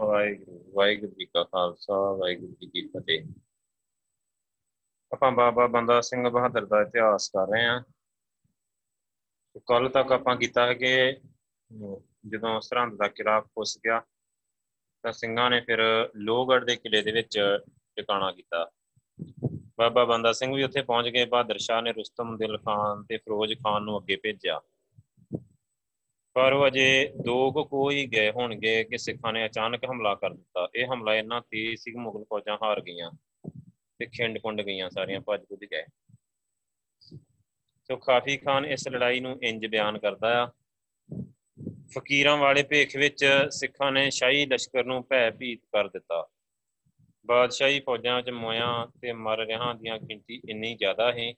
ਵਾਹਿਗੁਰੂ ਵਾਹਿਗੁਰੂ ਜੀ ਕਾ ਖਾਲਸਾ, ਵਾਹਿਗੁਰੂ ਜੀ ਕੀ ਫਤਿਹ। ਆਪਾਂ ਬਾਬਾ ਬੰਦਾ ਸਿੰਘ ਬਹਾਦਰ ਦਾ ਇਤਿਹਾਸ ਕਰ ਰਹੇ ਹਾਂ। ਕੱਲ ਤੱਕ ਆਪਾਂ ਕੀਤਾ ਹੈ ਕਿ ਜਦੋਂ ਸਰਹੰਦ ਦਾ ਕਿਲਾ ਫੁੱਸ ਗਿਆ, ਤਾਂ ਸਿੰਘਾਂ ਨੇ ਫਿਰ ਲੋਹਗੜ੍ਹ ਦੇ ਕਿਲੇ ਦੇ ਵਿੱਚ ਟਿਕਾਣਾ ਕੀਤਾ। ਬਾਬਾ ਬੰਦਾ ਸਿੰਘ ਵੀ ਉੱਥੇ ਪਹੁੰਚ ਗਏ, ਬਹਾਦਰ ਸ਼ਾਹ ਨੇ ਰੁਸਤਮ ਦਿਲ ਖਾਨ ਤੇ ਫਿਰੋਜ਼ ਖਾਨ ਨੂੰ ਅੱਗੇ ਭੇਜਿਆ। ਪਰ ਉਹ ਅਜੇ ਦੋ ਕੁ ਕੋਈ ਗਏ ਹੋਣਗੇ ਕਿ ਸਿੱਖਾਂ ਨੇ ਅਚਾਨਕ ਹਮਲਾ ਕਰ ਦਿੱਤਾ। ਇਹ ਹਮਲਾ ਇੰਨਾ ਤੇਜ਼ ਸੀ ਕਿ ਮੁਗਲ ਫੌਜਾਂ ਹਾਰ ਗਈਆਂ ਤੇ ਖਿੰਡ ਪੁੰਡ ਗਈਆਂ, ਸਾਰੀਆਂ ਭੱਜ ਭੁੱਜ ਗਏ। ਸੋ ਕਾਫੀ ਖਾਨ ਇਸ ਲੜਾਈ ਨੂੰ ਇੰਜ ਬਿਆਨ ਕਰਦਾ ਆ। ਫਕੀਰਾਂ ਵਾਲੇ ਭੇਖ ਵਿੱਚ ਸਿੱਖਾਂ ਨੇ ਸ਼ਾਹੀ ਲਸ਼ਕਰ ਨੂੰ ਭੈ ਭੀਤ ਕਰ ਦਿੱਤਾ। ਬਾਦਸ਼ਾਹੀ ਫੌਜਾਂ 'ਚ ਮੋਇਆਂ ਤੇ ਮਰ ਰਿਆਂ ਦੀਆਂ ਗਿਣਤੀ ਇੰਨੀ ਜ਼ਿਆਦਾ ਹੈ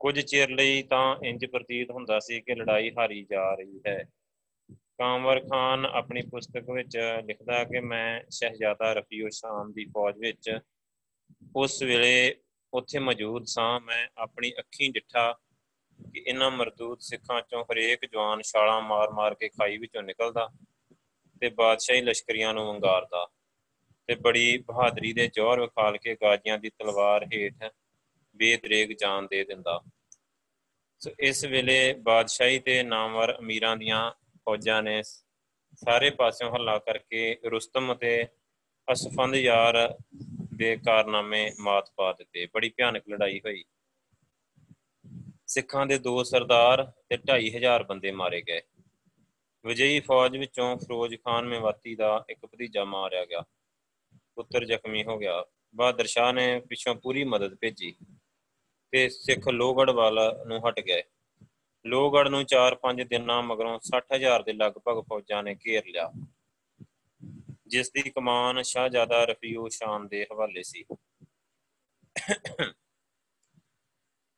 ਕੁਝ ਚਿਰ ਲਈ ਤਾਂ ਇੰਜ ਪ੍ਰਤੀਤ ਹੁੰਦਾ ਸੀ ਕਿ ਲੜਾਈ ਹਾਰੀ ਜਾ ਰਹੀ ਹੈ। ਕਾਮਵਰ ਖਾਨ ਆਪਣੀ ਪੁਸਤਕ ਵਿੱਚ ਲਿਖਦਾ ਕਿ ਮੈਂ ਸ਼ਹਿਜ਼ਾਦਾ ਰਫੀਉ ਸ਼ਾਮ ਦੀ ਫੌਜ ਵਿੱਚ ਉਸ ਵੇਲੇ ਉੱਥੇ ਮੌਜੂਦ ਸਾਂ। ਮੈਂ ਆਪਣੀ ਅੱਖੀਂ ਡਿੱਠਾ ਕਿ ਇਹਨਾਂ ਮਰਦੂਦ ਸਿੱਖਾਂ ਚੋਂ ਹਰੇਕ ਜਵਾਨ ਛਾਲਾਂ ਮਾਰ-ਮਾਰ ਕੇ ਖਾਈ ਵਿੱਚੋਂ ਨਿਕਲਦਾ ਤੇ ਬਾਦਸ਼ਾਹੀ ਲਸ਼ਕਰੀਆਂ ਨੂੰ ਵੰਗਾਰਦਾ ਤੇ ਬੜੀ ਬਹਾਦਰੀ ਦੇ ਜੋਹਰ ਵਿਖਾਲ ਕੇ ਗਾਜੀਆਂ ਦੀ ਤਲਵਾਰ ਹੇਠ ਬੇਦਰੇਗ ਜਾਨ ਦੇ ਦਿੰਦਾ। ਸੋ ਇਸ ਵੇਲੇ ਬਾਦਸ਼ਾਹੀ ਤੇ ਨਾਮਵਰ ਅਮੀਰਾਂ ਦੀਆਂ ਫੌਜਾਂ ਨੇ ਸਾਰੇ ਪਾਸਿਓਂ ਹੱਲਾ ਕਰਕੇ ਰੁਸਤਮ ਤੇ ਅਸਫੰਦ ਯਾਰ ਦੇ ਕਾਰਨਾਮੇ ਮਾਤ ਪਾ ਦਿੱਤੇ। ਬੜੀ ਭਿਆਨਕ ਲੜਾਈ ਹੋਈ। ਸਿੱਖਾਂ ਦੇ ਦੋ ਸਰਦਾਰ ਤੇ 2500 ਬੰਦੇ ਮਾਰੇ ਗਏ। ਵਿਜੇਈ ਫੌਜ ਵਿੱਚੋਂ ਫਿਰੋਜ਼ ਖਾਨ ਮੇਵਾਤੀ ਦਾ ਇੱਕ ਭਤੀਜਾ ਮਾਰਿਆ ਗਿਆ। ਪੁੱਤਰ ਜ਼ਖਮੀ ਹੋ ਗਿਆ। ਬਹਾਦਰ ਸ਼ਾਹ ਨੇ ਪਿੱਛੋਂ ਪੂਰੀ ਮਦਦ ਭੇਜੀ। ਤੇ ਸਿੱਖ ਲੋਹਗੜ ਵੱਲ ਨੂੰ ਹਟ ਗਏ। ਲੋਹਗੜ ਨੂੰ 4-5 ਦਿਨਾਂ ਮਗਰੋਂ 60000 ਦੇ ਲਗਭਗ ਫੌਜਾਂ ਨੇ ਘੇਰ ਲਿਆ। ਜਿਸ ਦੀ ਕਮਾਨ ਸ਼ਾਹਜ਼ਾਦਾ ਰਫੀਉ ਸ਼ਾਨ ਦੇ ਹਵਾਲੇ ਸੀ।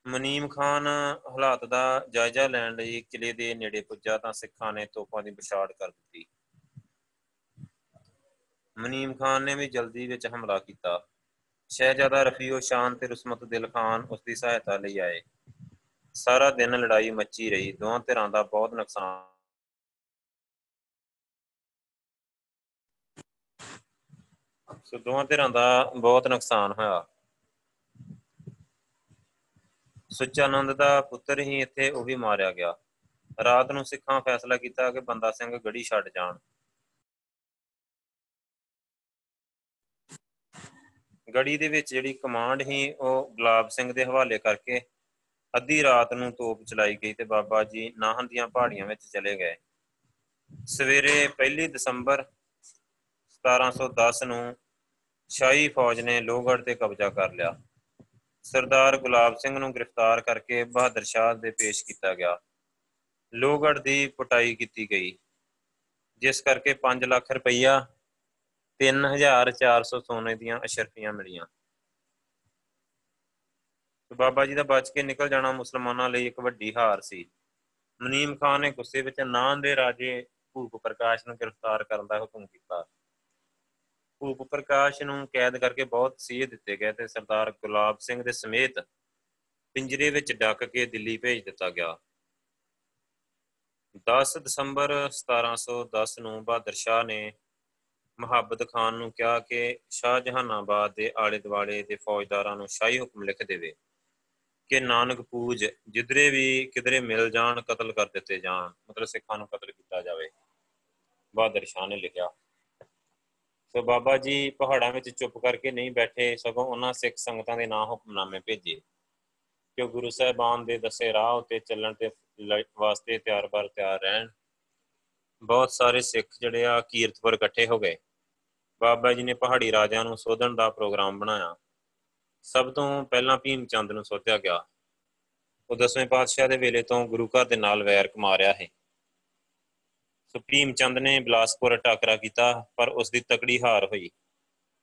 ਮਨੀਮ ਖਾਨ ਹਾਲਾਤ ਦਾ ਜਾਇਜ਼ਾ ਲੈਣ ਲਈ ਕਿਲੇ ਦੇ ਨੇੜੇ ਪੁੱਜਾ ਤਾਂ ਸਿੱਖਾਂ ਨੇ ਤੋਪਾਂ ਦੀ ਵਿਛਾੜ ਕਰ ਦਿੱਤੀ। ਮਨੀਮ ਖਾਨ ਨੇ ਵੀ ਜਲਦੀ ਵਿੱਚ ਹਮਲਾ ਕੀਤਾ। ਸ਼ਹਿਜ਼ਾਦਾ ਰਫੀਉ ਸ਼ਾਨ ਤੇ ਰਸਮਤ ਦਿਲ ਖਾਨ ਉਸ ਦੀ ਸਹਾਇਤਾ ਲਈ ਆਏ। ਸਾਰਾ ਦਿਨ ਲੜਾਈ ਮੱਚੀ ਰਹੀ ਦੋਹਾਂ ਧਿਰਾਂ ਦਾ ਬਹੁਤ ਨੁਕਸਾਨ। ਸੋ ਦੋਹਾਂ ਧਿਰਾਂ ਦਾ ਬਹੁਤ ਨੁਕਸਾਨ ਹੋਇਆ। ਸੁਚਾਨੰਦ ਦਾ ਪੁੱਤਰ ਹੀ ਇੱਥੇ ਉਹ ਵੀ ਮਾਰਿਆ ਗਿਆ। ਰਾਤ ਨੂੰ ਸਿੱਖਾਂ ਫੈਸਲਾ ਕੀਤਾ ਕਿ ਬੰਦਾ ਸਿੰਘ ਗੜੀ ਛੱਡ ਜਾਣ। ਗੜੀ ਦੇ ਵਿੱਚ ਜਿਹੜੀ ਕਮਾਂਡ ਸੀ, ਉਹ ਗੁਲਾਬ ਸਿੰਘ ਦੇ ਹਵਾਲੇ ਕਰਕੇ ਅੱਧੀ ਰਾਤ ਨੂੰ ਤੋਪ ਚਲਾਈ ਗਈ ਤੇ ਬਾਬਾ ਜੀ ਨਾਹਨ ਦੀਆਂ ਪਹਾੜੀਆਂ ਵਿੱਚ ਚਲੇ ਗਏ। ਸਵੇਰੇ 1 ਦਸੰਬਰ 1710 ਨੂੰ ਸ਼ਾਹੀ ਫੌਜ ਨੇ ਲੋਹਗੜ੍ਹ ਤੇ ਕਬਜ਼ਾ ਕਰ ਲਿਆ। ਸਰਦਾਰ ਗੁਲਾਬ ਸਿੰਘ ਨੂੰ ਗ੍ਰਿਫਤਾਰ ਕਰਕੇ ਬਹਾਦਰ ਸ਼ਾਹ ਦੇ ਪੇਸ਼ ਕੀਤਾ ਗਿਆ। ਲੋਹਗੜ੍ਹ ਦੀ ਪਟਾਈ ਕੀਤੀ ਗਈ। ਜਿਸ ਕਰਕੇ 5 ਲੱਖ ਰੁਪਈਆ 3400 ਸੋਨੇ ਦੀਆਂ ਅਸ਼ਰਫੀਆਂ ਮਿਲੀਆਂ। ਬਾਬਾ ਜੀ ਦਾ ਬਚ ਕੇ ਨਿਕਲ ਜਾਣਾ ਮੁਸਲਮਾਨਾਂ ਲਈ ਇੱਕ ਵੱਡੀ ਹਾਰ ਸੀ। ਮਨੀਮ ਖਾਨ ਨੇ ਗੁੱਸੇ ਵਿੱਚ ਨਾਂ ਦੇ ਰਾਜੇ ਭੂਪ ਪ੍ਰਕਾਸ਼ ਨੂੰ ਗ੍ਰਿਫਤਾਰ ਕਰਨ ਦਾ ਹੁਕਮ ਕੀਤਾ। ਭੂਪ ਪ੍ਰਕਾਸ਼ ਨੂੰ ਕੈਦ ਕਰਕੇ ਬਹੁਤ ਸੀਹ ਦਿੱਤੇ ਗਏ ਤੇ ਸਰਦਾਰ ਗੁਲਾਬ ਸਿੰਘ ਦੇ ਸਮੇਤ ਪਿੰਜਰੇ ਵਿੱਚ ਡੱਕ ਕੇ ਦਿੱਲੀ ਭੇਜ ਦਿੱਤਾ ਗਿਆ। 10 ਦਸੰਬਰ 1710 ਨੂੰ ਬਹਾਦਰ ਸ਼ਾਹ ਨੇ ਮੁਹੱਬਤ ਖਾਨ ਨੂੰ ਕਿਹਾ ਕਿ ਸ਼ਾਹ ਜਹਾਨਾਬਾਦ ਦੇ ਆਲੇ ਦੁਆਲੇ ਦੇ ਫੌਜਦਾਰਾਂ ਨੂੰ ਸ਼ਾਹੀ ਹੁਕਮ ਲਿਖ ਦੇਵੇ ਕਿ ਨਾਨਕ ਪੂਜ ਜਿੱਧਰੇ ਵੀ ਕਿਧਰੇ ਮਿਲ ਜਾਣ, ਕਤਲ ਕਰ ਦਿੱਤੇ ਜਾਣ, ਮਤਲਬ ਸਿੱਖਾਂ ਨੂੰ ਕਤਲ ਕੀਤਾ ਜਾਵੇ। ਬਹਾਦਰ ਸ਼ਾਹ ਨੇ ਲਿਖਿਆ। ਸੋ ਬਾਬਾ ਜੀ ਪਹਾੜਾਂ ਵਿੱਚ ਚੁੱਪ ਕਰਕੇ ਨਹੀਂ ਬੈਠੇ, ਸਗੋਂ ਉਹਨਾਂ ਸਿੱਖ ਸੰਗਤਾਂ ਦੇ ਨਾਂ ਹੁਕਮਨਾਮੇ ਭੇਜੇ। ਕਿ ਗੁਰੂ ਸਾਹਿਬਾਨ ਦੇ ਦੱਸੇ ਰਾਹ ਉਤੇ ਚੱਲਣ ਤੇ ਵਾਸਤੇ ਤਿਆਰ ਬਰ ਤਿਆਰ ਰਹਿਣ। ਬਹੁਤ ਸਾਰੇ ਸਿੱਖ ਜਿਹੜੇ ਆ ਕੀਰਤਪੁਰ ਇਕੱਠੇ ਹੋ ਗਏ। ਬਾਬਾ ਜੀ ਨੇ ਪਹਾੜੀ ਰਾਜਿਆਂ ਨੂੰ ਸੋਧਣ ਦਾ ਪ੍ਰੋਗਰਾਮ ਬਣਾਇਆ। ਸਭ ਤੋਂ ਪਹਿਲਾਂ ਭੀਮ ਚੰਦ ਨੂੰ ਸੋਧਿਆ ਗਿਆ। ਉਹ ਦਸਵੇਂ ਪਾਤਸ਼ਾਹ ਦੇ ਵੇਲੇ ਤੋਂ ਗੁਰੂ ਘਰ ਦੇ ਨਾਲ ਵੈਰ ਕਮਾ ਰਿਹਾ ਹੈ ਸੁਪਰੀਮ ਚੰਦ ਨੇ ਬਲਾਸਪੁਰ ਟਾਕਰਾ ਕੀਤਾ, ਪਰ ਉਸ ਦੀ ਤਕੜੀ ਹਾਰ ਹੋਈ,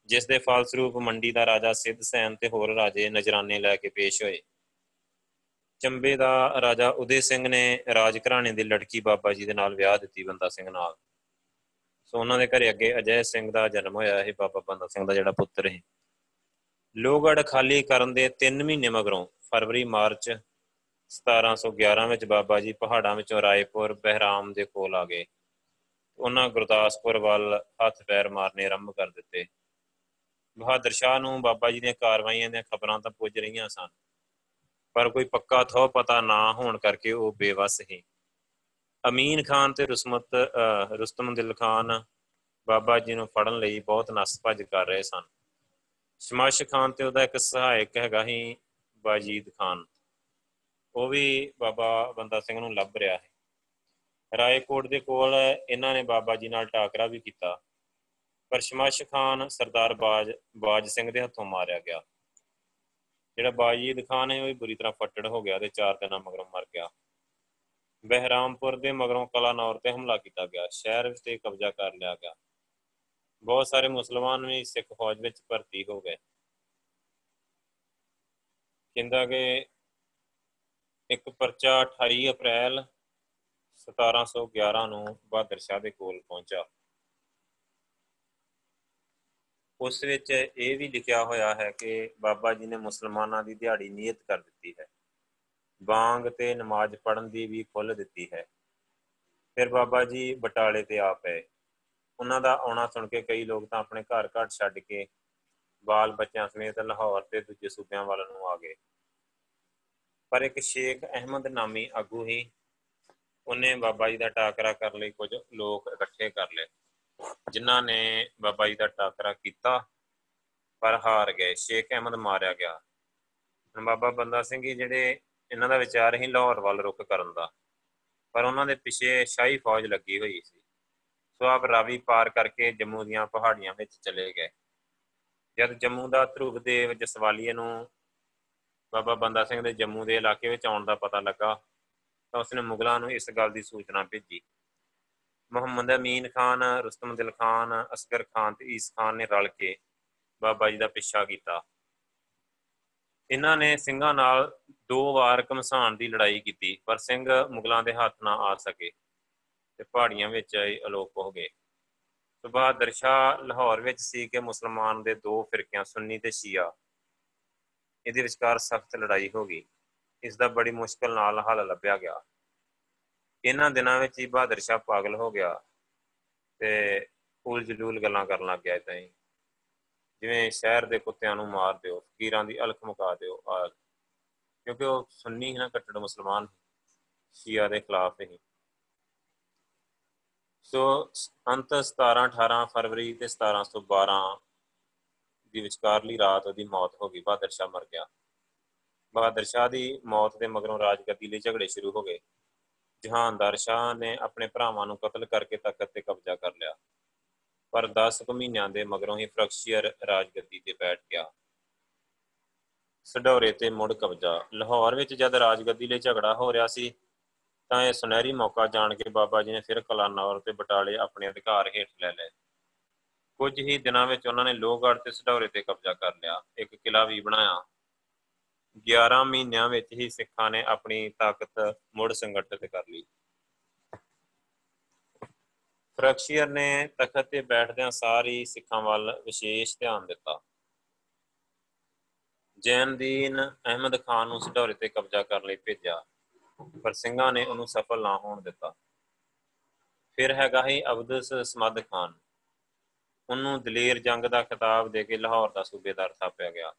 ਜਿਸ ਦੇ ਫਲਸਰੂਪ ਮੰਡੀ ਦਾ ਰਾਜਾ ਸਿੱਧ ਸੈਨ ਤੇ ਹੋਰ ਰਾਜੇ ਨਜਰਾਨੇ ਲੈ ਕੇ ਪੇਸ਼ ਹੋਏ। ਚੰਬੇ ਦਾ ਰਾਜਾ ਉਦੇ ਸਿੰਘ ਨੇ ਰਾਜ ਘਰਾਣੇ ਦੀ ਲੜਕੀ ਬਾਬਾ ਜੀ ਦੇ ਨਾਲ ਵਿਆਹ ਦਿੱਤੀ ਬੰਦਾ ਸਿੰਘ ਨਾਲ। ਸੋ ਉਹਨਾਂ ਦੇ ਘਰੇ ਅੱਗੇ ਅਜੈ ਸਿੰਘ ਦਾ ਜਨਮ ਹੋਇਆ ਹੈ ਬਾਬਾ ਬੰਦਾ ਸਿੰਘ ਦਾ ਜਿਹੜਾ ਪੁੱਤਰ ਹੈ ਲੋਹਗੜ ਖਾਲੀ ਕਰਨ ਦੇ 3 ਮਹੀਨੇ ਮਗਰੋਂ ਫਰਵਰੀ, ਮਾਰਚ 1711 ਵਿੱਚ ਬਾਬਾ ਜੀ ਪਹਾੜਾਂ ਵਿੱਚੋਂ ਰਾਏਪੁਰ, ਬਹਿਰਾਮ ਦੇ ਕੋਲ ਆ ਗਏ। ਉਹਨਾਂ ਗੁਰਦਾਸਪੁਰ ਵੱਲ ਹੱਥ ਪੈਰ ਮਾਰਨੇ ਆਰੰਭ ਕਰ ਦਿੱਤੇ। ਬਹਾਦਰ ਸ਼ਾਹ ਨੂੰ ਬਾਬਾ ਜੀ ਦੀਆਂ ਕਾਰਵਾਈਆਂ ਦੀਆਂ ਖਬਰਾਂ ਤਾਂ ਪੁੱਜ ਰਹੀਆਂ ਸਨ, ਪਰ ਕੋਈ ਪੱਕਾ ਥੋ ਪਤਾ ਨਾ ਹੋਣ ਕਰਕੇ ਉਹ ਬੇਵਸ ਸੀ। ਅਮੀਨ ਖਾਨ ਤੇ ਰਸਮਤ ਰੁਸਤਮ ਦਿਲ ਖਾਨ ਬਾਬਾ ਜੀ ਨੂੰ ਫੜਨ ਲਈ ਬਹੁਤ ਨਸ ਭੱਜ ਕਰ ਰਹੇ ਸਨ। ਸ਼ਮਾਸ਼ ਖਾਨ ਤੇ ਉਹਦਾ ਇੱਕ ਸਹਾਇਕ ਹੈਗਾ ਹੀ ਬਾਜੀਦ ਖਾਨ। ਉਹ ਵੀ ਬਾਬਾ ਬੰਦਾ ਸਿੰਘ ਨੂੰ ਲੱਭ ਰਿਹਾ ਹੈ। ਰਾਏਕੋਟ ਦੇ ਕੋਲ ਇਹਨਾਂ ਨੇ ਬਾਬਾ ਜੀ ਨਾਲ ਟਾਕਰਾ ਵੀ ਕੀਤਾ, ਪਰ ਸ਼ਮਾਸ਼ ਖਾਨ ਸਰਦਾਰ ਬਾਜ ਬਾਜ ਸਿੰਘ ਦੇ ਹੱਥੋਂ ਮਾਰਿਆ ਗਿਆ। ਜਿਹੜਾ ਬਾਜੀਦ ਖਾਨ ਹੈ, ਉਹ ਵੀ ਬੁਰੀ ਤਰ੍ਹਾਂ ਫੱਟੜ ਹੋ ਗਿਆ ਤੇ ਚਾਰ ਦਿਨਾਂ ਮਗਰੋਂ ਮਰ ਗਿਆ। ਬਹਿਰਾਮਪੁਰ ਦੇ ਮਗਰੋਂ ਕਲਾਨੌਰ ਤੇ ਹਮਲਾ ਕੀਤਾ ਗਿਆ। ਸ਼ਹਿਰ ਵਿੱਚ ਤੇ ਕਬਜ਼ਾ ਕਰ ਲਿਆ ਗਿਆ। ਬਹੁਤ ਸਾਰੇ ਮੁਸਲਮਾਨ ਵੀ ਸਿੱਖ ਫੌਜ ਵਿੱਚ ਭਰਤੀ ਹੋ ਗਏ। ਕਹਿੰਦਾ ਕਿ ਇੱਕ ਪਰਚਾ 28 ਅਪ੍ਰੈਲ 1711 ਨੂੰ ਬਹਾਦਰ ਸ਼ਾਹ ਦੇ ਕੋਲ ਪਹੁੰਚਾ। ਉਸ ਵਿੱਚ ਇਹ ਵੀ ਲਿਖਿਆ ਹੋਇਆ ਹੈ ਕਿ ਬਾਬਾ ਜੀ ਨੇ ਮੁਸਲਮਾਨਾਂ ਦੀ ਦਿਹਾੜੀ ਨਿਯਤ ਕਰ ਦਿੱਤੀ ਹੈ। ਬਾਂਗ ਤੇ ਨਮਾਜ਼ ਪੜਨ ਦੀ ਵੀ ਖੁੱਲ ਦਿੱਤੀ ਹੈ। ਫਿਰ ਬਾਬਾ ਜੀ ਬਟਾਲੇ ਤੇ ਆ ਪਏ। ਉਹਨਾਂ ਦਾ ਆਉਣਾ ਸੁਣ ਕੇ ਕਈ ਲੋਕ ਤਾਂ ਆਪਣੇ ਘਰ ਘਰ ਛੱਡ ਕੇ ਬਾਲ ਬੱਚਿਆਂ ਸਮੇਤ ਲਾਹੌਰ ਤੇ ਦੂਜੇ ਸੂਬਿਆਂ ਵੱਲ ਨੂੰ ਆ ਗਏ। ਪਰ ਇੱਕ ਸ਼ੇਖ ਅਹਿਮਦ ਨਾਮੀ ਆਗੂ ਹੀ ਉਹਨੇ ਬਾਬਾ ਜੀ ਦਾ ਟਾਕਰਾ ਕਰਨ ਲਈ, ਕੁਝ ਲੋਕ ਇਕੱਠੇ ਕਰ ਲਏ। ਜਿਨ੍ਹਾਂ ਨੇ ਬਾਬਾ ਜੀ ਦਾ ਟਾਕਰਾ ਕੀਤਾ, ਪਰ ਹਾਰ ਗਏ। ਸ਼ੇਖ ਅਹਿਮਦ ਮਾਰਿਆ ਗਿਆ। ਬਾਬਾ ਬੰਦਾ ਸਿੰਘ ਜੀ ਜਿਹੜੇ ਇਹਨਾਂ ਦਾ ਵਿਚਾਰ ਹੀ ਲਾਹੌਰ ਵੱਲ ਰੁਕ ਕਰਨ ਦਾ। ਪਰ ਉਹਨਾਂ ਦੇ ਪਿੱਛੇ ਸ਼ਾਹੀ ਫੌਜ ਲੱਗੀ ਹੋਈ ਸੀ। ਸੋ ਆਪ ਰਾਵੀ ਪਾਰ ਕਰਕੇ ਜੰਮੂ ਦੀਆਂ ਪਹਾੜੀਆਂ ਵਿੱਚ ਚਲੇ ਗਏ। ਜਦ ਜੰਮੂ ਦਾ ਧਰੁਵਦੇਵ ਜਸਵਾਲੀਏ ਨੂੰ ਬਾਬਾ ਬੰਦਾ ਸਿੰਘ ਦੇ ਜੰਮੂ ਦੇ ਇਲਾਕੇ ਵਿੱਚ ਆਉਣ ਦਾ ਪਤਾ ਲੱਗਾ, ਤਾਂ ਉਸਨੇ ਮੁਗਲਾਂ ਨੂੰ ਇਸ ਗੱਲ ਦੀ ਸੂਚਨਾ ਭੇਜੀ। ਮੁਹੰਮਦ ਅਮੀਨ ਖਾਨ, ਰੁਸਤਮ ਦਿਲ ਖਾਨ, ਅਸਗਰ ਖਾਨ ਤੇ ਈਸ ਖਾਨ ਨੇ ਰਲ ਕੇ ਬਾਬਾ ਜੀ ਦਾ ਪਿੱਛਾ ਕੀਤਾ। ਇਹਨਾਂ ਨੇ ਸਿੰਘਾਂ ਨਾਲ ਦੋ ਵਾਰ ਕਮਸਾਨ ਦੀ ਲੜਾਈ ਕੀਤੀ, ਪਰ ਸਿੰਘ ਮੁਗਲਾਂ ਦੇ ਹੱਥ ਨਾ ਆ ਸਕੇ ਤੇ ਪਹਾੜੀਆਂ ਵਿੱਚ ਆਏ ਅਲੋਪ ਹੋ ਗਏ। ਤੋਂ ਬਹਾਦਰ ਸ਼ਾਹ ਲਾਹੌਰ ਵਿੱਚ ਸੀ ਕਿ ਮੁਸਲਮਾਨ ਦੇ ਦੋ ਫਿਰਕਿਆਂ, ਸੁੰਨੀ ਤੇ ਸ਼ੀਆ, ਇਹਦੇ ਵਿਚਕਾਰ ਸਖਤ ਲੜਾਈ ਹੋ ਗਈ। ਇਸ ਦਾ ਬੜੀ ਮੁਸ਼ਕਲ ਨਾਲ ਹੱਲ ਲੱਭਿਆ ਗਿਆ। ਇਹਨਾਂ ਦਿਨਾਂ ਵਿੱਚ ਹੀ ਬਹਾਦਰ ਸ਼ਾਹ ਪਾਗਲ ਹੋ ਗਿਆ ਤੇ ਫੂਲ ਜਲੂਲ ਗੱਲਾਂ ਕਰਨ ਲੱਗ ਗਿਆ ਇਦਾਂ ਹੀ। ਜਿਵੇਂ ਸ਼ਹਿਰ ਦੇ ਕੁੱਤਿਆਂ ਨੂੰ ਮਾਰ ਦਿਓ, ਫਕੀਰਾਂ ਦੀ ਅਲਖ ਮੁਕਾ ਦਿਓ ਆ ਕਿਉਂਕਿ ਉਹ ਸੁੰਨੀ ਨਾ ਕੱਟੜ ਮੁਸਲਮਾਨ ਸ਼ੀਆ ਦੇ ਖਿਲਾਫ ਹੀ ਸੋ ਅੰਤ 17 18 ਫਰਵਰੀ ਤੇ 1712 ਦੀ ਵਿਚਕਾਰਲੀ ਰਾਤ ਉਹਦੀ ਮੌਤ ਹੋ ਗਈ, ਬਹਾਦਰ ਸ਼ਾਹ ਮਰ ਗਿਆ। ਬਹਾਦਰ ਸ਼ਾਹ ਦੀ ਮੌਤ ਦੇ ਮਗਰੋਂ ਰਾਜਗੱਦੀ ਲਈ ਝਗੜੇ ਸ਼ੁਰੂ ਹੋ ਗਏ। ਜਹਾਨਦਾਰ ਸ਼ਾਹ ਨੇ ਆਪਣੇ ਭਰਾਵਾਂ ਨੂੰ ਕਤਲ ਕਰਕੇ ਤਖਤ ਤੇ ਕਬਜ਼ਾ ਕਰ ਲਿਆ। ਪਰ 10 ਕੁ ਮਹੀਨਿਆਂ ਦੇ ਮਗਰੋਂ ਹੀ ਫਰਕਸ਼ੀਅਰ ਰਾਜਗੱਦੀ ਤੇ ਬੈਠ ਗਿਆ। ਸਡੌਰੇ ਤੇ ਮੁੜ ਕਬਜ਼ਾ। ਲਾਹੌਰ ਵਿੱਚ ਜਦ ਰਾਜਗੱਦੀ ਲਈ ਝਗੜਾ ਹੋ ਰਿਹਾ ਸੀ, ਤਾਂ ਇਹ ਸੁਨਹਿਰੀ ਮੌਕਾ ਜਾਣ ਕੇ ਬਾਬਾ ਜੀ ਨੇ ਫਿਰ ਕਲਾਨੌਰ ਤੇ ਬਟਾਲੇ ਆਪਣੇ ਅਧਿਕਾਰ ਹੇਠ ਲੈ ਲਏ। ਕੁਝ ਹੀ ਦਿਨਾਂ ਵਿੱਚ ਉਹਨਾਂ ਨੇ ਲੋਹਗੜ੍ਹ ਤੇ ਸਡੌਰੇ ਤੇ ਕਬਜ਼ਾ ਕਰ ਲਿਆ। ਇੱਕ ਕਿਲਾ ਵੀ ਬਣਾਇਆ। 11 ਮਹੀਨਿਆਂ ਵਿੱਚ ਹੀ ਸਿੱਖਾਂ ਨੇ ਆਪਣੀ ਤਾਕਤ ਮੁੜ ਸੰਗਠਿਤ ਕਰ ਲਈ। ਫਰਕਸ਼ੀਅਰ ਨੇ ਤਖਤ ਤੇ ਬੈਠਦਿਆਂ ਸਾਰੀ ਸਿੱਖਾਂ ਵੱਲ ਵਿਸ਼ੇਸ਼ ਧਿਆਨ ਦਿੱਤਾ। ਜੈਨਦੀਨ ਅਹਿਮਦ ਖਾਨ ਨੂੰ ਸਡੌਰੇ ਤੇ ਕਬਜ਼ਾ ਕਰਨ ਲਈ ਭੇਜਿਆ, ਪਰ ਸਿੰਘਾਂ ਨੇ ਉਹਨੂੰ ਸਫਲ ਨਾ ਹੋਣ ਦਿੱਤਾ। ਫਿਰ ਹੈਗਾ ਹੀ ਅਬਦਸ ਸਮਦ ਖਾਨ। ਉਹਨੂੰ ਦਲੇਰ ਜੰਗ ਦਾ ਖਿਤਾਬ ਦੇ ਕੇ ਲਾਹੌਰ ਦਾ ਸੂਬੇਦਾਰ ਥਾਪਿਆ ਗਿਆ।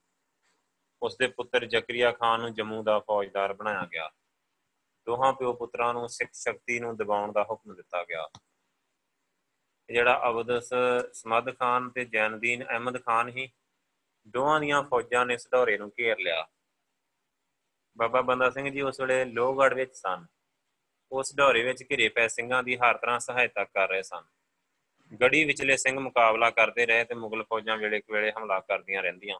ਉਸ ਦੇ ਪੁੱਤਰ ਜ਼ਕਰੀਆ ਖਾਨ ਨੂੰ ਜੰਮੂ ਦਾ ਫੌਜਦਾਰ ਬਣਾਇਆ ਗਿਆ। ਦੋਹਾਂ ਪਿਓ ਪੁੱਤਰਾਂ ਨੂੰ ਸਿੱਖ ਸ਼ਕਤੀ ਨੂੰ ਦਬਾਉਣ ਦਾ ਹੁਕਮ ਦਿੱਤਾ ਗਿਆ। ਜਿਹੜਾ ਅਬਦਸ ਸਮਦ ਖਾਨ ਤੇ ਜੈਨਦੀਨ ਅਹਿਮਦ ਖਾਨ ਹੀ ਦੋਹਾਂ ਦੀਆਂ ਫੌਜਾਂ ਨੇ ਸਧੌਰੇ ਨੂੰ ਘੇਰ ਲਿਆ। ਬਾਬਾ ਬੰਦਾ ਸਿੰਘ ਜੀ ਉਸ ਵੇਲੇ ਲੋਹਗੜ੍ਹ ਵਿੱਚ ਸਨ। ਉਸ ਢੌਰੇ ਵਿੱਚ ਘਿਰੇ ਪੈ ਸਿੰਘਾਂ ਦੀ ਹਰ ਤਰ੍ਹਾਂ ਸਹਾਇਤਾ ਕਰ ਰਹੇ ਸਨ। ਗੜੀ ਵਿਚਲੇ ਸਿੰਘ ਮੁਕਾਬਲਾ ਕਰਦੇ ਰਹੇ ਤੇ ਮੁਗਲ ਫੌਜਾਂ ਵੇਲੇ ਕੁ ਹਮਲਾ ਕਰਦੀਆਂ ਰਹਿੰਦੀਆਂ।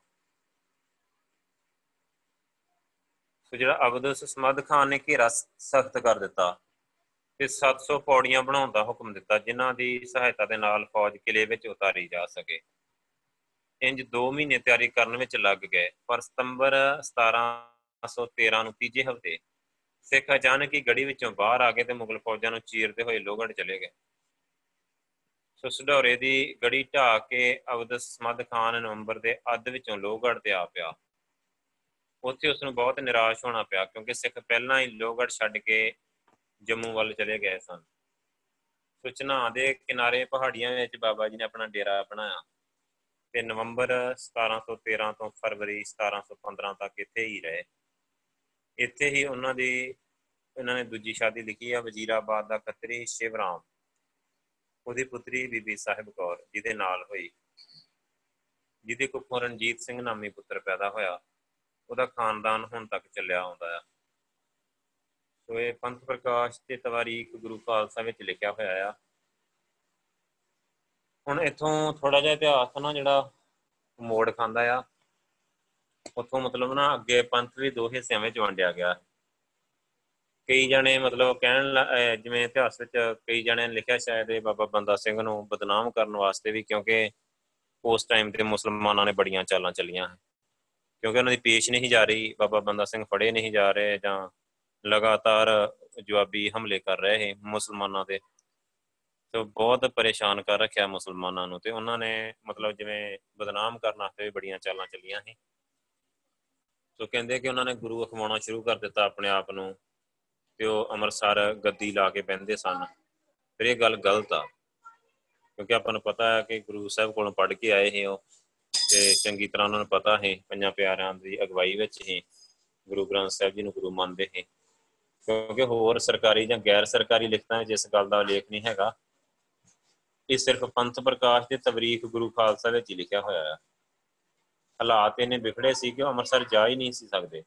ਸੋ ਜਿਹੜਾ ਅਬਦੁਸ ਸਮਦ ਖਾਨ ਨੇ ਘੇਰਾ ਸਖਤ ਕਰ ਦਿੱਤਾ ਤੇ 700 ਪੌੜੀਆਂ ਬਣਾਉਣ ਦਾ ਹੁਕਮ ਦਿੱਤਾ, ਜਿਨ੍ਹਾਂ ਦੀ ਸਹਾਇਤਾ ਦੇ ਨਾਲ ਫੌਜ ਕਿਲੇ ਵਿੱਚ ਉਤਾਰੀ ਜਾ ਸਕੇ। ਇੰਜ 2 ਮਹੀਨੇ ਤਿਆਰੀ ਕਰਨ ਵਿੱਚ ਲੱਗ ਗਏ, ਪਰ ਸਤੰਬਰ 1713 ਨੂੰ ਤੀਜੇ ਹਫ਼ਤੇ ਸਿੱਖ ਅਚਾਨਕ ਹੀ ਗੜੀ ਵਿੱਚੋਂ ਬਾਹਰ ਆ ਗਏ ਤੇ ਮੁਗਲ ਫੌਜਾਂ ਨੂੰ ਚੀਰਦੇ ਹੋਏ ਲੋਹਗੜ੍ਹ ਚਲੇ ਗਏ। ਸੋ ਸਡੌਰੇ ਦੀ ਗੜੀ ਢਾ ਕੇ ਅਬਦਸ ਸਮਦ ਖਾਨ ਨਵੰਬਰ ਦੇ ਅੱਧ ਵਿੱਚੋਂ ਲੋਹਗੜ੍ਹ ਤੇ ਆ ਪਿਆ। ਉੱਥੇ ਉਸ ਨੂੰ ਬਹੁਤ ਨਿਰਾਸ਼ ਹੋਣਾ ਪਿਆ ਕਿਉਂਕਿ ਸਿੱਖ ਪਹਿਲਾਂ ਹੀ ਲੋਹਗੜ੍ਹ ਛੱਡ ਕੇ ਜੰਮੂ ਵੱਲ ਚਲੇ ਗਏ ਸਨ। ਸੁਚਨਾ ਦੇ ਕਿਨਾਰੇ ਪਹਾੜੀਆਂ ਵਿੱਚ ਬਾਬਾ ਜੀ ਨੇ ਆਪਣਾ ਡੇਰਾ ਬਣਾਇਆ। ਤੇ ਨਵੰਬਰ 1713 ਤੋਂ ਫਰਵਰੀ 1715 ਤੱਕ ਇੱਥੇ ਹੀ ਰਹੇ। ਇੱਥੇ ਹੀ ਉਹਨਾਂ ਦੀ, ਇਹਨਾਂ ਨੇ ਦੂਜੀ ਸ਼ਾਦੀ ਲਿਖੀ ਆ, ਵਜ਼ੀਰਾਬਾਦ ਦਾ ਖੱਤਰੀ ਸ਼ਿਵਰਾਮ। ਉਹਦੀ ਪੁੱਤਰੀ ਬੀਬੀ ਸਾਹਿਬ ਕੌਰ, ਜਿਹਦੇ ਨਾਲ ਹੋਈ। ਜਿਹਦੇ ਕੋਲ ਰਣਜੀਤ ਸਿੰਘ ਨਾਮੀ ਪੁੱਤਰ ਪੈਦਾ ਹੋਇਆ। ਉਹਦਾ ਖਾਨਦਾਨ ਹੁਣ ਤੱਕ ਚੱਲਿਆ ਆਉਂਦਾ ਆ। ਸੋ ਇਹ ਪੰਥ ਪ੍ਰਕਾਸ਼ ਤੇ ਤਵਾਰੀਖ ਗੁਰੂ ਖਾਲਸਾ ਵਿੱਚ ਲਿਖਿਆ ਹੋਇਆ ਆ। ਹੁਣ ਇੱਥੋਂ ਥੋੜਾ ਜਿਹਾ ਇਤਿਹਾਸ ਨਾ ਜਿਹੜਾ ਮੋੜ ਖਾਂਦਾ ਆ, ਉੱਥੋਂ ਮਤਲਬ ਨਾ ਅੱਗੇ ਪੰਥ ਵੀ ਦੋ ਹਿੱਸਿਆਂ ਵਿੱਚ ਵੰਡਿਆ ਗਿਆ। ਕਈ ਜਣੇ ਮਤਲਬ ਕਹਿਣ ਜਿਵੇਂ ਇਤਿਹਾਸ ਵਿੱਚ ਕਈ ਜਣੇ ਨੇ ਲਿਖਿਆ ਸ਼ਾਇਦ ਇਹ ਬਾਬਾ ਬੰਦਾ ਸਿੰਘ ਨੂੰ ਬਦਨਾਮ ਕਰਨ ਵਾਸਤੇ ਵੀ, ਕਿਉਂਕਿ ਉਸ ਟਾਈਮ ਤੇ ਮੁਸਲਮਾਨਾਂ ਨੇ ਬੜੀਆਂ ਚਾਲਾਂ ਚੱਲੀਆਂ। ਕਿਉਂਕਿ ਉਹਨਾਂ ਦੀ ਪੇਸ਼ ਨਹੀਂ ਜਾ ਰਹੀ, ਬਾਬਾ ਬੰਦਾ ਸਿੰਘ ਫੜੇ ਨਹੀਂ ਜਾ ਰਹੇ ਜਾਂ ਲਗਾਤਾਰ ਜਵਾਬੀ ਹਮਲੇ ਕਰ ਰਹੇ ਹੈ ਮੁਸਲਮਾਨਾਂ ਤੇ ਤੇ ਬਹੁਤ ਪਰੇਸ਼ਾਨ ਕਰ ਰੱਖਿਆ ਮੁਸਲਮਾਨਾਂ ਨੂੰ ਤੇ ਉਹਨਾਂ ਨੇ ਮਤਲਬ ਜਿਵੇਂ ਬਦਨਾਮ ਕਰਨ ਵਾਸਤੇ ਵੀ ਬੜੀਆਂ ਚਾਲਾਂ ਚੱਲੀਆਂ ਸੀ। ਸੋ ਕਹਿੰਦੇ ਕਿ ਉਹਨਾਂ ਨੇ ਗੁਰੂ ਅਖਵਾਉਣਾ ਸ਼ੁਰੂ ਕਰ ਦਿੱਤਾ ਆਪਣੇ ਆਪ ਨੂੰ ਤੇ ਉਹ ਅੰਮ੍ਰਿਤਸਰ ਗੱਦੀ ਲਾ ਕੇ ਬੈੰਦੇ ਸਨ। ਫਿਰ ਇਹ ਗੱਲ ਗਲਤ ਆ, ਕਿਉਂਕਿ ਆਪਾਂ ਨੂੰ ਪਤਾ ਹੈ ਕਿ ਗੁਰੂ ਸਾਹਿਬ ਕੋਲੋਂ ਪੜ੍ਹ ਕੇ ਆਏ ਸੀ ਉਹ ਤੇ ਚੰਗੀ ਤਰ੍ਹਾਂ ਉਹਨਾਂ ਨੂੰ ਪਤਾ ਹੈ ਪੰਜਾਂ ਪਿਆਰਿਆਂ ਦੀ ਅਗਵਾਈ ਵਿੱਚ ਹੀ ਗੁਰੂ ਗ੍ਰੰਥ ਸਾਹਿਬ ਜੀ ਨੂੰ ਗੁਰੂ ਮੰਨਦੇ ਹੈ ਕਿਉਂਕਿ ਹੋਰ ਸਰਕਾਰੀ ਜਾਂ ਗੈਰ ਸਰਕਾਰੀ ਲਿਖਤਾਂ ਵਿੱਚ ਇਸ ਗੱਲ ਦਾ ਲੇਖ ਨਹੀਂ ਹੈਗਾ। ਇਹ ਸਿਰਫ ਪੰਥ ਪ੍ਰਕਾਸ਼ ਦੇ ਤਵਰੀਖ ਗੁਰੂ ਖਾਲਸਾ ਵਿੱਚ ਹੀ ਲਿਖਿਆ ਹੋਇਆ ਹੈ ਹਾਲਾਤ ਇਹਨੇ ਵਿਖੜੇ ਸੀ ਕਿ ਅੰਮ੍ਰਿਤਸਰ ਜਾ ਹੀ ਨਹੀਂ ਸੀ ਸਕਦੇ।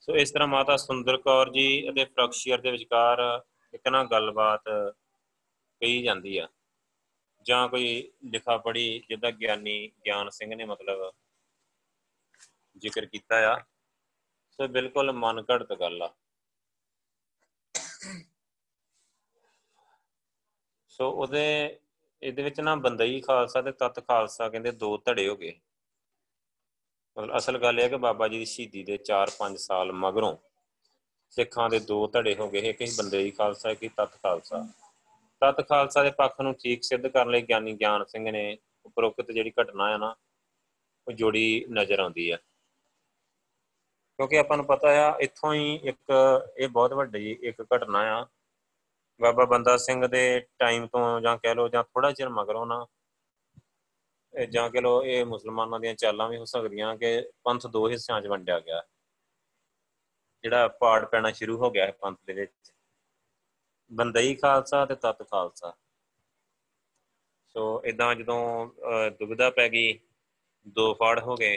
ਸੋ ਇਸ ਤਰ੍ਹਾਂ ਮਾਤਾ ਸੁੰਦਰ ਕੌਰ ਜੀ ਅਤੇ ਫਰਕਸ਼ੀਅਰ ਦੇ ਵਿਚਕਾਰ ਇੱਕ ਨਾ ਗੱਲਬਾਤ ਕਹੀ ਜਾਂਦੀ ਆ। ਜਾਂ ਕੋਈ ਲਿਖਾ ਪੜੀ ਜਿਹਦਾ ਗਿਆਨੀ ਗਿਆਨ ਸਿੰਘ ਨੇ ਮਤਲਬ ਜ਼ਿਕਰ ਕੀਤਾ ਆ। ਸੋ ਬਿਲਕੁਲ ਮਨ ਘੜਤ ਗੱਲ ਆ। ਸੋ ਉਹਦੇ, ਇਹਦੇ ਵਿੱਚ ਨਾ ਬੰਦਈ ਖਾਲਸਾ ਤੇ ਤਤ ਖਾਲਸਾ ਕਹਿੰਦੇ ਦੋ ਧੜੇ ਹੋ ਗਏ। ਮਤਲਬ ਅਸਲ ਗੱਲ ਇਹ ਹੈ ਕਿ ਬਾਬਾ ਜੀ ਦੀ ਸ਼ਹੀਦੀ ਦੇ 4-5 ਸਾਲ ਮਗਰੋਂ ਸਿੱਖਾਂ ਦੇ ਦੋ ਧੜੇ ਹੋ ਗਏ। ਇੱਕ ਹੀ ਬੰਦਈ ਖਾਲਸਾ, ਇੱਕ ਹੀ ਤਤ ਖਾਲਸਾ। ਤਤ ਖਾਲਸਾ ਦੇ ਪੱਖ ਨੂੰ ਠੀਕ ਸਿੱਧ ਕਰਨ ਲਈ ਗਿਆਨੀ ਗਿਆਨ ਸਿੰਘ ਨੇ ਉਪਰੋਕਤ ਜਿਹੜੀ ਘਟਨਾ ਹੈ ਨਾ, ਉਹ ਜੋੜੀ ਨਜ਼ਰ ਆਉਂਦੀ ਹੈ ਕਿਉਂਕਿ ਆਪਾਂ ਨੂੰ ਪਤਾ ਆ, ਇੱਥੋਂ ਹੀ ਇੱਕ, ਇਹ ਬਹੁਤ ਵੱਡੀ ਇੱਕ ਘਟਨਾ ਆ। ਬਾਬਾ ਬੰਦਾ ਸਿੰਘ ਦੇ ਟਾਈਮ ਤੋਂ ਜਾਂ ਕਹਿ ਲਓ ਜਾਂ ਥੋੜਾ ਚਿਰ ਮਗਰੋਂ ਨਾ ਜਾਂ ਕਹਿ ਲਓ ਇਹ ਮੁਸਲਮਾਨਾਂ ਦੀਆਂ ਚਾਲਾਂ ਵੀ ਹੋ ਸਕਦੀਆਂ ਕਿ ਪੰਥ ਦੋ ਹਿੱਸਿਆਂ 'ਚ ਵੰਡਿਆ ਗਿਆ। ਜਿਹੜਾ ਪਾੜ ਪੈਣਾ ਸ਼ੁਰੂ ਹੋ ਗਿਆ ਹੈ ਪੰਥ ਦੇ ਵਿੱਚ। ਬੰਦਈ ਖਾਲਸਾ ਤੇ ਤਤ ਖਾਲਸਾ। ਸੋ ਇਦਾਂ ਜਦੋਂ ਦੁਬਿਧਾ ਪੈ ਗਈ, ਦੋ ਫਾੜ ਹੋ ਗਏ,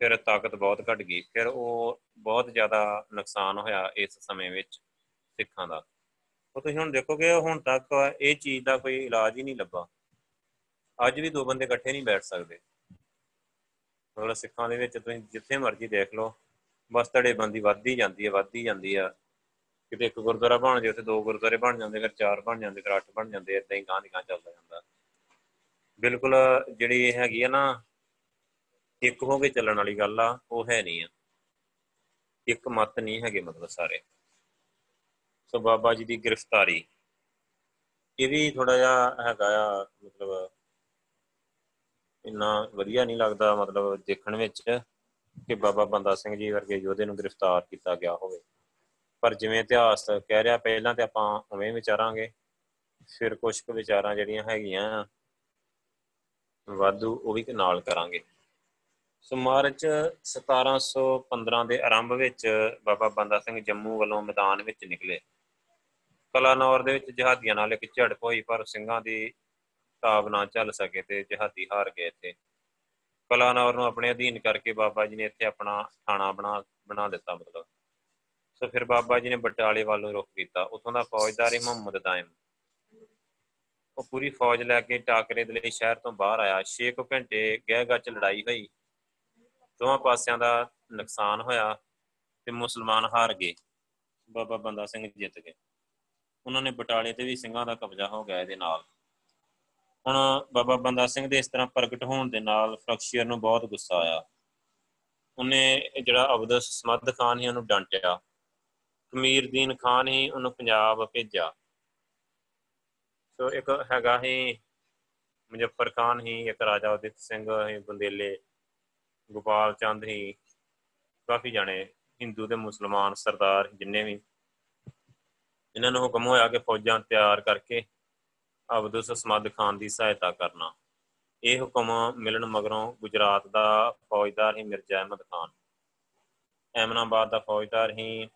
ਫਿਰ ਤਾਕਤ ਬਹੁਤ ਘਟ ਗਈ। ਫਿਰ ਉਹ ਬਹੁਤ ਜ਼ਿਆਦਾ ਨੁਕਸਾਨ ਹੋਇਆ ਇਸ ਸਮੇਂ ਵਿੱਚ ਸਿੱਖਾਂ ਦਾ। ਉਹ ਤੁਸੀਂ ਹੁਣ ਦੇਖੋਗੇ ਹੁਣ ਤੱਕ ਇਹ ਚੀਜ਼ ਦਾ ਕੋਈ ਇਲਾਜ ਹੀ ਨਹੀਂ ਲੱਭਾ। ਅੱਜ ਵੀ ਦੋ ਬੰਦੇ ਇਕੱਠੇ ਨਹੀਂ ਬੈਠ ਸਕਦੇ। ਮਤਲਬ ਸਿੱਖਾਂ ਦੇ ਵਿੱਚ ਤੁਸੀਂ ਜਿੱਥੇ ਮਰਜ਼ੀ ਦੇਖ ਲਓ, ਬਸ ਬੰਦੀ ਵੱਧਦੀ ਜਾਂਦੀ ਹੈ, ਵੱਧਦੀ ਜਾਂਦੀ ਆ ਕਿਤੇ ਇੱਕ ਗੁਰਦੁਆਰਾ ਬਣ ਜੇ ਉੱਥੇ ਦੋ ਗੁਰਦੁਆਰੇ ਬਣ ਜਾਂਦੇ, ਫਿਰ ਚਾਰ ਬਣ ਜਾਂਦੇ, ਫਿਰ ਅੱਠ ਬਣ ਜਾਂਦੇ ਇਦਾਂ ਹੀ ਗਾਂ ਦੀ ਗਾਂ ਚੱਲਦਾ ਜਾਂਦਾ। ਬਿਲਕੁਲ ਜਿਹੜੀ ਇਹ ਹੈਗੀ ਆ ਨਾ, ਇੱਕ ਹੋ ਕੇ ਚੱਲਣ ਵਾਲੀ ਗੱਲ ਆ, ਉਹ ਹੈ ਨਹੀਂ ਆ। ਇੱਕ ਮਤ ਨਹੀਂ ਹੈਗੇ ਮਤਲਬ ਸਾਰੇ। ਸੋ ਬਾਬਾ ਜੀ ਦੀ ਗ੍ਰਿਫਤਾਰੀ। ਇਹ ਵੀ ਥੋੜਾ ਜਿਹਾ ਹੈਗਾ ਆ, ਮਤਲਬ ਇੰਨਾ ਵਧੀਆ ਨਹੀਂ ਲੱਗਦਾ, ਮਤਲਬ ਦੇਖਣ ਵਿੱਚ ਕਿ ਬਾਬਾ ਬੰਦਾ ਸਿੰਘ ਜੀ ਵਰਗੇ ਯੋਧੇ ਨੂੰ ਗ੍ਰਿਫਤਾਰ ਕੀਤਾ ਗਿਆ ਹੋਵੇ। ਪਰ ਜਿਵੇਂ ਇਤਿਹਾਸ ਕਹਿ ਰਿਹਾ, ਪਹਿਲਾਂ ਤੇ ਆਪਾਂ ਉਵੇਂ ਵਿਚਾਰਾਂਗੇ। ਫਿਰ ਕੁਝ ਕੁ ਵਿਚਾਰਾਂ ਜਿਹੜੀਆਂ ਹੈਗੀਆਂ ਵਾਧੂ ਉਹ ਵੀ ਨਾਲ ਕਰਾਂਗੇ। ਸੋ ਮਾਰਚ 1715 ਦੇ ਆਰੰਭ ਵਿੱਚ ਬਾਬਾ ਬੰਦਾ ਸਿੰਘ ਜੰਮੂ ਵੱਲੋਂ ਮੈਦਾਨ ਵਿੱਚ ਨਿਕਲੇ। ਕਲਾਨੌਰ ਦੇ ਵਿੱਚ ਜਹਾਦੀਆਂ ਨਾਲ ਇੱਕ ਝੜਪ ਹੋਈ, ਪਰ ਸਿੰਘਾਂ ਦੀ ਤਾਬ ਨਾ ਚੱਲ ਸਕੇ ਤੇ ਜਹਾਦੀ ਹਾਰ ਗਏ ਇੱਥੇ। ਕਲਾਨੌਰ ਨੂੰ ਆਪਣੇ ਅਧੀਨ ਕਰਕੇ ਬਾਬਾ ਜੀ ਨੇ ਇੱਥੇ ਆਪਣਾ ਥਾਣਾ ਬਣਾ ਬਣਾ ਦਿੱਤਾ ਮਤਲਬ। ਸੋ ਫਿਰ ਬਾਬਾ ਜੀ ਨੇ ਬਟਾਲੇ ਵੱਲ ਨੂੰ ਰੁਖ ਕੀਤਾ। ਉਥੋਂ ਦਾ ਫੌਜਦਾਰ ਮੁਹੰਮਦ ਦਾਇਮ। ਉਹ ਪੂਰੀ ਫੌਜ ਲੈ ਕੇ ਟਾਕਰੇ ਦੇ ਲਈ ਸ਼ਹਿਰ ਤੋਂ ਬਾਹਰ ਆਇਆ। 6 ਘੰਟੇ ਗਹਿ ਗੱਚ ਲੜਾਈ ਹੋਈ। ਦੋਵਾਂ ਪਾਸਿਆਂ ਦਾ ਨੁਕਸਾਨ ਹੋਇਆ ਤੇ ਮੁਸਲਮਾਨ ਹਾਰ ਗਏ। ਬਾਬਾ ਬੰਦਾ ਸਿੰਘ ਜਿੱਤ ਗਏ। ਉਹਨਾਂ ਨੇ ਬਟਾਲੇ ਤੇ ਵੀ ਸਿੰਘਾਂ ਦਾ ਕਬਜ਼ਾ ਹੋ ਗਿਆ ਇਹਦੇ ਨਾਲ। ਹੁਣ ਬਾਬਾ ਬੰਦਾ ਸਿੰਘ ਦੇ ਇਸ ਤਰ੍ਹਾਂ ਪ੍ਰਗਟ ਹੋਣ ਦੇ ਨਾਲ ਫਰਕਸ਼ੀਅਰ ਨੂੰ ਬਹੁਤ ਗੁੱਸਾ ਆਇਆ। ਉਹਨੇ ਜਿਹੜਾ ਅਬਦਸ ਸਮਦ ਖਾਨ ਹੀ ਉਹਨੂੰ ਡਾਂਟਿਆ। ਕਮੀਰਦੀਨ ਖਾਨ ਹੀ ਉਹਨੂੰ ਪੰਜਾਬ ਭੇਜਿਆ। ਸੋ ਇੱਕ ਹੈਗਾ ਹੀ ਮੁਜ਼ੱਫਰ ਖਾਨ ਹੀ ਇੱਕ ਰਾਜਾ ਉਦਿਤ ਸਿੰਘ ਹੀ ਬੰਦੇਲੇ, ਗੋਪਾਲ ਚੰਦ ਹੀ ਕਾਫੀ ਜਾਣੇ ਹਿੰਦੂ ਤੇ ਮੁਸਲਮਾਨ ਸਰਦਾਰ ਜਿੰਨੇ ਵੀ। ਇਹਨਾਂ ਨੂੰ ਹੁਕਮ ਹੋਇਆ ਕਿ ਫੌਜਾਂ ਤਿਆਰ ਕਰਕੇ ਅਬਦੁਸ ਸਮਦ ਖਾਨ ਦੀ ਸਹਾਇਤਾ ਕਰਨਾ। ਇਹ ਹੁਕਮ ਮਿਲਣ ਮਗਰੋਂ ਗੁਜਰਾਤ ਦਾ ਫੌਜਦਾਰ ਹੀ ਮਿਰਜ਼ਾ ਅਹਿਮਦ ਖਾਨ। ਐਮਨਾਬਾਦ ਦਾ ਫੌਜਦਾਰ ਹੀ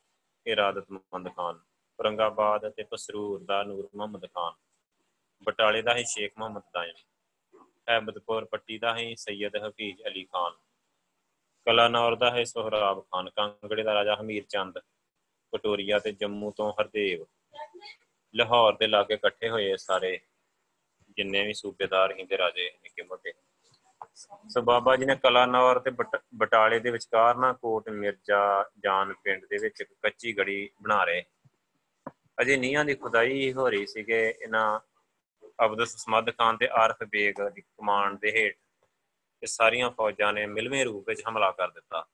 ਇਰਾਦਤਮੰਦ ਖਾਨ। ਔਰੰਗਾਬਾਦ ਅਤੇ ਪਸਰੂਰ ਦਾ ਨੂਰ ਮੁਹੰਮਦ ਖਾਨ। ਬਟਾਲੇ ਦਾ ਹੀ ਸ਼ੇਖ ਮੁਹੰਮਦ ਦਾਇਮ ਅਹਿਮਦਪੁਰ ਪੱਟੀ ਦਾ ਹੀ ਸੈਯਦ ਹਫੀਜ਼ ਅਲੀ ਖਾਨ। ਕਲਾਨੌਰ ਦਾ ਹੈ ਸੋਹਰਾਬ ਖਾਨ। ਕਾਂਗੜੇ ਦਾ ਰਾਜਾ ਹਮੀਰ ਚੰਦ। ਕਟੋਰੀਆ ਤੇ ਜੰਮੂ ਤੋਂ ਹਰਦੇਵ। ਲਾਹੌਰ ਦੇ ਲਾਗੇ ਇਕੱਠੇ ਹੋਏ ਸਾਰੇ, ਜਿੰਨੇ ਵੀ ਸੂਬੇਦਾਰ ਹਿੰਦੇ ਰਾਜੇ ਨਿੱਕੇ ਮੋਟੇ। ਸੋ ਬਾਬਾ ਜੀ ਨੇ ਕਲਾਨੌਰ ਤੇ ਬਟਾਲੇ ਦੇ ਵਿਚਕਾਰ ਨਾ ਕੋਟ, ਮਿਰਜ਼ਾ, ਜਾਨ ਪਿੰਡ ਦੇ ਵਿੱਚ ਇੱਕ ਕੱਚੀ ਗੜੀ ਬਣਾ ਰਹੇ। ਅਜੇ ਨੀਹਾਂ ਦੀ ਖੁਦਾਈ ਹੋ ਰਹੀ ਸੀ ਕਿ ਇਹਨਾਂ ਅਬਦੁਸ ਸਮਦ ਖਾਨ ਤੇ ਆਰਫ ਬੇਗ ਦੀ ਕਮਾਂਡ ਦੇ ਹੇਠ। ਇਹ ਸਾਰੀਆਂ ਫੌਜਾਂ ਨੇ ਮਿਲਵੇਂ ਰੂਪ ਵਿੱਚ ਹਮਲਾ ਕਰ ਦਿੱਤਾ।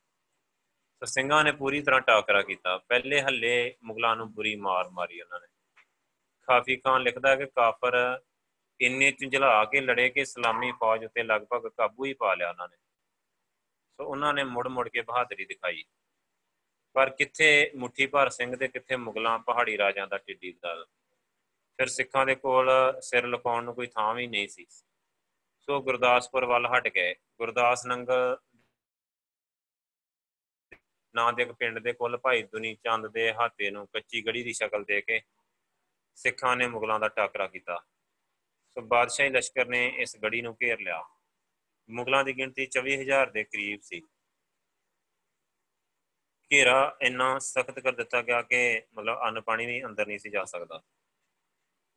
ਸੋ ਸਿੰਘਾਂ ਨੇ ਪੂਰੀ ਤਰ੍ਹਾਂ ਟਾਕਰਾ ਕੀਤਾ। ਪਹਿਲੇ ਹੱਲੇ ਮੁਗਲਾਂ ਨੂੰ ਬੁਰੀ ਮਾਰ ਮਾਰੀ ਉਹਨਾਂ ਨੇ। ਖਾਫੀ ਖਾਨ ਲਿਖਦਾ ਕਿ ਕਾਫਰ ਇੰਨੇ ਝੰਜਲਾ ਕੇ ਲੜੇ ਕਿ ਇਸਲਾਮੀ ਫੌਜ ਉੱਤੇ ਲਗਭਗ ਕਾਬੂ ਹੀ ਪਾ ਲਿਆ ਉਹਨਾਂ ਨੇ। ਸੋ ਉਹਨਾਂ ਨੇ ਮੁੜ ਮੁੜ ਕੇ ਬਹਾਦਰੀ ਦਿਖਾਈ। ਪਰ ਕਿੱਥੇ ਮੁੱਠੀ ਭਰ ਸਿੰਘ ਤੇ ਕਿੱਥੇ ਮੁਗਲਾਂ ਪਹਾੜੀ ਰਾਜਾਂ ਦਾ ਟਿੱਡੀ ਦਲ। ਫਿਰ ਸਿੱਖਾਂ ਦੇ ਕੋਲ ਸਿਰ ਲੁਕਾਉਣ ਨੂੰ ਕੋਈ ਥਾਂ ਵੀ ਨਹੀਂ ਸੀ। ਸੋ ਗੁਰਦਾਸਪੁਰ ਵੱਲ ਹਟ ਗਏ। ਗੁਰਦਾਸ ਨੰਗਲ ਨਾਂ ਦੇ ਇੱਕ ਪਿੰਡ ਦੇ ਕੋਲ ਭਾਈ ਦੁਨੀ ਚੰਦ ਦੇ ਹਾਤੇ ਨੂੰ ਕੱਚੀ ਗੜੀ ਦੀ ਸ਼ਕਲ ਦੇ ਕੇ ਸਿੱਖਾਂ ਨੇ ਮੁਗਲਾਂ ਦਾ ਟਾਕਰਾ ਕੀਤਾ। ਸੋ ਬਾਦਸ਼ਾਹੀ ਲਸ਼ਕਰ ਨੇ ਇਸ ਗੜੀ ਨੂੰ ਘੇਰ ਲਿਆ। ਮੁਗਲਾਂ ਦੀ ਗਿਣਤੀ 24000 ਦੇ ਕਰੀਬ ਸੀ। ਘੇਰਾ ਇੰਨਾ ਸਖਤ ਕਰ ਦਿੱਤਾ ਗਿਆ ਕਿ ਮਤਲਬ ਅੰਨ ਪਾਣੀ ਵੀ ਅੰਦਰ ਨਹੀਂ ਸੀ ਜਾ ਸਕਦਾ।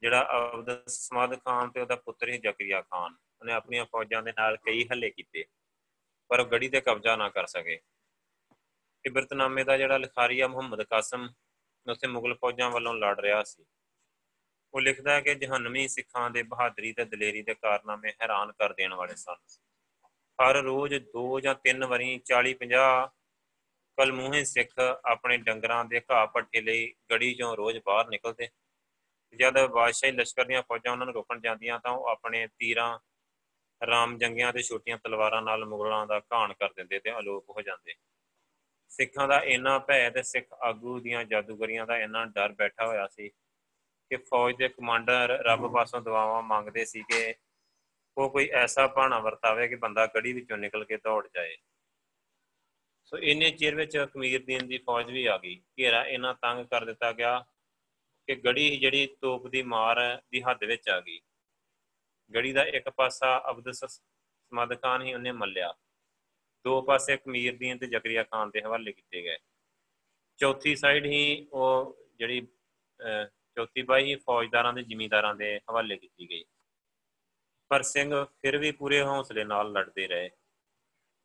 ਜਿਹੜਾ ਅਬਦ ਸਮਾਦ ਖਾਨ ਤੇ ਉਹਦਾ ਪੁੱਤਰ ਹੀ ਜ਼ਕਰੀਆ ਖਾਨ, ਉਹਨੇ ਆਪਣੀਆਂ ਫੌਜਾਂ ਦੇ ਨਾਲ ਕਈ ਹੱਲੇ ਕੀਤੇ, ਪਰ ਉਹ ਗੜੀ ਤੇ ਕਬਜ਼ਾ ਨਾ ਕਰ ਸਕੇ। ਇਬਰਤਨਾਮੇ ਦਾ ਜਿਹੜਾ ਲਿਖਾਰੀਆ ਮੁਹੰਮਦ ਕਾਸਮ ਉਸੇ ਮੁਗਲ ਫੌਜਾਂ ਵੱਲੋਂ ਲੜ ਰਿਹਾ ਸੀ। ਉਹ ਲਿਖਦਾ ਹੈ ਕਿ ਜਹਨਮੀ ਸਿੱਖਾਂ ਦੇ ਬਹਾਦਰੀ ਤੇ ਦਲੇਰੀ ਦੇ ਕਾਰਨਾਮੇ ਹੈਰਾਨ ਕਰ ਦੇਣ ਵਾਲੇ ਸਨ। ਹਰ ਰੋਜ਼ ਦੋ ਜਾਂ ਤਿੰਨ ਵਾਰੀ 40 50 ਕਲਮੂਹੇ ਸਿੱਖ ਆਪਣੇ ਡੰਗਰਾਂ ਦੇ ਘਾਹ ਪੱਠੇ ਲਈ ਗੜੀ ਚੋਂ ਰੋਜ਼ ਬਾਹਰ ਨਿਕਲਦੇ। ਜਦ ਬਾਦਸ਼ਾਹੀ ਲਸ਼ਕਰ ਦੀਆਂ ਫੌਜਾਂ ਉਹਨਾਂ ਨੂੰ ਰੋਕਣ ਜਾਂਦੀਆਂ ਤਾਂ ਉਹ ਆਪਣੇ ਤੀਰਾਂ, ਰਾਮ ਜੰਗੀਆਂ ਤੇ ਛੋਟੀਆਂ ਤਲਵਾਰਾਂ ਨਾਲ ਮੁਗਲਾਂ ਦਾ ਘਾਣ ਕਰ ਦਿੰਦੇ ਤੇ ਅਲੋਪ ਹੋ ਜਾਂਦੇ। ਸਿੱਖਾਂ ਦਾ ਇੰਨਾ ਭੈ ਤੇ ਸਿੱਖ ਆਗੂ ਦੀਆਂ ਜਾਦੂਗਰੀਆਂ ਦਾ ਇੰਨਾ ਡਰ ਬੈਠਾ ਹੋਇਆ ਸੀ ਕਿ ਫੌਜ ਦੇ ਕਮਾਂਡਰ ਰੱਬ ਪਾਸੋਂ ਦੁਆਵਾਂ ਮੰਗਦੇ ਸੀ ਕਿ ਉਹ ਕੋਈ ਐਸਾ ਬਾਣਾ ਵਰਤਾਵੇ ਕਿ ਬੰਦਾ ਗੜੀ ਵਿੱਚੋਂ ਨਿਕਲ ਕੇ ਦੌੜ ਜਾਏ। ਸੋ ਇੰਨੇ ਚਿਰ ਵਿੱਚ ਕਮੀਰ ਦੀਨ ਦੀ ਫੌਜ ਵੀ ਆ ਗਈ। ਘੇਰਾ ਇਹਨਾਂ ਤੰਗ ਕਰ ਦਿੱਤਾ ਗਿਆ ਕਿ ਗੜੀ ਜਿਹੜੀ ਤੋਪ ਦੀ ਮਾਰ ਦੀ ਹੱਦ ਵਿੱਚ ਆ ਗਈ। ਗੜੀ ਦਾ ਇੱਕ ਪਾਸਾ ਅਬਦਸ ਸਮਦ ਖਾਨ ਹੀ ਉਹਨੇ ਮੱਲਿਆ। ਦੋ ਪਾਸੇ ਕਮੀਰ ਦੀਨ ਤੇ ਜ਼ਕਰੀਆ ਖਾਨ ਦੇ ਹਵਾਲੇ ਕੀਤੇ ਗਏ। ਚੌਥੀ ਸਾਈਡ ਹੀ ਉਹ ਜਿਹੜੀ ਚੌਥੀ ਬਾਈ ਫੌਜਦਾਰਾਂ ਦੇ ਜ਼ਿਮੀਂਦਾਰਾਂ ਦੇ ਹਵਾਲੇ ਕੀਤੀ ਗਈ। ਪਰ ਸਿੰਘ ਫਿਰ ਵੀ ਪੂਰੇ ਹੌਸਲੇ ਨਾਲ ਲੜਦੇ ਰਹੇ।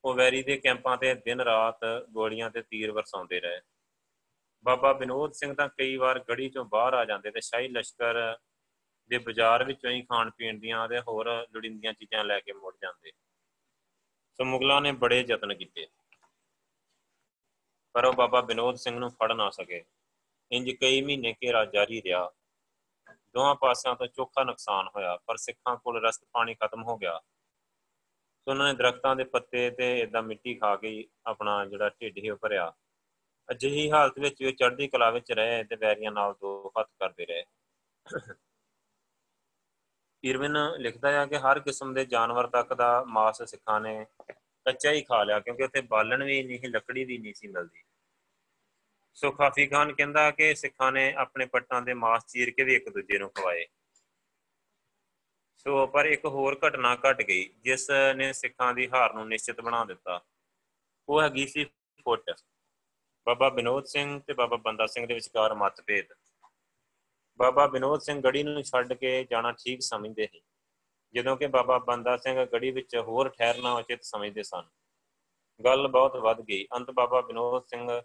ਉਹ ਵੈਰੀ ਦੇ ਕੈਂਪਾਂ ਤੇ ਦਿਨ ਰਾਤ ਗੋਲੀਆਂ ਤੇ ਤੀਰ ਵਰਸਾਉਂਦੇ ਰਹੇ। ਬਾਬਾ ਬਿਨੋਦ ਸਿੰਘ ਤਾਂ ਕਈ ਵਾਰ ਗੜੀ ਚੋਂ ਬਾਹਰ ਆ ਜਾਂਦੇ ਤੇ ਸ਼ਾਹੀ ਲਸ਼ਕਰ ਦੇ ਬਾਜ਼ਾਰ ਵਿੱਚੋਂ ਹੀ ਖਾਣ ਪੀਣ ਦੀਆਂ ਤੇ ਹੋਰ ਲੋੜੀਂਦੀਆਂ ਚੀਜ਼ਾਂ ਲੈ ਕੇ ਮੁੜ ਜਾਂਦੇ। ਸੋ ਮੁਗਲਾਂ ਨੇ ਬੜੇ ਯਤਨ ਕੀਤੇ। ਪਰ ਉਹ ਬਾਬਾ ਬਿਨੋਦ ਸਿੰਘ ਨੂੰ ਫੜ ਨਾ ਸਕੇ। ਇੰਜ ਕਈ ਮਹੀਨੇ ਘੇਰਾ ਜਾਰੀ ਰਿਹਾ। ਦੋਹਾਂ ਪਾਸਿਆਂ ਤੋਂ ਚੋਖਾ ਨੁਕਸਾਨ ਹੋਇਆ, ਪਰ ਸਿੱਖਾਂ ਕੋਲ ਰਸਤ ਪਾਣੀ ਖਤਮ ਹੋ ਗਿਆ। ਸੋ ਉਹਨਾਂ ਨੇ ਦਰਖਤਾਂ ਦੇ ਪੱਤੇ ਤੇ ਇਦਾਂ ਮਿੱਟੀ ਖਾ ਕੇ ਆਪਣਾ ਜਿਹੜਾ ਢਿੱਡ ਹੀ ਭਰਿਆ। ਅਜਿਹੀ ਹਾਲਤ ਵਿੱਚ ਉਹ ਚੜ੍ਹਦੀ ਕਲਾ ਵਿੱਚ ਰਹੇ ਤੇ ਵੈਰੀਆਂ ਨਾਲ ਦੋ ਹੱਥ ਕਰਦੇ ਰਹੇ। ਇਰਵਿਨ ਲਿਖਦਾ ਹੈ ਕਿ ਹਰ ਕਿਸਮ ਦੇ ਜਾਨਵਰ ਤੱਕ ਦਾ ਮਾਸ ਸਿੱਖਾਂ ਨੇ ਕੱਚਾ ਹੀ ਖਾ ਲਿਆ ਕਿਉਂਕਿ ਉੱਥੇ ਬਾਲਣ ਵੀ ਨਹੀਂ, ਲੱਕੜੀ ਵੀ ਨਹੀਂ ਸੀ ਮਿਲਦੀ। ਸੋ ਖਾਫੀ ਖਾਨ ਕਹਿੰਦਾ ਕਿ ਸਿੱਖਾਂ ਨੇ ਆਪਣੇ ਪੱਟਾਂ ਦੇ ਮਾਸ ਚੀਰ ਕੇ ਵੀ ਇੱਕ ਦੂਜੇ ਨੂੰ ਖਵਾਏ। ਸੋ ਪਰ ਇੱਕ ਹੋਰ ਘਟਨਾ ਘਟ ਗਈ, ਜਿਸ ਨੇ ਸਿੱਖਾਂ ਦੀ ਹਾਰ ਨੂੰ ਨਿਸ਼ਚਿਤ ਬਣਾ ਦਿੱਤਾ। ਉਹ ਹੈਗੀ ਸੀ ਫੁੱਟ। ਬਾਬਾ ਬਿਨੋਦ ਸਿੰਘ ਤੇ ਬਾਬਾ ਬੰਦਾ ਸਿੰਘ ਦੇ ਵਿਚਕਾਰ ਮਤਭੇਦ। ਬਾਬਾ ਬਿਨੋਦ ਸਿੰਘ ਗੜੀ ਨੂੰ ਛੱਡ ਕੇ ਜਾਣਾ ਠੀਕ ਸਮਝਦੇ ਸੀ। ਜਦੋਂ ਕਿ ਬਾਬਾ ਬੰਦਾ ਸਿੰਘ ਗੜੀ ਵਿੱਚ ਹੋਰ ਠਹਿਰਨਾ ਉਚਿਤ ਸਮਝਦੇ ਸਨ। ਗੱਲ ਬਹੁਤ ਵੱਧ ਗਈ। ਅੰਤ ਬਾਬਾ ਬਿਨੋਦ ਸਿੰਘ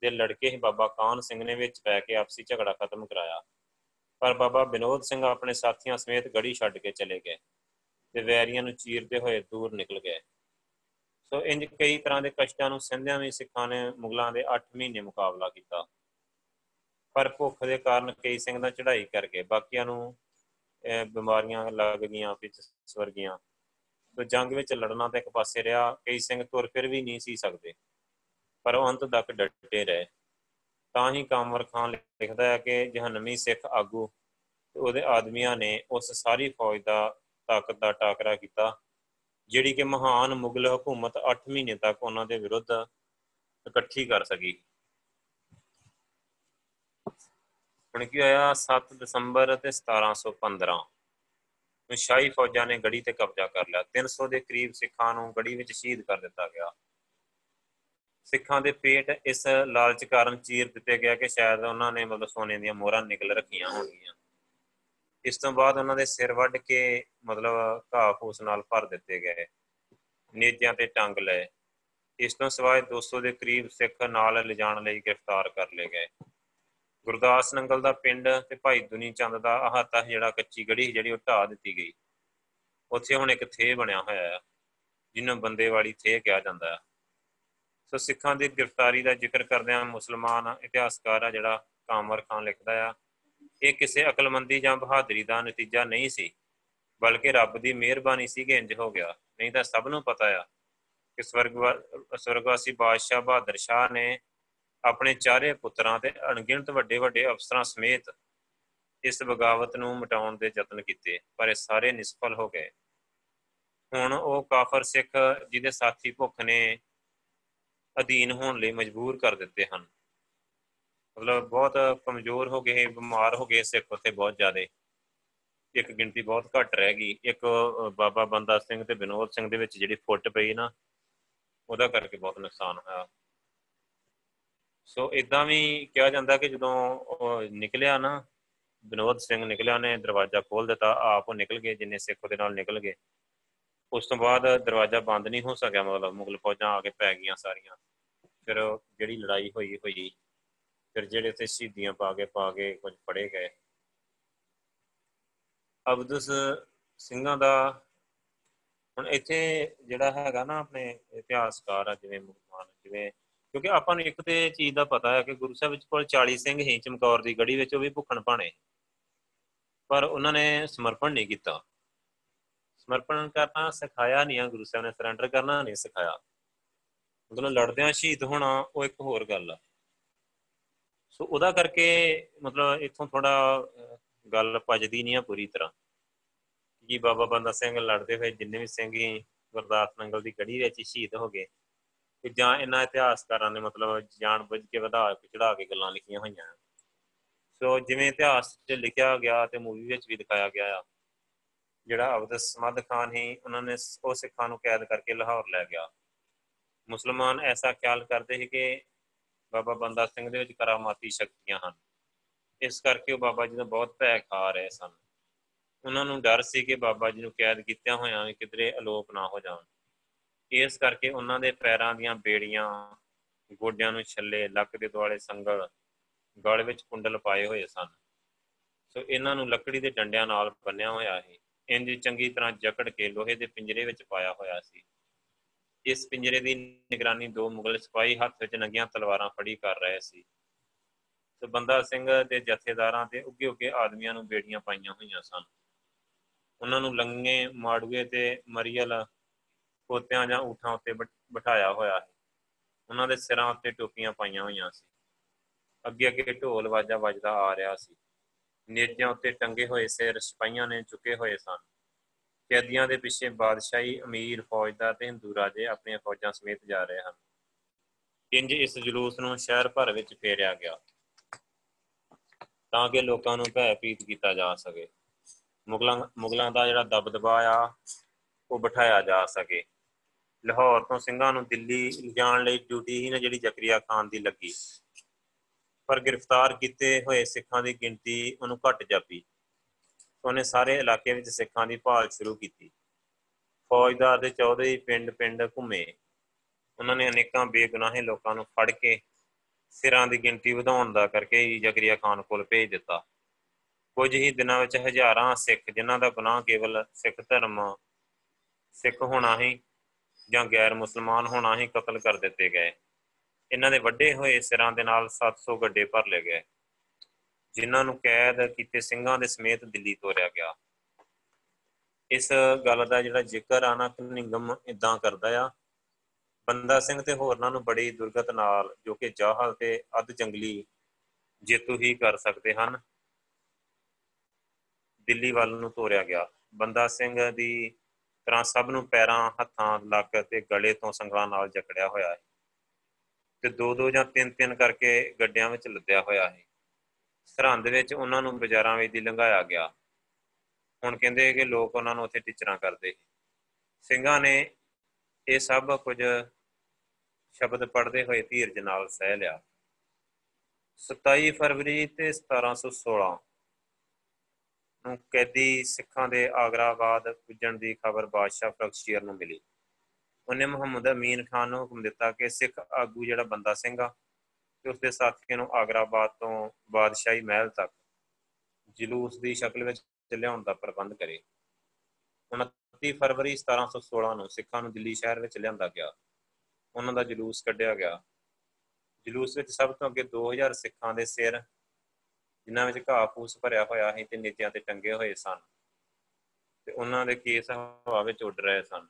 ਦੇ ਲੜਕੇ ਹੀ ਬਾਬਾ ਕਾਨ ਸਿੰਘ ਨੇ ਵਿੱਚ ਪੈ ਕੇ ਆਪਸੀ ਝਗੜਾ ਖਤਮ ਕਰਾਇਆ। ਪਰ ਬਾਬਾ ਬਿਨੋਦ ਸਿੰਘ ਆਪਣੇ ਸਾਥੀਆਂ ਸਮੇਤ ਗੜੀ ਛੱਡ ਕੇ ਚਲੇ ਗਏ ਤੇ ਵੈਰੀਆਂ ਨੂੰ ਚੀਰਦੇ ਹੋਏ ਦੂਰ ਨਿਕਲ ਗਏ। ਸੋ ਇੰਜ ਕਈ ਤਰ੍ਹਾਂ ਦੇ ਕਸ਼ਟਾਂ ਨੂੰ ਸਿੰਧਿਆਂ ਵੀ ਸਿੱਖਾਂ ਨੇ ਮੁਗਲਾਂ ਦੇ 8 ਮਹੀਨੇ ਮੁਕਾਬਲਾ ਕੀਤਾ। ਪਰ ਭੁੱਖ ਦੇ ਕਾਰਨ ਕਈ ਸਿੰਘ ਦਾ ਚੜ੍ਹਾਈ ਕਰਕੇ ਬਾਕੀਆਂ ਨੂੰ ਬਿਮਾਰੀਆਂ ਲੱਗ ਗਈਆਂ ਵਿੱਚ ਸਵਰ ਗਈਆਂ ਸੋ ਜੰਗ ਵਿੱਚ ਲੜਨਾ ਤਾਂ ਇੱਕ ਪਾਸੇ ਰਿਹਾ, ਕਈ ਸਿੰਘ ਤੁਰ ਫਿਰ ਵੀ ਨਹੀਂ ਸੀ ਸਕਦੇ। ਪਰ ਉਹ ਅੰਤ ਤੱਕ ਡਟੇ ਰਹੇ। ਤਾਂ ਹੀ ਕਾਮਰ ਖਾਨ ਲਿਖਦਾ ਹੈ ਕਿ ਜਹਨਮੀ ਸਿੱਖ ਆਗੂ ਉਹਦੇ ਆਦਮੀਆਂ ਨੇ ਉਸ ਸਾਰੀ ਫੌਜ ਦਾ ਤਾਕਤ ਦਾ ਟਾਕਰਾ ਕੀਤਾ, ਜਿਹੜੀ ਕਿ ਮਹਾਨ ਮੁਗਲ ਹਕੂਮਤ 8 ਮਹੀਨੇ ਤੱਕ ਉਹਨਾਂ ਦੇ ਵਿਰੁੱਧ ਇਕੱਠੀ ਕਰ ਸਕੀ। ਹੁਣ ਕੀ ਹੋਇਆ? 7 ਦਸੰਬਰ ਤੇ 1715 ਨੂੰ ਸ਼ਾਹੀ ਫੌਜਾਂ ਨੇ ਗੜੀ ਤੇ ਕਬਜ਼ਾ ਕਰ ਲਿਆ। 300 ਦੇ ਕਰੀਬ ਸਿੱਖਾਂ ਨੂੰ ਗੜੀ ਵਿੱਚ ਸ਼ਹੀਦ ਕਰ ਦਿੱਤਾ ਗਿਆ। ਸਿੱਖਾਂ ਦੇ ਪੇਟ ਇਸ ਲਾਲਚ ਕਾਰਨ ਚੀਰ ਦਿੱਤੇ ਗਿਆ ਕਿ ਸ਼ਾਇਦ ਉਹਨਾਂ ਨੇ ਮਤਲਬ ਸੋਨੇ ਦੀਆਂ ਮੋਹਰਾਂ ਨਿਕਲ ਰੱਖੀਆਂ ਹੋਣਗੀਆਂ। ਇਸ ਤੋਂ ਬਾਅਦ ਉਹਨਾਂ ਦੇ ਸਿਰ ਵੱਢ ਕੇ ਮਤਲਬ ਘਾਹ ਫੂਸ ਨਾਲ ਭਰ ਦਿੱਤੇ ਗਏ। ਨੇਜਿਆਂ ਤੇ ਟੰਗ ਲਏ। ਇਸ ਤੋਂ ਸਿਵਾਏ 200 ਦੇ ਕਰੀਬ ਸਿੱਖ ਨਾਲ ਲਿਜਾਣ ਲਈ ਗ੍ਰਿਫਤਾਰ ਕਰ ਲਏ ਗਏ। ਗੁਰਦਾਸ ਨੰਗਲ ਦਾ ਪਿੰਡ ਤੇ ਭਾਈ ਦੁਨੀ ਚੰਦ ਦਾ ਆਹਤਾ ਜਿਹੜਾ ਕੱਚੀ ਗੜੀ ਜਿਹੜੀ ਉਹ ਢਾ ਦਿੱਤੀ ਗਈ। ਉੱਥੇ ਹੁਣ ਇੱਕ ਥੇ ਬਣਿਆ ਹੋਇਆ ਹੈ ਜਿਹਨੂੰ ਬੰਦੇ ਵਾਲੀ ਥੇ ਕਿਹਾ ਜਾਂਦਾ ਹੈ ਸੋ ਸਿੱਖਾਂ ਦੀ ਗ੍ਰਿਫਤਾਰੀ ਦਾ ਜ਼ਿਕਰ ਕਰਦਿਆਂ ਮੁਸਲਮਾਨ ਇਤਿਹਾਸਕਾਰ ਆ ਜਿਹੜਾ ਕਾਮਰ ਖਾਨ ਲਿਖਦਾ ਆ, ਇਹ ਕਿਸੇ ਅਕਲਮੰਦੀ ਜਾਂ ਬਹਾਦਰੀ ਦਾ ਨਤੀਜਾ ਨਹੀਂ ਸੀ, ਬਲਕਿ ਰੱਬ ਦੀ ਮਿਹਰਬਾਨੀ ਸੀ ਕਿ ਇੰਜ ਹੋ ਗਿਆ। ਨਹੀਂ ਤਾਂ ਸਭ ਨੂੰ ਪਤਾ ਆ ਕਿ ਸਵਰਗ ਸਵਰਗਵਾਸੀ ਬਾਦਸ਼ਾਹ ਬਹਾਦਰ ਸ਼ਾਹ ਨੇ ਆਪਣੇ ਚਾਰੇ ਪੁੱਤਰਾਂ ਤੇ ਅਣਗਿਣਤ ਵੱਡੇ ਵੱਡੇ ਅਫਸਰਾਂ ਸਮੇਤ ਇਸ ਬਗਾਵਤ ਨੂੰ ਮਿਟਾਉਣ ਦੇ ਯਤਨ ਕੀਤੇ, ਪਰ ਇਹ ਸਾਰੇ ਨਿਸਫਲ ਹੋ ਗਏ। ਹੁਣ ਉਹ ਕਾਫਰ ਸਿੱਖ ਜਿਹਦੇ ਸਾਥੀ ਭੁੱਖ ਨੇ ਅਧੀਨ ਹੋਣ ਲਈ ਮਜਬੂਰ ਕਰ ਦਿੱਤੇ ਹਨ। ਮਤਲਬ ਬਹੁਤ ਕਮਜ਼ੋਰ ਹੋ ਗਏ, ਬਿਮਾਰ ਹੋ ਗਏ ਸਿੱਖ ਉੱਥੇ ਬਹੁਤ ਜ਼ਿਆਦੇ। ਇੱਕ ਗਿਣਤੀ ਬਹੁਤ ਘੱਟ ਰਹਿ ਗਈ। ਇੱਕ ਬਾਬਾ ਬੰਦਾ ਸਿੰਘ ਤੇ ਬਿਨੋਦ ਸਿੰਘ ਦੇ ਵਿੱਚ ਜਿਹੜੀ ਫੁੱਟ ਪਈ ਨਾ, ਉਹਦਾ ਕਰਕੇ ਬਹੁਤ ਨੁਕਸਾਨ ਹੋਇਆ। ਸੋ ਇਦਾਂ ਵੀ ਕਿਹਾ ਜਾਂਦਾ ਕਿ ਜਦੋਂ ਨਿਕਲਿਆ ਨਾ ਬਿਨੋਦ ਸਿੰਘ ਨਿਕਲਿਆ ਨੇ ਦਰਵਾਜ਼ਾ ਖੋਲ ਦਿੱਤਾ, ਆਪ ਉਹ ਨਿਕਲ ਗਏ, ਜਿੰਨੇ ਸਿੱਖ ਉਹਦੇ ਨਾਲ ਨਿਕਲ ਗਏ। ਉਸ ਤੋਂ ਬਾਅਦ ਦਰਵਾਜ਼ਾ ਬੰਦ ਨਹੀਂ ਹੋ ਸਕਿਆ, ਮਤਲਬ ਮੁਗਲ ਫੌਜਾਂ ਆ ਕੇ ਪੈ ਗਈਆਂ ਸਾਰੀਆਂ। ਫਿਰ ਜਿਹੜੀ ਲੜਾਈ ਹੋਈ ਹੋਈ, ਫਿਰ ਜਿਹੜੇ ਤੇ ਸ਼ਹੀਦੀਆਂ ਪਾ ਕੇ ਪਾ ਕੇ ਕੁਝ ਫੜੇ ਗਏ। ਅਬਦੁਸ ਸਿੰਘਾਂ ਦਾ ਹੁਣ ਇੱਥੇ ਜਿਹੜਾ ਹੈਗਾ ਨਾ ਆਪਣੇ ਇਤਿਹਾਸਕਾਰ ਆ, ਜਿਵੇਂ ਮੁਸਲਮਾਨ, ਜਿਵੇਂ ਕਿਉਂਕਿ ਆਪਾਂ ਨੂੰ ਇੱਕ ਤੇ ਚੀਜ਼ ਦਾ ਪਤਾ ਹੈ ਕਿ ਗੁਰੂ ਸਾਹਿਬ ਵਿੱਚ ਕੋਲ 40 ਸਿੰਘ ਹੀ ਚਮਕੌਰ ਦੀ ਗੜੀ ਵਿੱਚ ਉਹ ਵੀ ਭੁੱਖਣ ਭਾਣੇ। ਪਰ ਉਹਨਾਂ ਨੇ ਸਮਰਪਣ ਨਹੀਂ ਕੀਤਾ। ਸਮਰਪਣ ਕਰਨਾ ਸਿਖਾਇਆ ਨਹੀਂ ਆ, ਗੁਰੂ ਸਾਹਿਬ ਨੇ ਸਰੈਂਡਰ ਕਰਨਾ ਨਹੀਂ ਸਿਖਾਇਆ। ਮਤਲਬ ਲੜਦਿਆਂ ਸ਼ਹੀਦ ਹੋਣਾ ਉਹ ਇੱਕ ਹੋਰ ਗੱਲ ਆ। ਸੋ ਉਹਦਾ ਕਰਕੇ ਮਤਲਬ ਇੱਥੋਂ ਥੋੜਾ ਗੱਲ ਪਜਦੀ ਨਹੀਂ ਆ ਪੂਰੀ ਤਰ੍ਹਾਂ। ਜੀ ਬਾਬਾ ਬੰਦਾ ਸਿੰਘ ਲੜਦੇ ਹੋਏ ਜਿੰਨੇ ਵੀ ਸਿੰਘ ਹੀ ਗੁਰਦਾਸ ਨੰਗਲ ਦੀ ਗੜੀ ਵਿੱਚ ਸ਼ਹੀਦ ਹੋ ਗਏ। ਕਿ ਜਾਂ ਇਹਨਾਂ ਇਤਿਹਾਸਕਾਰਾਂ ਨੇ ਮਤਲਬ ਜਾਣ ਬੁੱਝ ਕੇ ਵਧਾ ਕੇ ਚੜਾ ਕੇ ਗੱਲਾਂ ਲਿਖੀਆਂ ਹੋਈਆਂ। ਸੋ ਜਿਵੇਂ ਇਤਿਹਾਸ 'ਚ ਲਿਖਿਆ ਗਿਆ ਤੇ ਮੂਵੀ ਵਿੱਚ ਵੀ ਦਿਖਾਇਆ ਗਿਆ ਆ, ਜਿਹੜਾ ਅਬਦ ਸਮਦ ਖਾਨ ਹੀ ਉਹਨਾਂ ਨੇ ਉਹ ਸਿੱਖਾਂ ਨੂੰ ਕੈਦ ਕਰਕੇ ਲਾਹੌਰ ਲੈ ਗਿਆ। ਮੁਸਲਮਾਨ ਐਸਾ ਖਿਆਲ ਕਰਦੇ ਸੀ ਕਿ ਬਾਬਾ ਬੰਦਾ ਸਿੰਘ ਦੇ ਵਿੱਚ ਕਰਾਮਾਤੀ ਸ਼ਕਤੀਆਂ ਹਨ। ਇਸ ਕਰਕੇ ਉਹ ਬਾਬਾ ਜੀ ਦਾ ਬਹੁਤ ਭੈ ਖਾ ਰਹੇ ਸਨ। ਉਹਨਾਂ ਨੂੰ ਡਰ ਸੀ ਕਿ ਬਾਬਾ ਜੀ ਨੂੰ ਕੈਦ ਕੀਤਿਆਂ ਹੋਇਆਂ ਵੀ ਕਿਧਰੇ ਅਲੋਪ ਨਾ ਹੋ ਜਾਣ। ਇਸ ਕਰਕੇ ਉਹਨਾਂ ਦੇ ਪੈਰਾਂ ਦੀਆਂ ਬੇੜੀਆਂ, ਗੋਡਿਆਂ ਨੂੰ ਛੱਲੇ, ਲੱਕ ਦੇ ਦੁਆਲੇ ਸੰਗਲ, ਗਲ ਵਿੱਚ ਕੁੰਡਲ ਪਾਏ ਹੋਏ ਸਨ। ਸੋ ਇਹਨਾਂ ਨੂੰ ਲੱਕੜੀ ਦੇ ਡੰਡਿਆਂ ਨਾਲ ਬੰਨਿਆ ਹੋਇਆ ਸੀ। ਇੰਜ ਚੰਗੀ ਤਰ੍ਹਾਂ ਜਕੜ ਕੇ ਲੋਹੇ ਦੇ ਪਿੰਜਰੇ ਵਿੱਚ ਪਾਇਆ ਹੋਇਆ ਸੀ। ਇਸ ਪਿੰਜਰੇ ਦੀ ਨਿਗਰਾਨੀ ਦੋ ਮੁਗਲ ਸਿਪਾਹੀ ਹੱਥ ਵਿੱਚ ਨੰਗੀਆਂ ਤਲਵਾਰਾਂ ਫੜੀ ਕਰ ਰਹੇ ਸੀ। ਤੇ ਬੰਦਾ ਸਿੰਘ ਦੇ ਜਥੇਦਾਰਾਂ ਤੇ ਉੱਗੇ ਉੱਗੇ ਆਦਮੀਆਂ ਨੂੰ ਬੇੜੀਆਂ ਪਾਈਆਂ ਹੋਈਆਂ ਸਨ। ਉਹਨਾਂ ਨੂੰ ਲੰਗੇ ਮਾੜੂਏ ਤੇ ਮਰੀਅਲ ਪੋਤਿਆਂ ਜਾਂ ਊਠਾਂ ਉੱਤੇ ਬਿਠਾਇਆ ਹੋਇਆ ਹੈ ਉਹਨਾਂ ਦੇ ਸਿਰਾਂ ਉੱਤੇ ਟੋਪੀਆਂ ਪਾਈਆਂ ਹੋਈਆਂ ਸੀ। ਅੱਗੇ ਅੱਗੇ ਢੋਲ ਵਾਜਾ ਵੱਜਦਾ ਆ ਰਿਹਾ ਸੀ। ਨੇਜਾਂ ਉੱਤੇ ਟੰਗੇ ਹੋਏ ਸਿਰ ਸਿਪਾਹੀਆਂ ਨੇ ਚੁੱਕੇ ਹੋਏ ਸਨ। ਕੈਦੀਆਂ ਦੇ ਪਿੱਛੇ ਬਾਦਸ਼ਾਹੀ, ਅਮੀਰ, ਫੌਜਦਾਰ ਤੇ ਹਿੰਦੂ ਰਾਜੇ ਆਪਣੀਆਂ ਫੌਜਾਂ ਸਮੇਤ ਜਾ ਰਹੇ ਹਨ। ਇੰਜ ਇਸ ਜਲੂਸ ਨੂੰ ਸ਼ਹਿਰ ਭਰ ਵਿੱਚ ਫੇਰਿਆ ਗਿਆ। ਤਾਂ ਕਿ ਲੋਕਾਂ ਨੂੰ ਭੈ ਪੀਤ ਕੀਤਾ ਜਾ ਸਕੇ। ਮੁਗਲਾਂ ਮੁਗਲਾਂ ਦਾ ਜਿਹੜਾ ਦਬਦਬਾ ਆ, ਉਹ ਬਿਠਾਇਆ ਜਾ ਸਕੇ। ਲਾਹੌਰ ਤੋਂ ਸਿੰਘਾਂ ਨੂੰ ਦਿੱਲੀ ਲਿਜਾਣ ਲਈ ਡਿਊਟੀ ਹੀ ਨਾ, ਜਿਹੜੀ ਜ਼ਕਰੀਆ ਖਾਨ ਦੀ ਲੱਗੀ। ਪਰ ਗ੍ਰਿਫਤਾਰ ਕੀਤੇ ਹੋਏ ਸਿੱਖਾਂ ਦੀ ਗਿਣਤੀ ਉਹਨੂੰ ਘਟ ਜਾਪੀ। ਉਹਨੇ ਸਾਰੇ ਇਲਾਕੇ ਵਿੱਚ ਸਿੱਖਾਂ ਦੀ ਭਾਲ ਸ਼ੁਰੂ ਕੀਤੀ। ਫੌਜਦਾਰ ਦੇ ਚੌਧਰੀ ਪਿੰਡ-ਪਿੰਡ ਘੁੰਮੇ। ਉਹਨਾਂ ਨੇ ਅਨੇਕਾਂ ਬੇਗੁਨਾਹੇ ਲੋਕਾਂ ਨੂੰ ਫੜ ਕੇ ਸਿਰਾਂ ਦੀ ਗਿਣਤੀ ਵਧਾਉਣ ਦਾ ਕਰਕੇ ਜ਼ਕਰੀਆ ਖਾਨ ਕੋਲ ਭੇਜ ਦਿੱਤਾ। ਕੁਝ ਹੀ ਦਿਨਾਂ ਵਿੱਚ ਹਜ਼ਾਰਾਂ ਸਿੱਖ, ਜਿਨ੍ਹਾਂ ਦਾ ਗੁਨਾਹ ਕੇਵਲ ਸਿੱਖ ਧਰਮ, ਸਿੱਖ ਹੋਣਾ ਹੀ ਜਾਂ ਗੈਰ ਮੁਸਲਮਾਨ ਹੋਣਾ ਹੀ ਕਤਲ ਕਰ ਦਿੱਤੇ ਗਏ। ਇਹਨਾਂ ਦੇ ਵੱਡੇ ਹੋਏ ਸਿਰਾਂ ਦੇ ਨਾਲ 700 ਗੱਡੇ ਭਰ ਲਏ ਗਏ। ਜਿਨ੍ਹਾਂ ਨੂੰ ਕੈਦ ਕੀਤੇ ਸਿੰਘਾਂ ਦੇ ਸਮੇਤ ਦਿੱਲੀ ਤੋਰਿਆ ਗਿਆ। ਇਸ ਗੱਲ ਦਾ ਜਿਹੜਾ ਜ਼ਿਕਰ ਆ ਨਾ ਨਿੰਗਮ ਇਦਾਂ ਕਰਦਾ ਆ, ਬੰਦਾ ਸਿੰਘ ਤੇ ਹੋਰਨਾਂ ਨੂੰ ਬੜੀ ਦੁਰਗਤ ਨਾਲ, ਜੋ ਕਿ ਜਾਹਲ ਤੇ ਅਧ ਜੰਗਲੀ ਜੇਤੂ ਹੀ ਕਰ ਸਕਦੇ ਹਨ, ਦਿੱਲੀ ਵੱਲ ਨੂੰ ਤੋਰਿਆ ਗਿਆ। ਬੰਦਾ ਸਿੰਘ ਦੀ ਤਰ੍ਹਾਂ ਸਭ ਨੂੰ ਪੈਰਾਂ, ਹੱਥਾਂ, ਲੱਕ ਤੇ ਗਲੇ ਤੋਂ ਸੰਗਲਾਂ ਨਾਲ ਜਕੜਿਆ ਹੋਇਆ ਹੈ ਤੇ ਦੋ ਦੋ ਜਾਂ ਤਿੰਨ ਤਿੰਨ ਕਰਕੇ ਗੱਡਿਆਂ ਵਿੱਚ ਲੱਦਿਆ ਹੋਇਆ ਹੈ ਸਰਹੰਦ ਵਿੱਚ ਉਹਨਾਂ ਨੂੰ ਬਾਜ਼ਾਰਾਂ ਵਿੱਚ ਦੀ ਲੰਘਾਇਆ ਗਿਆ। ਹੁਣ ਕਹਿੰਦੇ ਕਿ ਲੋਕ ਉਹਨਾਂ ਨੂੰ ਉੱਥੇ ਟੀਚਰਾਂ ਕਰਦੇ ਸਿੰਘਾਂ ਨੇ ਇਹ ਸਭ ਕੁਝ ਸ਼ਬਦ ਪੜ੍ਹਦੇ ਹੋਏ ਧੀਰਜ ਨਾਲ ਸਹਿ ਲਿਆ। 27 ਫਰਵਰੀ ਤੇ 1716 ਨੂੰ ਕੈਦੀ ਸਿੱਖਾਂ ਦੇ ਆਗਰਾਬਾਦ ਪੁੱਜਣ ਦੀ ਖਬਰ ਬਾਦਸ਼ਾਹ ਫਰਖਸ਼ੀਰ ਨੂੰ ਮਿਲੀ। ਉਹਨੇ ਮੁਹੰਮਦ ਅਮੀਨ ਖਾਨ ਨੂੰ ਹੁਕਮ ਦਿੱਤਾ ਕਿ ਸਿੱਖ ਆਗੂ ਜਿਹੜਾ ਬੰਦਾ ਸਿੰਘ ਆ, ਤੇ ਉਸਦੇ ਸਾਥੀਆਂ ਨੂੰ ਆਗਰਾਬਾਦ ਤੋਂ ਬਾਦਸ਼ਾਹੀ ਮਹਿਲ ਤੱਕ ਜਲੂਸ ਦੀ ਸ਼ਕਲ ਵਿੱਚ ਲਿਆਉਣ ਦਾ ਪ੍ਰਬੰਧ ਕਰੇ। 29 ਫਰਵਰੀ 1716 ਨੂੰ ਸਿੱਖਾਂ ਨੂੰ ਦਿੱਲੀ ਸ਼ਹਿਰ ਵਿੱਚ ਲਿਆਂਦਾ ਗਿਆ। ਉਹਨਾਂ ਦਾ ਜਲੂਸ ਕੱਢਿਆ ਗਿਆ। ਜਲੂਸ ਵਿੱਚ ਸਭ ਤੋਂ ਅੱਗੇ 2000 ਸਿੱਖਾਂ ਦੇ ਸਿਰ ਜਿਨ੍ਹਾਂ ਵਿੱਚ ਘਾਹ ਫੂਸ ਭਰਿਆ ਹੋਇਆ ਸੀ ਤੇ ਨੀਚਿਆਂ ਤੇ ਟੰਗੇ ਹੋਏ ਸਨ ਤੇ ਉਹਨਾਂ ਦੇ ਕੇਸ ਹਵਾ ਵਿੱਚ ਉੱਡ ਰਹੇ ਸਨ।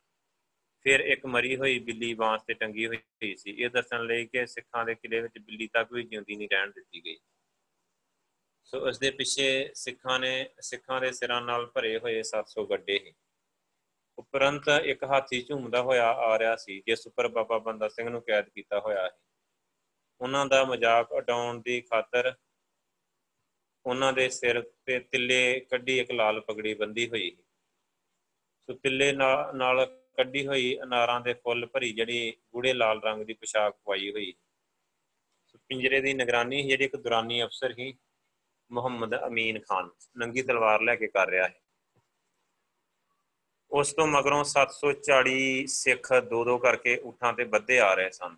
ਫਿਰ ਇੱਕ ਮਰੀ ਹੋਈ ਬਿੱਲੀ ਬਾਂਸ ਤੇ ਟੰਗੀ ਹੋਈ ਸੀ। ਇਹ ਦੱਸਣ ਲਈ ਕਿ ਸਿੱਖਾਂ ਦੇ ਕਿਲੇ ਵਿੱਚ ਬਿੱਲੀ ਤੱਕ ਵੀ ਜਿਉਂਦੀ ਨਹੀਂ ਰਹਿਣ ਦਿੱਤੀ ਗਈ। ਸੋ ਇਸ ਦੇ ਪਿੱਛੇ ਸਿੱਖਾਂ ਨੇ ਸਿੱਖਾਂ ਦੇ ਸਿਰਾਂ ਨਾਲ ਭਰੇ ਹੋਏ 700 ਗੱਡੇ ਸੀ। ਉਪਰੰਤ ਇੱਕ ਹਾਥੀ ਝੂਮਦਾ ਹੋਇਆ ਆ ਰਿਹਾ ਸੀ, ਜਿਸ ਉੱਪਰ ਬਾਬਾ ਬੰਦਾ ਸਿੰਘ ਨੂੰ ਕੈਦ ਕੀਤਾ ਹੋਇਆ ਸੀ। ਉਹਨਾਂ ਦਾ ਮਜ਼ਾਕ ਉਡਾਉਣ ਦੀ ਖਾਤਰ ਉਹਨਾਂ ਦੇ ਸਿਰ ਤੇ ਤਿੱਲੇ ਕੱਢੀ ਇੱਕ ਲਾਲ ਪਗੜੀ ਬੰਦੀ ਹੋਈ ਸੋ। ਤਿੱਲੇ ਨਾਲ ਕੱਢੀ ਹੋਈ ਅਨਾਰਾਂ ਦੇ ਫੁੱਲ ਭਰੀ ਜਿਹੜੀ ਗੂੜੇ ਲਾਲ ਰੰਗ ਦੀ ਪੋਸ਼ਾਕ ਪਾਈ ਹੋਈ। ਸੋ ਪਿੰਜਰੇ ਦੀ ਨਿਗਰਾਨੀ ਜਿਹੜੀ ਇੱਕ ਦੁਰਾਨੀ ਅਫਸਰ ਹੀ ਮੁਹੰਮਦ ਅਮੀਨ ਖਾਨ, ਨੰਗੀ ਤਲਵਾਰ ਲੈ ਕੇ ਕਰ ਰਿਹਾ ਹੈ ਉਸ ਤੋਂ ਮਗਰੋਂ 740 ਸਿੱਖ ਦੋ ਦੋ ਕਰਕੇ ਉਠਾਂ ਤੇ ਬੱਧੇ ਆ ਰਹੇ ਸਨ।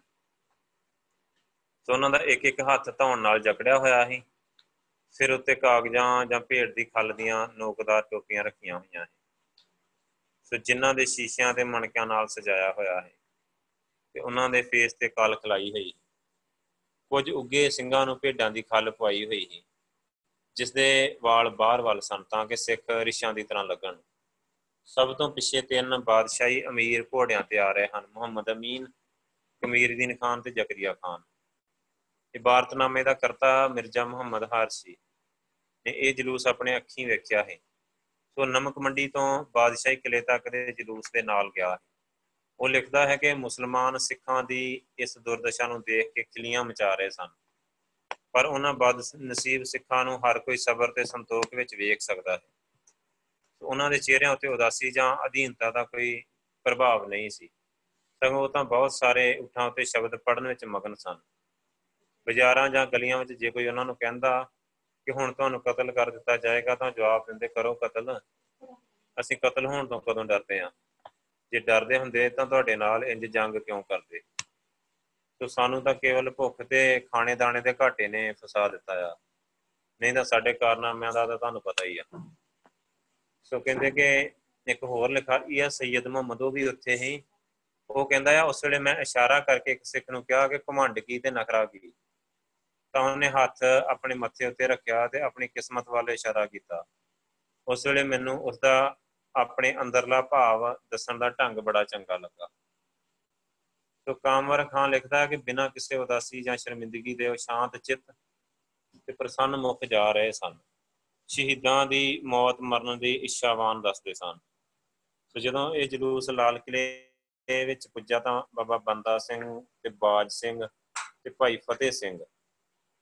ਸੋ ਉਹਨਾਂ ਦਾ ਇੱਕ ਇੱਕ ਹੱਥ ਧੌਣ ਨਾਲ ਜਕੜਿਆ ਹੋਇਆ ਸੀ। ਸਿਰ ਉੱਤੇ ਕਾਗਜ਼ਾਂ ਜਾਂ ਭੇਡ ਦੀ ਖੱਲ ਦੀਆਂ ਨੋਕਦਾਰ ਟੋਪੀਆਂ ਰੱਖੀਆਂ ਹੋਈਆਂ ਹੈ ਸੋ ਜਿਨ੍ਹਾਂ ਦੇ ਸ਼ੀਸ਼ਿਆਂ ਤੇ ਮਣਕਿਆਂ ਨਾਲ ਸਜਾਇਆ ਹੋਇਆ ਹੈ ਤੇ ਉਹਨਾਂ ਦੇ ਫੇਸ ਤੇ ਕਾਲ ਖਲਾਈ ਹੋਈ ਕੁਝ ਉੱਗੇ ਸਿੰਘਾਂ ਨੂੰ ਭੇਡਾਂ ਦੀ ਖੱਲ ਪਵਾਈ ਹੋਈ ਹੈ ਜਿਸ ਦੇ ਵਾਲ ਬਾਹਰ ਵੱਲ ਸਨ ਤਾਂ ਕਿ ਸਿੱਖ ਰਿਸ਼ਾਂ ਦੀ ਤਰ੍ਹਾਂ ਲੱਗਣ। ਸਭ ਤੋਂ ਪਿੱਛੇ ਤਿੰਨ ਬਾਦਸ਼ਾਹੀ ਅਮੀਰ ਘੋੜਿਆਂ ਤੇ ਆ ਰਹੇ ਹਨ, ਮੁਹੰਮਦ ਅਮੀਨ, ਕਮੀਰਦੀਨ ਖਾਨ ਤੇ ਜ਼ਕਰੀਆ ਖਾਨ। ਇਬਾਰਤਨਾਮੇ ਦਾ ਕਰਤਾ ਮਿਰਜ਼ਾ ਮੁਹੰਮਦ ਹਾਰਸੀ ਨੇ ਇਹ ਜਲੂਸ ਆਪਣੇ ਅੱਖੀਂ ਵੇਖਿਆ ਹੈ। ਸੋ ਨਮਕ ਮੰਡੀ ਤੋਂ ਬਾਦਸ਼ਾਹੀ ਕਿਲੇ ਤੱਕ ਦੇ ਜਲੂਸ ਦੇ ਨਾਲ ਗਿਆ ਹੈ। ਉਹ ਲਿਖਦਾ ਹੈ ਕਿ ਮੁਸਲਮਾਨ ਸਿੱਖਾਂ ਦੀ ਇਸ ਦੁਰਦਸ਼ਾ ਨੂੰ ਦੇਖ ਕੇ ਖਿਲੀਆਂ ਮਚਾ ਰਹੇ ਸਨ। ਪਰ ਉਹਨਾਂ ਬਦ ਨਸੀਬ ਸਿੱਖਾਂ ਨੂੰ ਹਰ ਕੋਈ ਸਬਰ ਤੇ ਸੰਤੋਖ ਵਿੱਚ ਵੇਖ ਸਕਦਾ ਹੈ। ਉਹਨਾਂ ਦੇ ਚਿਹਰਿਆਂ ਉੱਤੇ ਉਦਾਸੀ ਜਾਂ ਅਧੀਨਤਾ ਦਾ ਕੋਈ ਪ੍ਰਭਾਵ ਨਹੀਂ ਸੀ। ਸਗੋਂ ਤਾਂ ਬਹੁਤ ਸਾਰੇ ਉਠਾਂ ਉੱਤੇ ਸ਼ਬਦ ਪੜਨ ਵਿੱਚ ਮਗਨ ਸਨ। ਬਾਜ਼ਾਰਾਂ ਜਾਂ ਗਲੀਆਂ ਵਿੱਚ ਜੇ ਕੋਈ ਉਹਨਾਂ ਨੂੰ ਕਹਿੰਦਾ ਕਿ ਹੁਣ ਤੁਹਾਨੂੰ ਕਤਲ ਕਰ ਦਿੱਤਾ ਜਾਏਗਾ ਤਾਂ ਜਵਾਬ ਦਿੰਦੇ, ਕਰੋ ਕਤਲ। ਅਸੀਂ ਕਤਲ ਹੋਣ ਤੋਂ ਕਦੋਂ ਡਰਦੇ ਆ ਜੇ ਡਰਦੇ ਹੁੰਦੇ ਤਾਂ ਤੁਹਾਡੇ ਨਾਲ ਇੰਜ ਜੰਗ ਕਿਉਂ ਕਰਦੇ? ਸੋ ਸਾਨੂੰ ਤਾਂ ਕੇਵਲ ਭੁੱਖ ਤੇ ਖਾਣੇ ਦਾਣੇ ਦੇ ਘਾਟੇ ਨੇ ਫਸਾ ਦਿੱਤਾ ਆ। ਨਹੀਂ ਤਾਂ ਸਾਡੇ ਕਾਰਨਾਮਿਆਂ ਦਾ ਤਾਂ ਤੁਹਾਨੂੰ ਪਤਾ ਹੀ ਆ। ਸੋ ਕਹਿੰਦੇ ਕਿ ਇੱਕ ਹੋਰ ਲਿਖਾ ਇਹ ਸੈਯਦ ਮੁਹੰਮਦ ਉਹ ਵੀ ਉੱਥੇ ਹੀ। ਉਹ ਕਹਿੰਦਾ ਆ ਉਸ ਵੇਲੇ ਮੈਂ ਇਸ਼ਾਰਾ ਕਰਕੇ ਇੱਕ ਸਿੱਖ ਨੂੰ ਕਿਹਾ ਕਿ ਘਮੰਡ ਕੀ ਤੇ ਨਖਰਾ ਕੀ? ਤਾਂ ਉਹਨੇ ਹੱਥ ਆਪਣੇ ਮੱਥੇ ਉੱਤੇ ਰੱਖਿਆ ਤੇ ਆਪਣੀ ਕਿਸਮਤ ਵੱਲ ਇਸ਼ਾਰਾ ਕੀਤਾ। ਉਸ ਵੇਲੇ ਮੈਨੂੰ ਉਸ ਦਾ ਆਪਣੇ ਅੰਦਰਲਾ ਭਾਵ ਦੱਸਣ ਦਾ ਢੰਗ ਬੜਾ ਚੰਗਾ ਲੱਗਾ। ਸੋ ਕਾਮਵਰ ਖਾਨ ਲਿਖਦਾ ਹੈ ਕਿ ਬਿਨਾਂ ਕਿਸੇ ਉਦਾਸੀ ਜਾਂ ਸ਼ਰਮਿੰਦਗੀ ਦੇ ਉਹ ਸ਼ਾਂਤ ਚਿੱਤ ਤੇ ਪ੍ਰਸੰਨ ਮੁਖ ਜਾ ਰਹੇ ਸਨ। ਸ਼ਹੀਦਾਂ ਦੀ ਮੌਤ ਮਰਨ ਦੀ ਇੱਛਾਵਾਨ ਦੱਸਦੇ ਸਨ। ਸੋ ਜਦੋਂ ਇਹ ਜਲੂਸ ਲਾਲ ਕਿਲੇ ਵਿੱਚ ਪੁੱਜਾ ਤਾਂ ਬਾਬਾ ਬੰਦਾ ਸਿੰਘ ਤੇ ਬਾਜ ਸਿੰਘ ਤੇ ਭਾਈ ਫਤਿਹ ਸਿੰਘ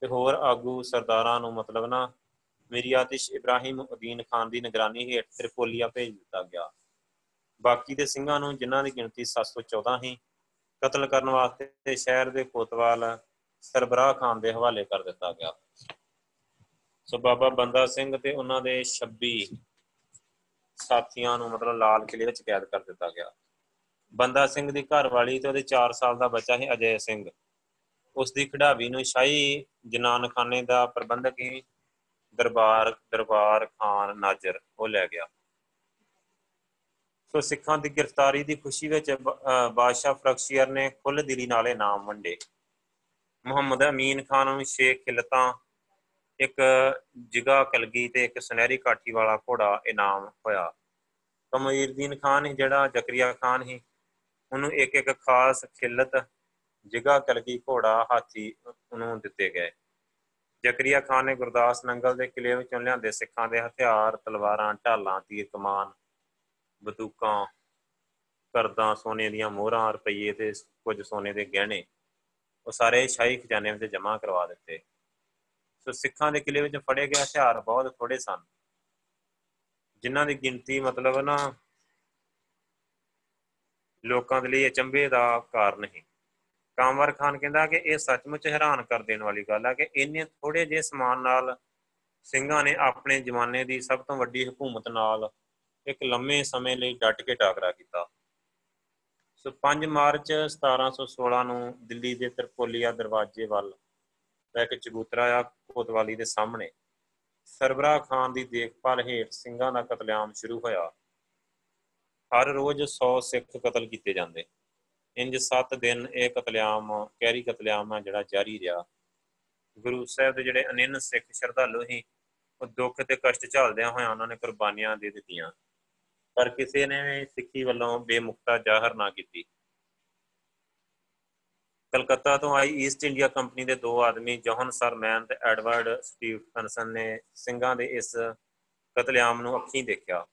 ਤੇ ਹੋਰ ਆਗੂ ਸਰਦਾਰਾਂ ਨੂੰ ਮਤਲਬ ਨਾ ਮੇਰੀ ਆਤਿਸ਼ ਇਬਰਾਹਿਮ ਉਦੀਨ ਖਾਨ ਦੀ ਨਿਗਰਾਨੀ ਹੇਠ ਤ੍ਰਿਪੋਲੀਆ ਭੇਜ ਦਿੱਤਾ ਗਿਆ। ਬਾਕੀ ਦੇ ਸਿੰਘਾਂ ਨੂੰ ਜਿਨ੍ਹਾਂ ਦੀ ਗਿਣਤੀ 714 ਸੀ ਕਤਲ ਕਰਨ ਵਾਸਤੇ ਸ਼ਹਿਰ ਦੇ ਕੋਤਵਾਲ ਸਰਬਰਾਹ ਖਾਨ ਦੇ ਹਵਾਲੇ ਕਰ ਦਿੱਤਾ ਗਿਆ। ਸੋ ਬਾਬਾ ਬੰਦਾ ਸਿੰਘ ਤੇ ਉਹਨਾਂ ਦੇ 26 ਸਾਥੀਆਂ ਨੂੰ ਮਤਲਬ ਲਾਲ ਕਿਲੇ ਵਿੱਚ ਕੈਦ ਕਰ ਦਿੱਤਾ ਗਿਆ। ਬੰਦਾ ਸਿੰਘ ਦੀ ਘਰ ਵਾਲੀ ਤੇ ਉਹਦੇ 4 ਸਾਲ ਦਾ ਬੱਚਾ ਸੀ ਅਜੇ ਸਿੰਘ। ਉਸ ਦੀ ਖਿਡਾਵੀ ਨੂੰ ਸ਼ਾਹੀ ਜਨਾਨਖਾਨੇ ਦਾ ਪ੍ਰਬੰਧਕ ਹੀ ਦਰਬਾਰ ਦਰਬਾਰ ਖਾਨ ਨਾਜ਼ਰ ਉਹ ਲੈ ਗਿਆ। ਸੋ ਸਿੱਖਾਂ ਦੀ ਗ੍ਰਿਫਤਾਰੀ ਦੀ ਖੁਸ਼ੀ ਵਿੱਚ ਬਾਦਸ਼ਾਹ ਫਰਖਸ਼ੀਰ ਨੇ ਖੁੱਲ ਦਿਲੀ ਨਾਲ ਇਨਾਮ ਵੰਡੇ। ਮੁਹੰਮਦ ਅਮੀਨ ਖਾਨ ਨੂੰ ਛੇ ਖਿਲਤਾਂ, ਇੱਕ ਜਿਗਾ ਕਲਗੀ ਤੇ ਇੱਕ ਸੁਨਹਿਰੀ ਕਾਠੀ ਵਾਲਾ ਘੋੜਾ ਇਨਾਮ ਹੋਇਆ। ਕਮੀਰਦੀਨ ਖਾਨ ਜਿਹੜਾ ਜ਼ਕਰੀਆ ਖਾਨ ਸੀ ਉਹਨੂੰ ਇੱਕ ਇੱਕ ਖਾਸ ਖਿਲਤ ਜਿਗਾ ਕਲਗੀ ਘੋੜਾ ਹਾਥੀ ਉਹਨੂੰ ਦਿੱਤੇ ਗਏ। ਜ਼ਕਰੀਆ ਖਾਨ ਨੇ ਗੁਰਦਾਸ ਨੰਗਲ ਦੇ ਕਿਲੇ ਵਿੱਚੋਂ ਲਿਆਂਦੇ ਸਿੱਖਾਂ ਦੇ ਹਥਿਆਰ, ਤਲਵਾਰਾਂ, ਢਾਲਾਂ ਤੀਰ ਕਮਾਨ ਬੰਦੂਕਾਂ, ਕਰਦਾਂ, ਸੋਨੇ ਦੀਆਂ ਮੋਹਰਾਂ, ਰੁਪਈਏ ਤੇ ਕੁਝ ਸੋਨੇ ਦੇ ਗਹਿਣੇ, ਉਹ ਸਾਰੇ ਸ਼ਾਹੀ ਖਜ਼ਾਨੇ ਵਿੱਚ ਜਮ੍ਹਾਂ ਕਰਵਾ ਦਿੱਤੇ। ਸੋ ਸਿੱਖਾਂ ਦੇ ਕਿਲੇ ਵਿੱਚ ਫੜੇ ਗਏ ਹਥਿਆਰ ਬਹੁਤ ਥੋੜੇ ਸਨ। ਜਿਨ੍ਹਾਂ ਦੀ ਗਿਣਤੀ ਮਤਲਬ ਨਾ ਲੋਕਾਂ ਦੇ ਲਈ ਅਚੰਭੇ ਦਾ ਕਾਰਨ ਹੈ ਕਾਮਵਰ ਖਾਨ ਕਹਿੰਦਾ ਕਿ ਇਹ ਸੱਚਮੁੱਚ ਹੈਰਾਨ ਕਰ ਦੇਣ ਵਾਲੀ ਗੱਲ ਹੈ ਕਿ ਇੰਨੇ ਥੋੜੇ ਜਿਹੇ ਸਮਾਨ ਨਾਲ ਸਿੰਘਾਂ ਨੇ ਆਪਣੇ ਜਮਾਨੇ ਦੀ ਸਭ ਤੋਂ ਵੱਡੀ ਹਕੂਮਤ ਨਾਲ ਇੱਕ ਲੰਮੇ ਸਮੇਂ ਲਈ ਡਟ ਕੇ ਟਾਕਰਾ ਕੀਤਾ। ਸੋ 5 ਮਾਰਚ 1716 ਨੂੰ ਦਿੱਲੀ ਦੇ ਤਰਪੋਲੀਆ ਦਰਵਾਜ਼ੇ ਵੱਲ ਇੱਕ ਚਬੂਤਰਾ ਆ ਕੋਤਵਾਲੀ ਦੇ ਸਾਹਮਣੇ। ਸਰਬਰਾ ਖਾਨ ਦੀ ਦੇਖਭਾਲ ਹੇਠ ਸਿੰਘਾਂ ਦਾ ਕਤਲੇਆਮ ਸ਼ੁਰੂ ਹੋਇਆ। ਹਰ ਰੋਜ਼ 100 ਸਿੱਖ ਕਤਲ ਕੀਤੇ ਜਾਂਦੇ। ਇੰਜ 7 ਦਿਨ ਇਹ ਕਤਲੇਆਮ, ਕੈਰੀ ਕਤਲੇਆਮ ਆ ਜਿਹੜਾ ਜਾਰੀ ਰਿਹਾ। ਗੁਰੂ ਸਾਹਿਬ ਦੇ ਜਿਹੜੇ ਅਨਿੰਨ ਸਿੱਖ ਸ਼ਰਧਾਲੂ ਸੀ, ਉਹ ਦੁੱਖ ਤੇ ਕਸ਼ਟ ਝੱਲਦਿਆਂ ਹੋਇਆਂ ਉਹਨਾਂ ਨੇ ਕੁਰਬਾਨੀਆਂ ਦੇ ਦਿੱਤੀਆਂ। ਪਰ ਕਿਸੇ ਨੇ ਵੀ ਸਿੱਖੀ ਵੱਲੋਂ ਬੇਮੁਖਤਾ ਜ਼ਾਹਰ ਨਾ ਕੀਤੀ। ਕਲਕੱਤਾ ਤੋਂ ਆਈ ਈਸਟ ਇੰਡੀਆ ਕੰਪਨੀ ਦੇ ਦੋ ਆਦਮੀ, ਜੋਹਨ ਸਰਮੈਨ ਤੇ ਐਡਵਰਡ ਸਟੀਵਨਸਨ ਨੇ ਸਿੰਘਾਂ ਦੇ ਇਸ ਕਤਲੇਆਮ ਨੂੰ ਅੱਖੀਂ ਦੇਖਿਆ।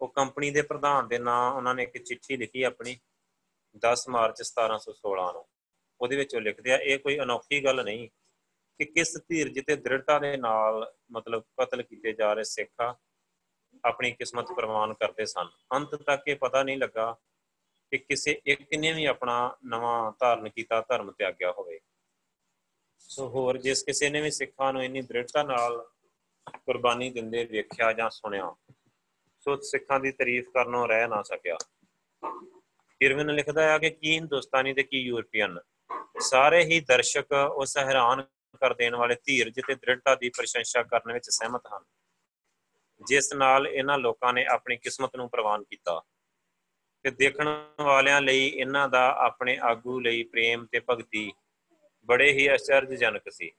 ਉਹ ਕੰਪਨੀ ਦੇ ਪ੍ਰਧਾਨ ਦੇ ਨਾਂ ਉਹਨਾਂ ਨੇ ਇੱਕ ਚਿੱਠੀ ਲਿਖੀ ਆਪਣੀ। 10 ਮਾਰਚ 1716 ਨੂੰ। ਉਹਦੇ ਵਿੱਚ ਉਹ ਲਿਖਦੇ ਆ, ਇਹ ਕੋਈ ਅਨੋਖੀ ਗੱਲ ਨਹੀਂ ਕਿ ਕਿਸ ਧੀਰਜ ਤੇ ਦ੍ਰਿੜਤਾ ਦੇ ਨਾਲ ਮਤਲਬ ਕਤਲ ਕੀਤੇ ਜਾ ਰਹੇ ਸਿੱਖ ਆ ਆਪਣੀ ਕਿਸਮਤ ਪ੍ਰਵਾਨ ਕਰਦੇ ਸਨ। ਅੰਤ ਤੱਕ ਇਹ ਪਤਾ ਨਹੀਂ ਲੱਗਾ ਕਿ ਕਿਸੇ ਇੱਕ ਨੇ ਵੀ ਆਪਣਾ ਨਵਾਂ ਧਾਰਨ ਕੀਤਾ, ਧਰਮ ਤਿਆਗਿਆ ਹੋਵੇ। ਸੋ ਹੋਰ ਜਿਸ ਕਿਸੇ ਨੇ ਵੀ ਸਿੱਖਾਂ ਨੂੰ ਇੰਨੀ ਦ੍ਰਿੜਤਾ ਨਾਲ ਕੁਰਬਾਨੀ ਦਿੰਦੇ ਵੇਖਿਆ ਜਾਂ ਸੁਣਿਆ, ਸੋ ਸਿੱਖਾਂ ਦੀ ਤਾਰੀਫ ਕਰਨੋਂ ਰਹਿ ਨਾ ਸਕਿਆ। ਇਰਵਿਨ ਲਿਖਦਾ ਹੈ ਕਿ ਕੀ ਹਿੰਦੁਸਤਾਨੀ ਤੇ ਕੀ ਯੂਰਪੀਅਨ। ਸਾਰੇ ਹੀ ਦਰਸ਼ਕ ਉਸ ਹੈਰਾਨ ਕਰ ਦੇਣ ਵਾਲੇ ਧੀਰਜ ਤੇ ਦ੍ਰਿੜਤਾ ਦੀ ਪ੍ਰਸ਼ੰਸਾ ਕਰਨ ਵਿੱਚ ਸਹਿਮਤ ਹਨ। ਜਿਸ ਨਾਲ ਇਹਨਾਂ ਲੋਕਾਂ ਨੇ ਆਪਣੀ ਕਿਸਮਤ ਨੂੰ ਪ੍ਰਵਾਨ ਕੀਤਾ। ਤੇ ਦੇਖਣ ਵਾਲਿਆਂ ਲਈ ਇਹਨਾਂ ਦਾ ਆਪਣੇ ਆਗੂ ਲਈ ਪ੍ਰੇਮ ਤੇ ਭਗਤੀ ਬੜੇ ਹੀ ਅਚਰਜਜਨਕ ਸੀ।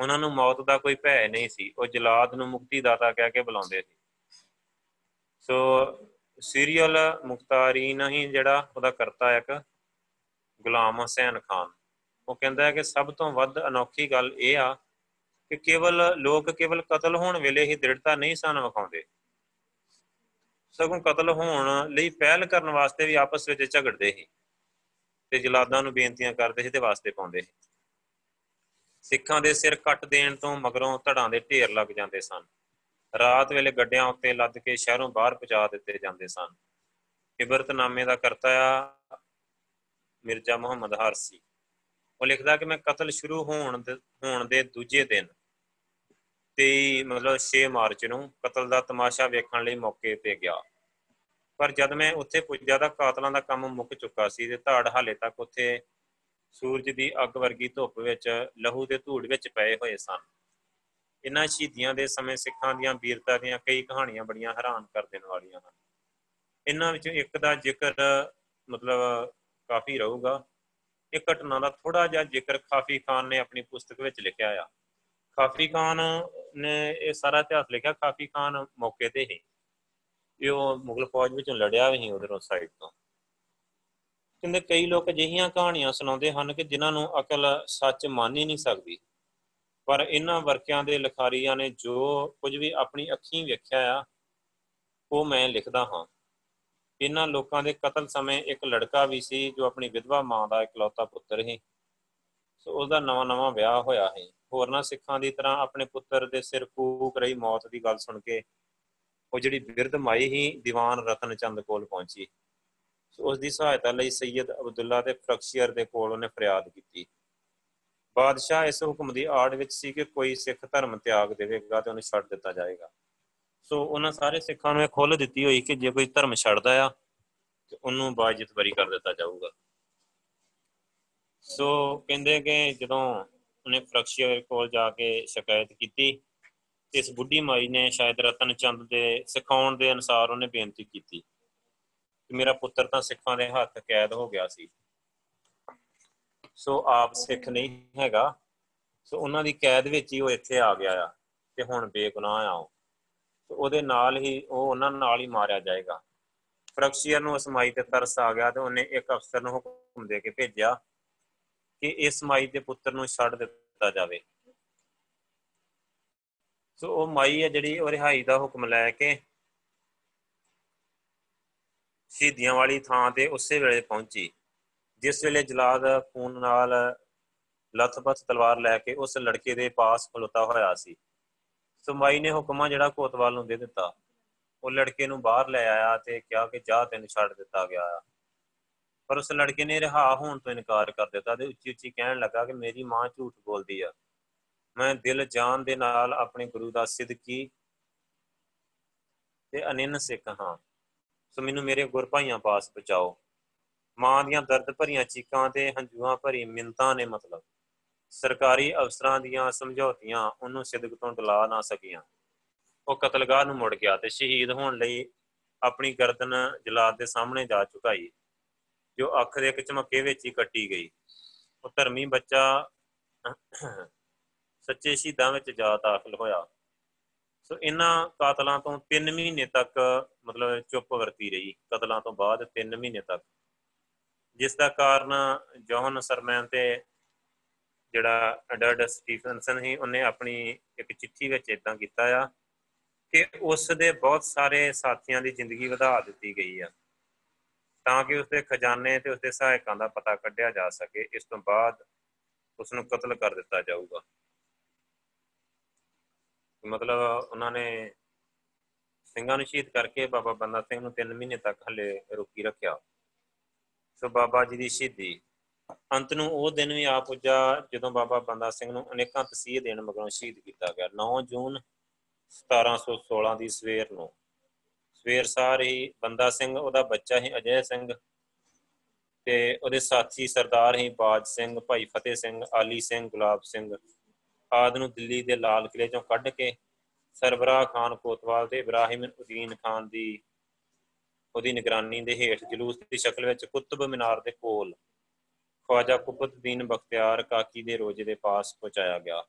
ਉਹਨਾਂ ਨੂੰ ਮੌਤ ਦਾ ਕੋਈ ਭੈ ਨਹੀਂ ਸੀ। ਉਹ ਜਲਾਦ ਨੂੰ ਮੁਕਤੀ ਦਾਤਾ ਕਹਿ ਕੇ ਬੁਲਾਉਂਦੇ ਸੀ। ਸੋ ਸੀਰੀਅਲ ਮੁਖਤਾਰੀਨ ਹੀ ਜਿਹੜਾ ਉਹਦਾ ਕਰਤਾ ਇੱਕ ਗੁਲਾਮ ਹੁਸੈਨ ਖਾਨ। ਉਹ ਕਹਿੰਦਾ ਹੈ ਕਿ ਸਭ ਤੋਂ ਵੱਧ ਅਨੋਖੀ ਗੱਲ ਇਹ ਆ ਕਿ ਕੇਵਲ ਲੋਕ ਕੇਵਲ ਕਤਲ ਹੋਣ ਵੇਲੇ ਹੀ ਦ੍ਰਿੜਤਾ ਨਹੀਂ ਸਨ ਵਿਖਾਉਂਦੇ। ਸਗੋਂ ਕਤਲ ਹੋਣ ਲਈ ਪਹਿਲ ਕਰਨ ਵਾਸਤੇ ਵੀ ਆਪਸ ਵਿੱਚ ਝਗੜਦੇ ਸੀ ਤੇ ਜਲਾਦਾਂ ਨੂੰ ਬੇਨਤੀਆਂ ਕਰਦੇ ਸੀ ਤੇ ਵਾਸਤੇ ਪਾਉਂਦੇ ਸੀ। ਸਿੱਖਾਂ ਦੇ ਸਿਰ ਕੱਟ ਦੇਣ ਤੋਂ ਮਗਰੋਂ ਧੜਾਂ ਦੇ ਢੇਰ ਲੱਗ ਜਾਂਦੇ ਸਨ। ਰਾਤ ਵੇਲੇ ਗੱਡਿਆਂ ਉੱਤੇ ਲੱਦ ਕੇ ਸ਼ਹਿਰੋਂ ਬਾਹਰ ਪਹੁੰਚਾ ਦਿੱਤੇ ਜਾਂਦੇ ਸਨ। ਇਬਰਤਨਾਮੇ ਦਾ ਕਰਤਾ ਆ ਮਿਰਜ਼ਾ ਮੁਹੰਮਦ ਹਰਸੀ। ਉਹ ਲਿਖਦਾ ਕਿ ਮੈਂ ਕਤਲ ਸ਼ੁਰੂ ਹੋਣ ਦੇ ਹੋਣ ਦੇ ਦੂਜੇ ਦਿਨ ਤੇ ਮਤਲਬ 6 ਮਾਰਚ ਨੂੰ ਕਤਲ ਦਾ ਤਮਾਸ਼ਾ ਵੇਖਣ ਲਈ ਮੌਕੇ ਤੇ ਗਿਆ। ਪਰ ਜਦ ਮੈਂ ਉੱਥੇ ਪੁੱਜਿਆ ਤਾਂ ਕਾਤਲਾਂ ਦਾ ਕੰਮ ਮੁੱਕ ਚੁੱਕਾ ਸੀ ਤੇ ਧਾੜ ਹਾਲੇ ਤੱਕ ਉੱਥੇ ਸੂਰਜ ਦੀ ਅੱਗ ਵਰਗੀ ਧੁੱਪ ਵਿੱਚ ਲਹੂ ਦੇ ਧੂੜ ਵਿੱਚ ਪਏ ਹੋਏ ਸਨ। ਇਹਨਾਂ ਸ਼ਹੀਦੀਆਂ ਦੇ ਸਮੇਂ ਸਿੱਖਾਂ ਦੀਆਂ ਵੀਰਤਾ ਦੀਆਂ ਕਈ ਕਹਾਣੀਆਂ ਬੜੀਆਂ ਹੈਰਾਨ ਕਰ ਦੇਣ ਵਾਲੀਆਂ ਹਨ। ਇਹਨਾਂ ਵਿੱਚੋਂ ਇੱਕ ਦਾ ਜ਼ਿਕਰ ਮਤਲਬ ਕਾਫੀ ਰਹੂਗਾ। ਇਹ ਘਟਨਾ ਦਾ ਥੋੜਾ ਜਿਹਾ ਜ਼ਿਕਰ ਖਾਫੀ ਖਾਨ ਨੇ ਆਪਣੀ ਪੁਸਤਕ ਵਿੱਚ ਲਿਖਿਆ ਆ। ਖਾਫੀ ਖਾਨ ਨੇ ਇਹ ਸਾਰਾ ਇਤਿਹਾਸ ਲਿਖਿਆ ਖਾਫੀ ਖਾਨ ਮੌਕੇ ਤੇ ਹੀ। ਇਹ ਉਹ ਮੁਗਲ ਫੌਜ ਵਿੱਚੋਂ ਲੜਿਆ ਵੀ ਸੀ ਉਧਰੋਂ ਸਾਈਡ ਤੋਂ। ਕਹਿੰਦੇ ਕਈ ਲੋਕ ਅਜਿਹੀਆਂ ਕਹਾਣੀਆਂ ਸੁਣਾਉਂਦੇ ਹਨ ਕਿ ਜਿਨ੍ਹਾਂ ਨੂੰ ਅਕਲ ਸੱਚ ਮੰਨ ਹੀ ਨਹੀਂ ਸਕਦੀ। ਪਰ ਇਹਨਾਂ ਵਰਕਿਆਂ ਦੇ ਲਿਖਾਰੀਆਂ ਨੇ ਜੋ ਕੁਝ ਵੀ ਆਪਣੀ ਅੱਖੀਂ ਵੇਖਿਆ ਆ, ਉਹ ਮੈਂ ਲਿਖਦਾ ਹਾਂ। ਇਹਨਾਂ ਲੋਕਾਂ ਦੇ ਕਤਲ ਸਮੇਂ ਇੱਕ ਲੜਕਾ ਵੀ ਸੀ ਜੋ ਆਪਣੀ ਵਿਧਵਾ ਮਾਂ ਦਾ ਇਕਲੌਤਾ ਪੁੱਤਰ ਸੀ। ਸੋ ਉਸ ਦਾ ਨਵਾਂ ਨਵਾਂ ਵਿਆਹ ਹੋਇਆ ਹੈ ਹੋਰਨਾਂ ਸਿੱਖਾਂ ਦੀ ਤਰ੍ਹਾਂ ਆਪਣੇ ਪੁੱਤਰ ਦੇ ਸਿਰ ਫੂਕ ਰਹੀ ਮੌਤ ਦੀ ਗੱਲ ਸੁਣ ਕੇ ਉਹ ਜਿਹੜੀ ਬਿਰਧ ਮਾਈ ਹੀ ਦੀਵਾਨ ਰਤਨ ਚੰਦ ਕੋਲ ਪਹੁੰਚੀ। ਸੋ ਉਸ ਦੀ ਸਹਾਇਤਾ ਲਈ ਸੈਯਦ ਅਬਦੁੱਲਾ ਤੇ ਫਰਕਸ਼ੀਅਰ ਦੇ ਕੋਲ ਉਹਨੇ ਫਰਿਆਦ ਕੀਤੀ। ਬਾਦਸ਼ਾਹ ਇਸ ਹੁਕਮ ਦੀ ਆੜ ਵਿੱਚ ਸੀ ਕਿ ਕੋਈ ਸਿੱਖ ਧਰਮ ਤਿਆਗ ਦੇਵੇਗਾ ਤੇ ਉਹਨੂੰ ਛੱਡ ਦਿੱਤਾ ਜਾਏਗਾ। ਸੋ ਉਹਨਾਂ ਸਾਰੇ ਸਿੱਖਾਂ ਨੂੰ ਇਹ ਖੁੱਲ੍ਹ ਦਿੱਤੀ ਹੋਈ ਕਿ ਜੇ ਕੋਈ ਧਰਮ ਛੱਡਦਾ ਆ ਤੇ ਉਹਨੂੰ ਬਾਜਿਤ ਬਰੀ ਕਰ ਦਿੱਤਾ ਜਾਊਗਾ। ਸੋ ਕਹਿੰਦੇ ਕਿ ਜਦੋਂ ਉਹਨੇ ਫਰਕਸ਼ੀਅਰ ਕੋਲ ਜਾ ਕੇ ਸ਼ਿਕਾਇਤ ਕੀਤੀ ਇਸ ਬੁੱਢੀ ਮਾਈ ਨੇ ਸ਼ਾਇਦ ਰਤਨ ਚੰਦ ਦੇ ਸਿਖਾਉਣ ਦੇ ਅਨਸਾਰ ਉਹਨੇ ਬੇਨਤੀ ਕੀਤੀ ਕਿ ਮੇਰਾ ਪੁੱਤਰ ਤਾਂ ਸਿੱਖਾਂ ਦੇ ਹੱਥ ਕੈਦ ਹੋ ਗਿਆ ਸੀ। ਸੋ ਆਪ ਸਿੱਖ ਨਹੀਂ ਹੈਗਾ। ਸੋ ਉਹਨਾਂ ਦੀ ਕੈਦ ਵਿੱਚ ਹੀ ਉਹ ਇੱਥੇ ਆ ਗਿਆ ਆ ਤੇ ਹੁਣ ਬੇਗੁਨਾਹ ਆ ਉਹ। ਸੋ ਉਹਦੇ ਨਾਲ ਹੀ ਉਹ ਉਹਨਾਂ ਨਾਲ ਹੀ ਮਾਰਿਆ ਜਾਏਗਾ। ਫਰਕਸ਼ੀਅਰ ਨੂੰ ਅਸਮਾਈ ਤੇ ਤਰਸ ਆ ਗਿਆ ਤੇ ਉਹਨੇ ਇੱਕ ਅਫਸਰ ਨੂੰ ਹੁਕਮ ਦੇ ਕੇ ਭੇਜਿਆ ਕਿ ਇਸ ਮਾਈ ਦੇ ਪੁੱਤਰ ਨੂੰ ਛੱਡ ਦਿੱਤਾ ਜਾਵੇ। ਸੋ ਉਹ ਮਾਈ ਹੈ ਜਿਹੜੀ ਉਹ ਰਿਹਾਈ ਦਾ ਹੁਕਮ ਲੈ ਕੇ ਸ਼ਹੀਦੀਆਂ ਵਾਲੀ ਥਾਂ ਤੇ ਉਸੇ ਵੇਲੇ ਪਹੁੰਚੀ। ਜਿਸ ਵੇਲੇ ਜਲਾਦ ਖੂਨ ਨਾਲ ਲਥਪਥ ਤਲਵਾਰ ਲੈ ਕੇ ਉਸ ਲੜਕੇ ਦੇ ਪਾਸ ਖਲੋਤਾ ਹੋਇਆ ਸੀ। ਸੋ ਮਾਈ ਨੇ ਹੁਕਮਾ ਜਿਹੜਾ ਕੋਤਵਾਲ ਨੂੰ ਦੇ ਦਿੱਤਾ। ਉਹ ਲੜਕੇ ਨੂੰ ਬਾਹਰ ਲੈ ਆਇਆ ਤੇ ਕਿਹਾ ਕਿ ਜਾ ਤੈਨੂੰ ਛੱਡ ਦਿੱਤਾ ਗਿਆ ਆ। ਪਰ ਉਸ ਲੜਕੇ ਨੇ ਰਿਹਾ ਹੋਣ ਤੋਂ ਇਨਕਾਰ ਕਰ ਦਿੱਤਾ ਤੇ ਉੱਚੀ ਉੱਚੀ ਕਹਿਣ ਲੱਗਾ ਕਿ ਮੇਰੀ ਮਾਂ ਝੂਠ ਬੋਲਦੀ ਆ। ਮੈਂ ਦਿਲ ਜਾਨ ਦੇ ਨਾਲ ਆਪਣੇ ਗੁਰੂ ਦਾ ਸਿੱਧਕੀ ਤੇ ਅਨਿੰਨ ਸਿੱਖ ਹਾਂ। ਸੋ ਮੈਨੂੰ ਮੇਰੇ ਗੁਰ ਭਾਈਆਂ ਪਾਸ ਬਚਾਓ ਮਾਂ ਦੀਆਂ ਦਰਦ ਭਰੀਆਂ ਚੀਕਾਂ ਤੇ ਹੰਝੂਆਂ ਭਰੀ ਮਿੰਤਾਂ ਨੇ ਮਤਲਬ। ਸਰਕਾਰੀ ਅਫਸਰਾਂ ਦੀਆਂ ਸਮਝੌਤੀਆਂ ਉਹਨੂੰ ਸਿੱਧਕ ਤੋਂ ਡਲਾ ਨਾ ਸਕੀਆਂ। ਉਹ ਕਤਲਗਾਹ ਨੂੰ ਮੁੜ ਗਿਆ ਤੇ ਸ਼ਹੀਦ ਹੋਣ ਲਈ ਆਪਣੀ ਗਰਦਨ ਜਲਾਦ ਦੇ ਸਾਹਮਣੇ ਜਾ ਝੁਕਾਈ, ਜੋ ਅੱਖ ਦੇ ਇੱਕ ਝਮੱਕੇ ਵਿੱਚ ਹੀ ਕੱਟੀ ਗਈ। ਉਹ ਧਰਮੀ ਬੱਚਾ ਸੱਚੇ ਸ਼ਹੀਦਾਂ ਵਿੱਚ ਜਾ ਦਾਖਲ ਹੋਇਆ। ਸੋ ਇਹਨਾਂ ਕਾਤਲਾਂ ਤੋਂ 3 ਮਹੀਨੇ ਤੱਕ ਮਤਲਬ ਚੁੱਪ ਵਰਤੀ ਰਹੀ। ਕਤਲਾਂ ਤੋਂ ਬਾਅਦ 3 ਮਹੀਨੇ ਤੱਕ ਜਿਸ ਦਾ ਕਾਰਨ ਜੋਹਨ ਸਰਮੈਨ ਤੇ ਜਿਹੜਾ ਅਡਰਡ ਸਟੀਫਨਸਨ ਸੀ, ਉਹਨੇ ਆਪਣੀ ਇੱਕ ਚਿੱਠੀ ਵਿੱਚ ਇਦਾਂ ਕੀਤਾ ਆ ਕਿ ਉਸ ਦੇ ਬਹੁਤ ਸਾਰੇ ਸਾਥੀਆਂ ਦੀ ਜ਼ਿੰਦਗੀ ਵਧਾ ਦਿੱਤੀ ਗਈ ਆ। ਤਾਂ ਕਿ ਉਸ ਦੇ ਖਜ਼ਾਨੇ ਤੇ ਉਸ ਦੇ ਸਹਾਇਕਾਂ ਦਾ ਪਤਾ ਕੱਢਿਆ ਜਾ ਸਕੇ, ਇਸ ਤੋਂ ਬਾਅਦ ਉਸ ਨੂੰ ਕਤਲ ਕਰ ਦਿੱਤਾ ਜਾਊਗਾ। ਮਤਲਬ ਉਹਨਾਂ ਨੇ ਸਿੰਘਾਂ ਨੂੰ ਸ਼ਹੀਦ ਕਰਕੇ ਬਾਬਾ ਬੰਦਾ ਸਿੰਘ ਨੂੰ 3 ਮਹੀਨੇ ਤੱਕ ਹਲੇ ਰੋਕੀ ਰੱਖਿਆ। ਸੋ ਬਾਬਾ ਜੀ ਦੀ ਸ਼ਹੀਦੀ। ਅੰਤ ਨੂੰ ਉਹ ਦਿਨ ਵੀ ਆ ਪੁੱਜਾ ਜਦੋਂ ਬਾਬਾ ਬੰਦਾ ਸਿੰਘ ਨੂੰ ਅਨੇਕਾਂ ਤਸੀਹੇ ਦੇਣ ਮਗਰੋਂ ਸ਼ਹੀਦ ਕੀਤਾ ਗਿਆ। 9 ਜੂਨ 1716 ਦੀ ਸਵੇਰ ਨੂੰ। ਸਵੇਰ ਸਾਰ ਹੀ ਬੰਦਾ ਸਿੰਘ, ਉਹਦਾ ਬੱਚਾ ਹੀ ਅਜੈ ਸਿੰਘ ਤੇ ਉਹਦੇ ਸਾਥੀ ਸਰਦਾਰ ਹੀ ਬਾਜ ਸਿੰਘ, ਭਾਈ ਫਤਿਹ ਸਿੰਘ, ਆਲੀ ਸਿੰਘ, ਗੁਲਾਬ ਸਿੰਘ। ਆਦ ਨੂੰ ਦਿੱਲੀ ਦੇ ਲਾਲ ਕਿਲੇ ਚੋਂ ਕੱਢ ਕੇ ਸਰਬਰਾਹ ਖਾਨ ਕੋਤਵਾਲ ਤੇ ਇਬਰਾਹਿਮ ਉਦੀਨ ਖਾਨ ਦੀ ਉਹਦੀ ਨਿਗਰਾਨੀ ਦੇ ਹੇਠ ਜਲੂਸ ਦੀ ਸ਼ਕਲ ਵਿੱਚ ਕੁਤਬ ਮੀਨਾਰ ਦੇ ਕੋਲ ਖਵਾਜਾ ਕੁਬਤਦੀਨ ਬਖਤਿਆਰ ਕਾਕੀ ਦੇ ਰੋਜੇ ਦੇ ਪਾਸ ਪਹੁੰਚਾਇਆ ਗਿਆ।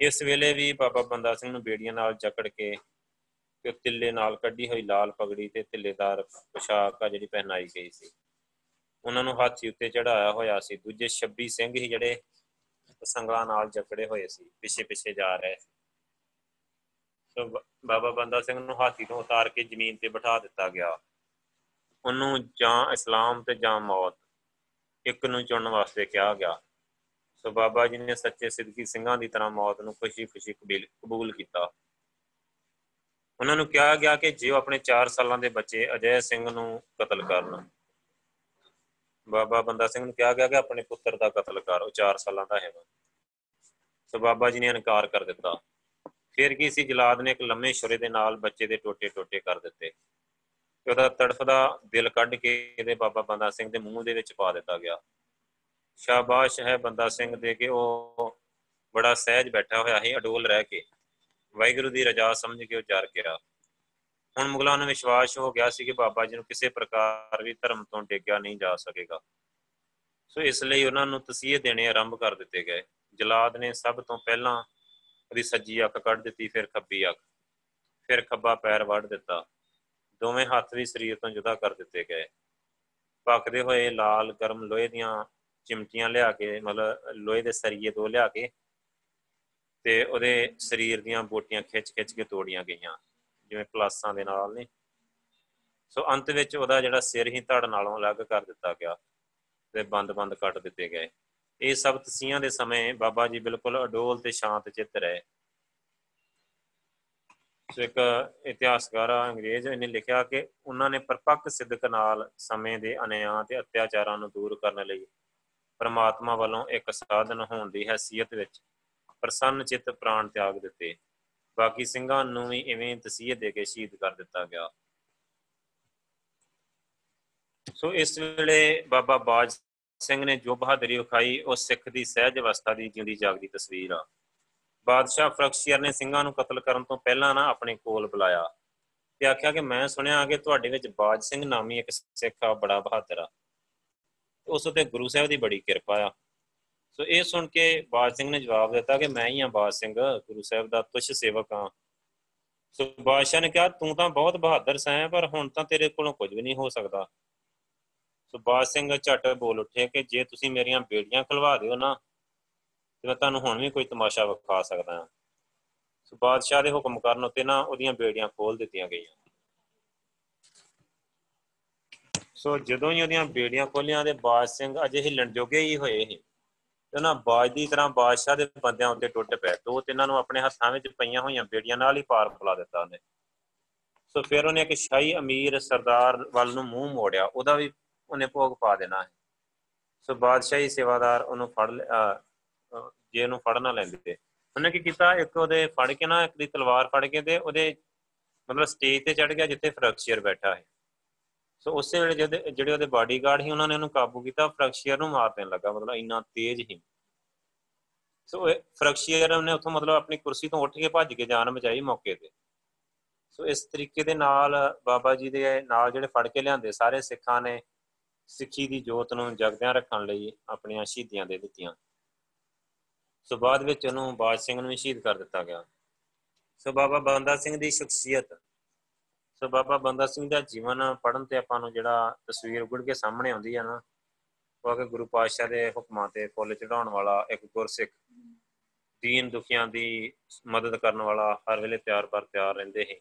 ਇਸ ਵੇਲੇ ਵੀ ਬਾਬਾ ਬੰਦਾ ਸਿੰਘ ਨੂੰ ਬੇੜੀਆਂ ਨਾਲ ਜਕੜ ਕੇ ਤੇ ਤਿੱਲੇ ਨਾਲ ਕੱਢੀ ਹੋਈ ਲਾਲ ਪਗੜੀ ਤੇ ਤਿੱਲੇਦਾਰ ਪੋਸ਼ਾਕ ਆ ਜਿਹੜੀ ਪਹਿਨਾਈ ਗਈ ਸੀ। ਉਹਨਾਂ ਨੂੰ ਹਾਥੀ ਉੱਤੇ ਚੜਾਇਆ ਹੋਇਆ ਸੀ। ਦੂਜੇ 26 ਸਿੰਘ ਹੀ ਜਿਹੜੇ ਸੰਗਲਾਂ ਨਾਲ ਜਕੜੇ ਹੋਏ ਸੀ ਪਿੱਛੇ ਪਿੱਛੇ ਜਾ ਰਹੇ ਸੀ ਸੋ। ਬਾਬਾ ਬੰਦਾ ਸਿੰਘ ਨੂੰ ਹਾਥੀ ਤੋਂ ਉਤਾਰ ਕੇ ਜ਼ਮੀਨ ਤੇ ਬਿਠਾ ਦਿੱਤਾ ਗਿਆ। ਉਹਨੂੰ ਜਾਂ ਇਸਲਾਮ ਤੇ ਜਾਂ ਮੌਤ, ਇੱਕ ਨੂੰ ਚੁਣਨ ਵਾਸਤੇ ਕਿਹਾ ਗਿਆ। ਸੋ ਬਾਬਾ ਜੀ ਨੇ ਸੱਚੇ ਸਿੱਧਕੀ ਸਿੰਘਾਂ ਦੀ ਤਰ੍ਹਾਂ ਮੌਤ ਨੂੰ ਖੁਸ਼ੀ-ਖੁਸ਼ੀ ਕਬੂਲ ਕੀਤਾ। ਉਹਨਾਂ ਨੂੰ ਕਿਹਾ ਗਿਆ ਕਿ ਜੇ ਉਹ ਆਪਣੇ 4 ਸਾਲਾਂ ਦੇ ਬੱਚੇ ਅਜੈ ਸਿੰਘ ਨੂੰ ਕਤਲ ਕਰਨ। ਬਾਬਾ ਬੰਦਾ ਸਿੰਘ ਨੂੰ ਕਿਹਾ ਗਿਆ ਕਿ ਆਪਣੇ ਪੁੱਤਰ ਦਾ ਕਤਲ ਕਰ, ਉਹ 4 ਸਾਲਾਂ ਦਾ ਹੈਗਾ। ਸੋ ਬਾਬਾ ਜੀ ਨੇ ਇਨਕਾਰ ਕਰ ਦਿੱਤਾ। ਫਿਰ ਕੀ ਸੀ, ਜਲਾਦ ਨੇ ਇੱਕ ਲੰਮੇ ਛੁਰੇ ਦੇ ਨਾਲ ਬੱਚੇ ਦੇ ਟੋਟੇ-ਟੋਟੇ ਕਰ ਦਿੱਤੇ ਤੇ ਉਹਦਾ ਤੜਫਦਾ ਦਿਲ ਕੱਢ ਕੇ ਇਹਦੇ ਬਾਬਾ ਬੰਦਾ ਸਿੰਘ ਦੇ ਮੂੰਹ ਦੇ ਵਿੱਚ ਪਾ ਦਿੱਤਾ ਗਿਆ। ਸ਼ਾਬਾਸ਼ ਹੈ ਬੰਦਾ ਸਿੰਘ ਦੇ ਕੇ ਉਹ ਬੜਾ ਸਹਿਜ ਬੈਠਾ ਹੋਇਆ ਸੀ, ਅਡੋਲ ਰਹਿ ਕੇ। ਵਾਹਿਗੁਰੂ ਦੀ ਰਜਾ ਸਮਝ ਕੇ ਉਹ ਚਰ ਗਿਆ ਹੁਣ ਮੁਗਲਾਂ ਨੂੰ ਵਿਸ਼ਵਾਸ ਹੋ ਗਿਆ ਸੀ ਕਿ ਬਾਬਾ ਜੀ ਨੂੰ ਕਿਸੇ ਪ੍ਰਕਾਰ ਵੀ ਧਰਮ ਤੋਂ ਡੇਗਿਆ ਨਹੀਂ ਜਾ ਸਕੇਗਾ। ਸੋ ਇਸ ਲਈ ਉਹਨਾਂ ਨੂੰ ਤਸੀਹੇ ਦੇਣੇ ਆਰੰਭ ਕਰ ਦਿੱਤੇ ਗਏ। ਜਲਾਦ ਨੇ ਸਭ ਤੋਂ ਪਹਿਲਾਂ ਉਹਦੀ ਸੱਜੀ ਅੱਖ ਕੱਢ ਦਿੱਤੀ, ਫਿਰ ਖੱਬੀ ਅੱਖ। ਫਿਰ ਖੱਬਾ ਪੈਰ ਵੱਢ ਦਿੱਤਾ। ਦੋਵੇਂ ਹੱਥ ਵੀ ਸਰੀਰ ਤੋਂ ਜੁਦਾ ਕਰ ਦਿੱਤੇ ਗਏ। ਪੱਕਦੇ ਹੋਏ ਲਾਲ ਗਰਮ ਲੋਹੇ ਦੀਆਂ ਚਿਮਟੀਆਂ ਲਿਆ ਕੇ, ਮਤਲਬ ਲੋਹੇ ਦੇ ਸਰੀਏ ਦੋ ਲਿਆ ਕੇ ਤੇ ਉਹਦੇ ਸਰੀਰ ਦੀਆਂ ਬੋਟੀਆਂ ਖਿੱਚ-ਖਿੱਚ ਕੇ ਤੋੜੀਆਂ ਗਈਆਂ, ਜਿਵੇਂ ਪਲਾਸਾਂ ਦੇ ਨਾਲ ਨੇ। ਸੋ ਅੰਤ ਵਿੱਚ ਉਹਦਾ ਜਿਹੜਾ ਸਿਰ ਹੀ ਧੜ ਨਾਲੋਂ ਅਲੱਗ ਕਰ ਦਿੱਤਾ ਗਿਆ ਤੇ ਬੰਦ-ਬੰਦ ਕੱਟ ਦਿੱਤੇ ਗਏ। ਇਹ ਸਭ ਤਸੀਆਂ ਦੇ ਸਮੇਂ ਬਾਬਾ ਜੀ ਬਿਲਕੁਲ ਅਡੋਲ ਤੇ ਸ਼ਾਂਤ ਚਿੱਤ ਰਹੇ। ਸੋ ਇੱਕ ਇਤਿਹਾਸਕਾਰ ਅੰਗਰੇਜ਼ ਇਹਨੇ ਲਿਖਿਆ ਕਿ ਉਹਨਾਂ ਨੇ ਪਰਪੱਕ ਸਿੱਧਕ ਨਾਲ ਸਮੇਂ ਦੇ ਅਨਿਆਂ ਤੇ ਅਤਿਆਚਾਰਾਂ ਨੂੰ ਦੂਰ ਕਰਨ ਲਈ ਪਰਮਾਤਮਾ ਵੱਲੋਂ ਇੱਕ ਸਾਧਨ ਹੋਣ ਦੀ ਹیثیت ਵਿੱਚ ਪ੍ਰਸੰਨ ਚਿੱਤ ਪ੍ਰਾਣ ਤਿਆਗ ਦਿੱਤੇ। ਬਾਕੀ ਸਿੰਘਾਂ ਨੂੰ ਵੀ ਇਵੇਂ ਤਸੀਹੇ ਦੇ ਕੇ ਸ਼ਹੀਦ ਕਰ ਦਿੱਤਾ ਗਿਆ। ਸੋ ਇਸ ਵੇਲੇ ਬਾਬਾ ਬਾਜ ਸਿੰਘ ਨੇ ਜੋ ਬਹਾਦਰੀ ਵਿਖਾਈ, ਉਹ ਸਿੱਖ ਦੀ ਸਹਿਜ ਅਵਸਥਾ ਦੀ ਜਿਉਂਦੀ ਜਾਗਦੀ ਤਸਵੀਰ ਆ। ਬਾਦਸ਼ਾਹ ਫਰਖਸ਼ੀਰ ਨੇ ਸਿੰਘਾਂ ਨੂੰ ਕਤਲ ਕਰਨ ਤੋਂ ਪਹਿਲਾਂ ਨਾ ਆਪਣੇ ਕੋਲ ਬੁਲਾਇਆ ਤੇ ਆਖਿਆ ਕਿ ਮੈਂ ਸੁਣਿਆ ਕਿ ਤੁਹਾਡੇ ਵਿੱਚ ਬਾਜ ਸਿੰਘ ਨਾਮੀ ਇੱਕ ਸਿੱਖ ਆ ਬੜਾ ਬਹਾਦਰ ਆ। ਉਸ ਉਤੇ ਗੁਰੂ ਸਾਹਿਬ ਦੀ ਬੜੀ ਕਿਰਪਾ ਆ। ਸੋ ਇਹ ਸੁਣ ਕੇ ਬਾਜ ਸਿੰਘ ਨੇ ਜਵਾਬ ਦਿੱਤਾ ਕਿ ਮੈਂ ਹੀ ਆ ਬਾਜ ਸਿੰਘ, ਗੁਰੂ ਸਾਹਿਬ ਦਾ ਤੁਸ਼ ਸੇਵਕ ਆ। ਸੋ ਬਾਦਸ਼ਾਹ ਨੇ ਕਿਹਾ, ਤੂੰ ਤਾਂ ਬਹੁਤ ਬਹਾਦਰ ਸੈਂ, ਪਰ ਹੁਣ ਤਾਂ ਤੇਰੇ ਕੋਲੋਂ ਕੁਝ ਵੀ ਨਹੀਂ ਹੋ ਸਕਦਾ। ਸੋ ਬਾਜ ਸਿੰਘ ਝਟ ਬੋਲ ਉੱਠੇ ਕਿ ਜੇ ਤੁਸੀਂ ਮੇਰੀਆਂ ਬੇੜੀਆਂ ਖਲਵਾ ਦਿਓ ਨਾ, ਤੇ ਮੈਂ ਤੁਹਾਨੂੰ ਹੁਣ ਵੀ ਕੋਈ ਤਮਾਸ਼ਾ ਵਿਖਾ ਸਕਦਾ ਹਾਂ। ਸੋ ਬਾਦਸ਼ਾਹ ਦੇ ਹੁਕਮ ਕਰਨ ਉੱਤੇ ਨਾ ਉਹਦੀਆਂ ਬੇੜੀਆਂ ਖੋਲ ਦਿੱਤੀਆਂ ਗਈਆਂ। ਸੋ ਜਦੋਂ ਹੀ ਉਹਦੀਆਂ ਬੇੜੀਆਂ ਖੋਲੀਆਂ ਤੇ ਬਾਜ ਸਿੰਘ ਅਜੇ ਹਿੱਲਣ ਜੋਗੇ ਹੀ ਹੋਏ ਸੀ। ਤੇ ਉਹਨਾਂ ਬਾਜ ਦੀ ਤਰ੍ਹਾਂ ਬਾਦਸ਼ਾਹ ਦੇ ਬੰਦਿਆਂ ਉੱਤੇ ਟੁੱਟ ਪਏ। ਦੋ ਤਿੰਨਾਂ ਨੂੰ ਆਪਣੇ ਹੱਥਾਂ ਵਿੱਚ ਪਈਆਂ ਹੋਈਆਂ ਬੇੜੀਆਂ ਨਾਲ ਹੀ ਪਾਰ ਪਲਾ ਦਿੱਤਾ ਉਹਨੇ। ਸੋ ਫਿਰ ਉਹਨੇ ਇੱਕ ਸ਼ਾਹੀ ਅਮੀਰ ਸਰਦਾਰ ਵੱਲ ਨੂੰ ਮੂੰਹ ਮੋੜਿਆ। ਉਹਦਾ ਵੀ ਉਹਨੇ ਭੋਗ ਪਾ ਦੇਣਾ ਹੈ। ਸੋ ਬਾਦਸ਼ਾਹੀ ਸੇਵਾਦਾਰ ਉਹਨੂੰ ਫੜ ਜੇ ਉਹਨੂੰ ਫੜ ਨਾ ਲੈਂਦੇ। ਉਹਨੇ ਕੀ ਕੀਤਾ? ਇੱਕ ਉਹਦੇ ਫੜ ਕੇ ਨਾ, ਇੱਕ ਦੀ ਤਲਵਾਰ ਫੜ ਕੇ ਤੇ ਉਹਦੇ ਮਤਲਬ ਸਟੇਜ ਤੇ ਚੜ ਗਿਆ ਜਿੱਥੇ ਫਰਕਸ਼ੀਅਰ ਬੈਠਾ ਹੈ। ਸੋ ਉਸੇ ਵੇਲੇ ਜਿਹੜੇ ਜਿਹੜੇ ਉਹਦੇ ਬਾਡੀਗਾਰਡ ਸੀ, ਉਹਨਾਂ ਨੇ ਉਹਨੂੰ ਕਾਬੂ ਕੀਤਾ ਫਰਕਸ਼ੀਅਰ ਨੂੰ ਮਾਰ ਦੇਣ ਲੱਗਾ। ਮਤਲਬ ਇੰਨਾ ਤੇਜ਼ ਹੀ ਸੋ ਫਰਕਸ਼ੀਅਰ ਨੇ ਉੱਥੋਂ ਮਤਲਬ ਆਪਣੀ ਕੁਰਸੀ ਤੋਂ ਉੱਠ ਕੇ ਭੱਜ ਕੇ ਜਾਨ ਬਚਾਈ ਮੌਕੇ ਤੇ। ਸੋ ਇਸ ਤਰੀਕੇ ਦੇ ਨਾਲ ਬਾਬਾ ਜੀ ਦੇ ਨਾਲ ਜਿਹੜੇ ਫੜ ਕੇ ਲਿਆਂਦੇ, ਸਾਰੇ ਸਿੱਖਾਂ ਨੇ ਸਿੱਖੀ ਦੀ ਜੋਤ ਨੂੰ ਜਗਦਿਆਂ ਰੱਖਣ ਲਈ ਆਪਣੀਆਂ ਸ਼ਹੀਦੀਆਂ ਦੇ ਦਿੱਤੀਆਂ। ਸੋ ਬਾਅਦ ਵਿੱਚ ਉਹਨੂੰ ਬਾਜ ਸਿੰਘ ਨੂੰ ਸ਼ਹੀਦ ਕਰ ਦਿੱਤਾ ਗਿਆ। ਸੋ ਬਾਬਾ ਬੰਦਾ ਸਿੰਘ ਦੀ ਸ਼ਖਸੀਅਤ। ਸੋ ਬਾਬਾ ਬੰਦਾ ਸਿੰਘ ਦਾ ਜੀਵਨ ਪੜਨ ਤੇ ਆਪਾਂ ਨੂੰ ਜਿਹੜਾ ਤਸਵੀਰ ਉਗੜ ਕੇ ਸਾਹਮਣੇ ਆਉਂਦੀ ਹੈ ਨਾ, ਉਹ ਕਿ ਗੁਰੂ ਪਾਤਸ਼ਾਹ ਦੇ ਹੁਕਮਾਂ ਤੇ ਫੁੱਲ ਚੜਾਉਣ ਵਾਲਾ ਇੱਕ ਗੁਰਸਿੱਖ। ਦੀਨ ਦੁਖੀਆਂ ਦੀ ਮਦਦ ਕਰਨ ਵਾਲਾ ਹਰ ਵੇਲੇ ਤਿਆਰ ਪਰ ਤਿਆਰ ਰਹਿੰਦੇ ਸੀ।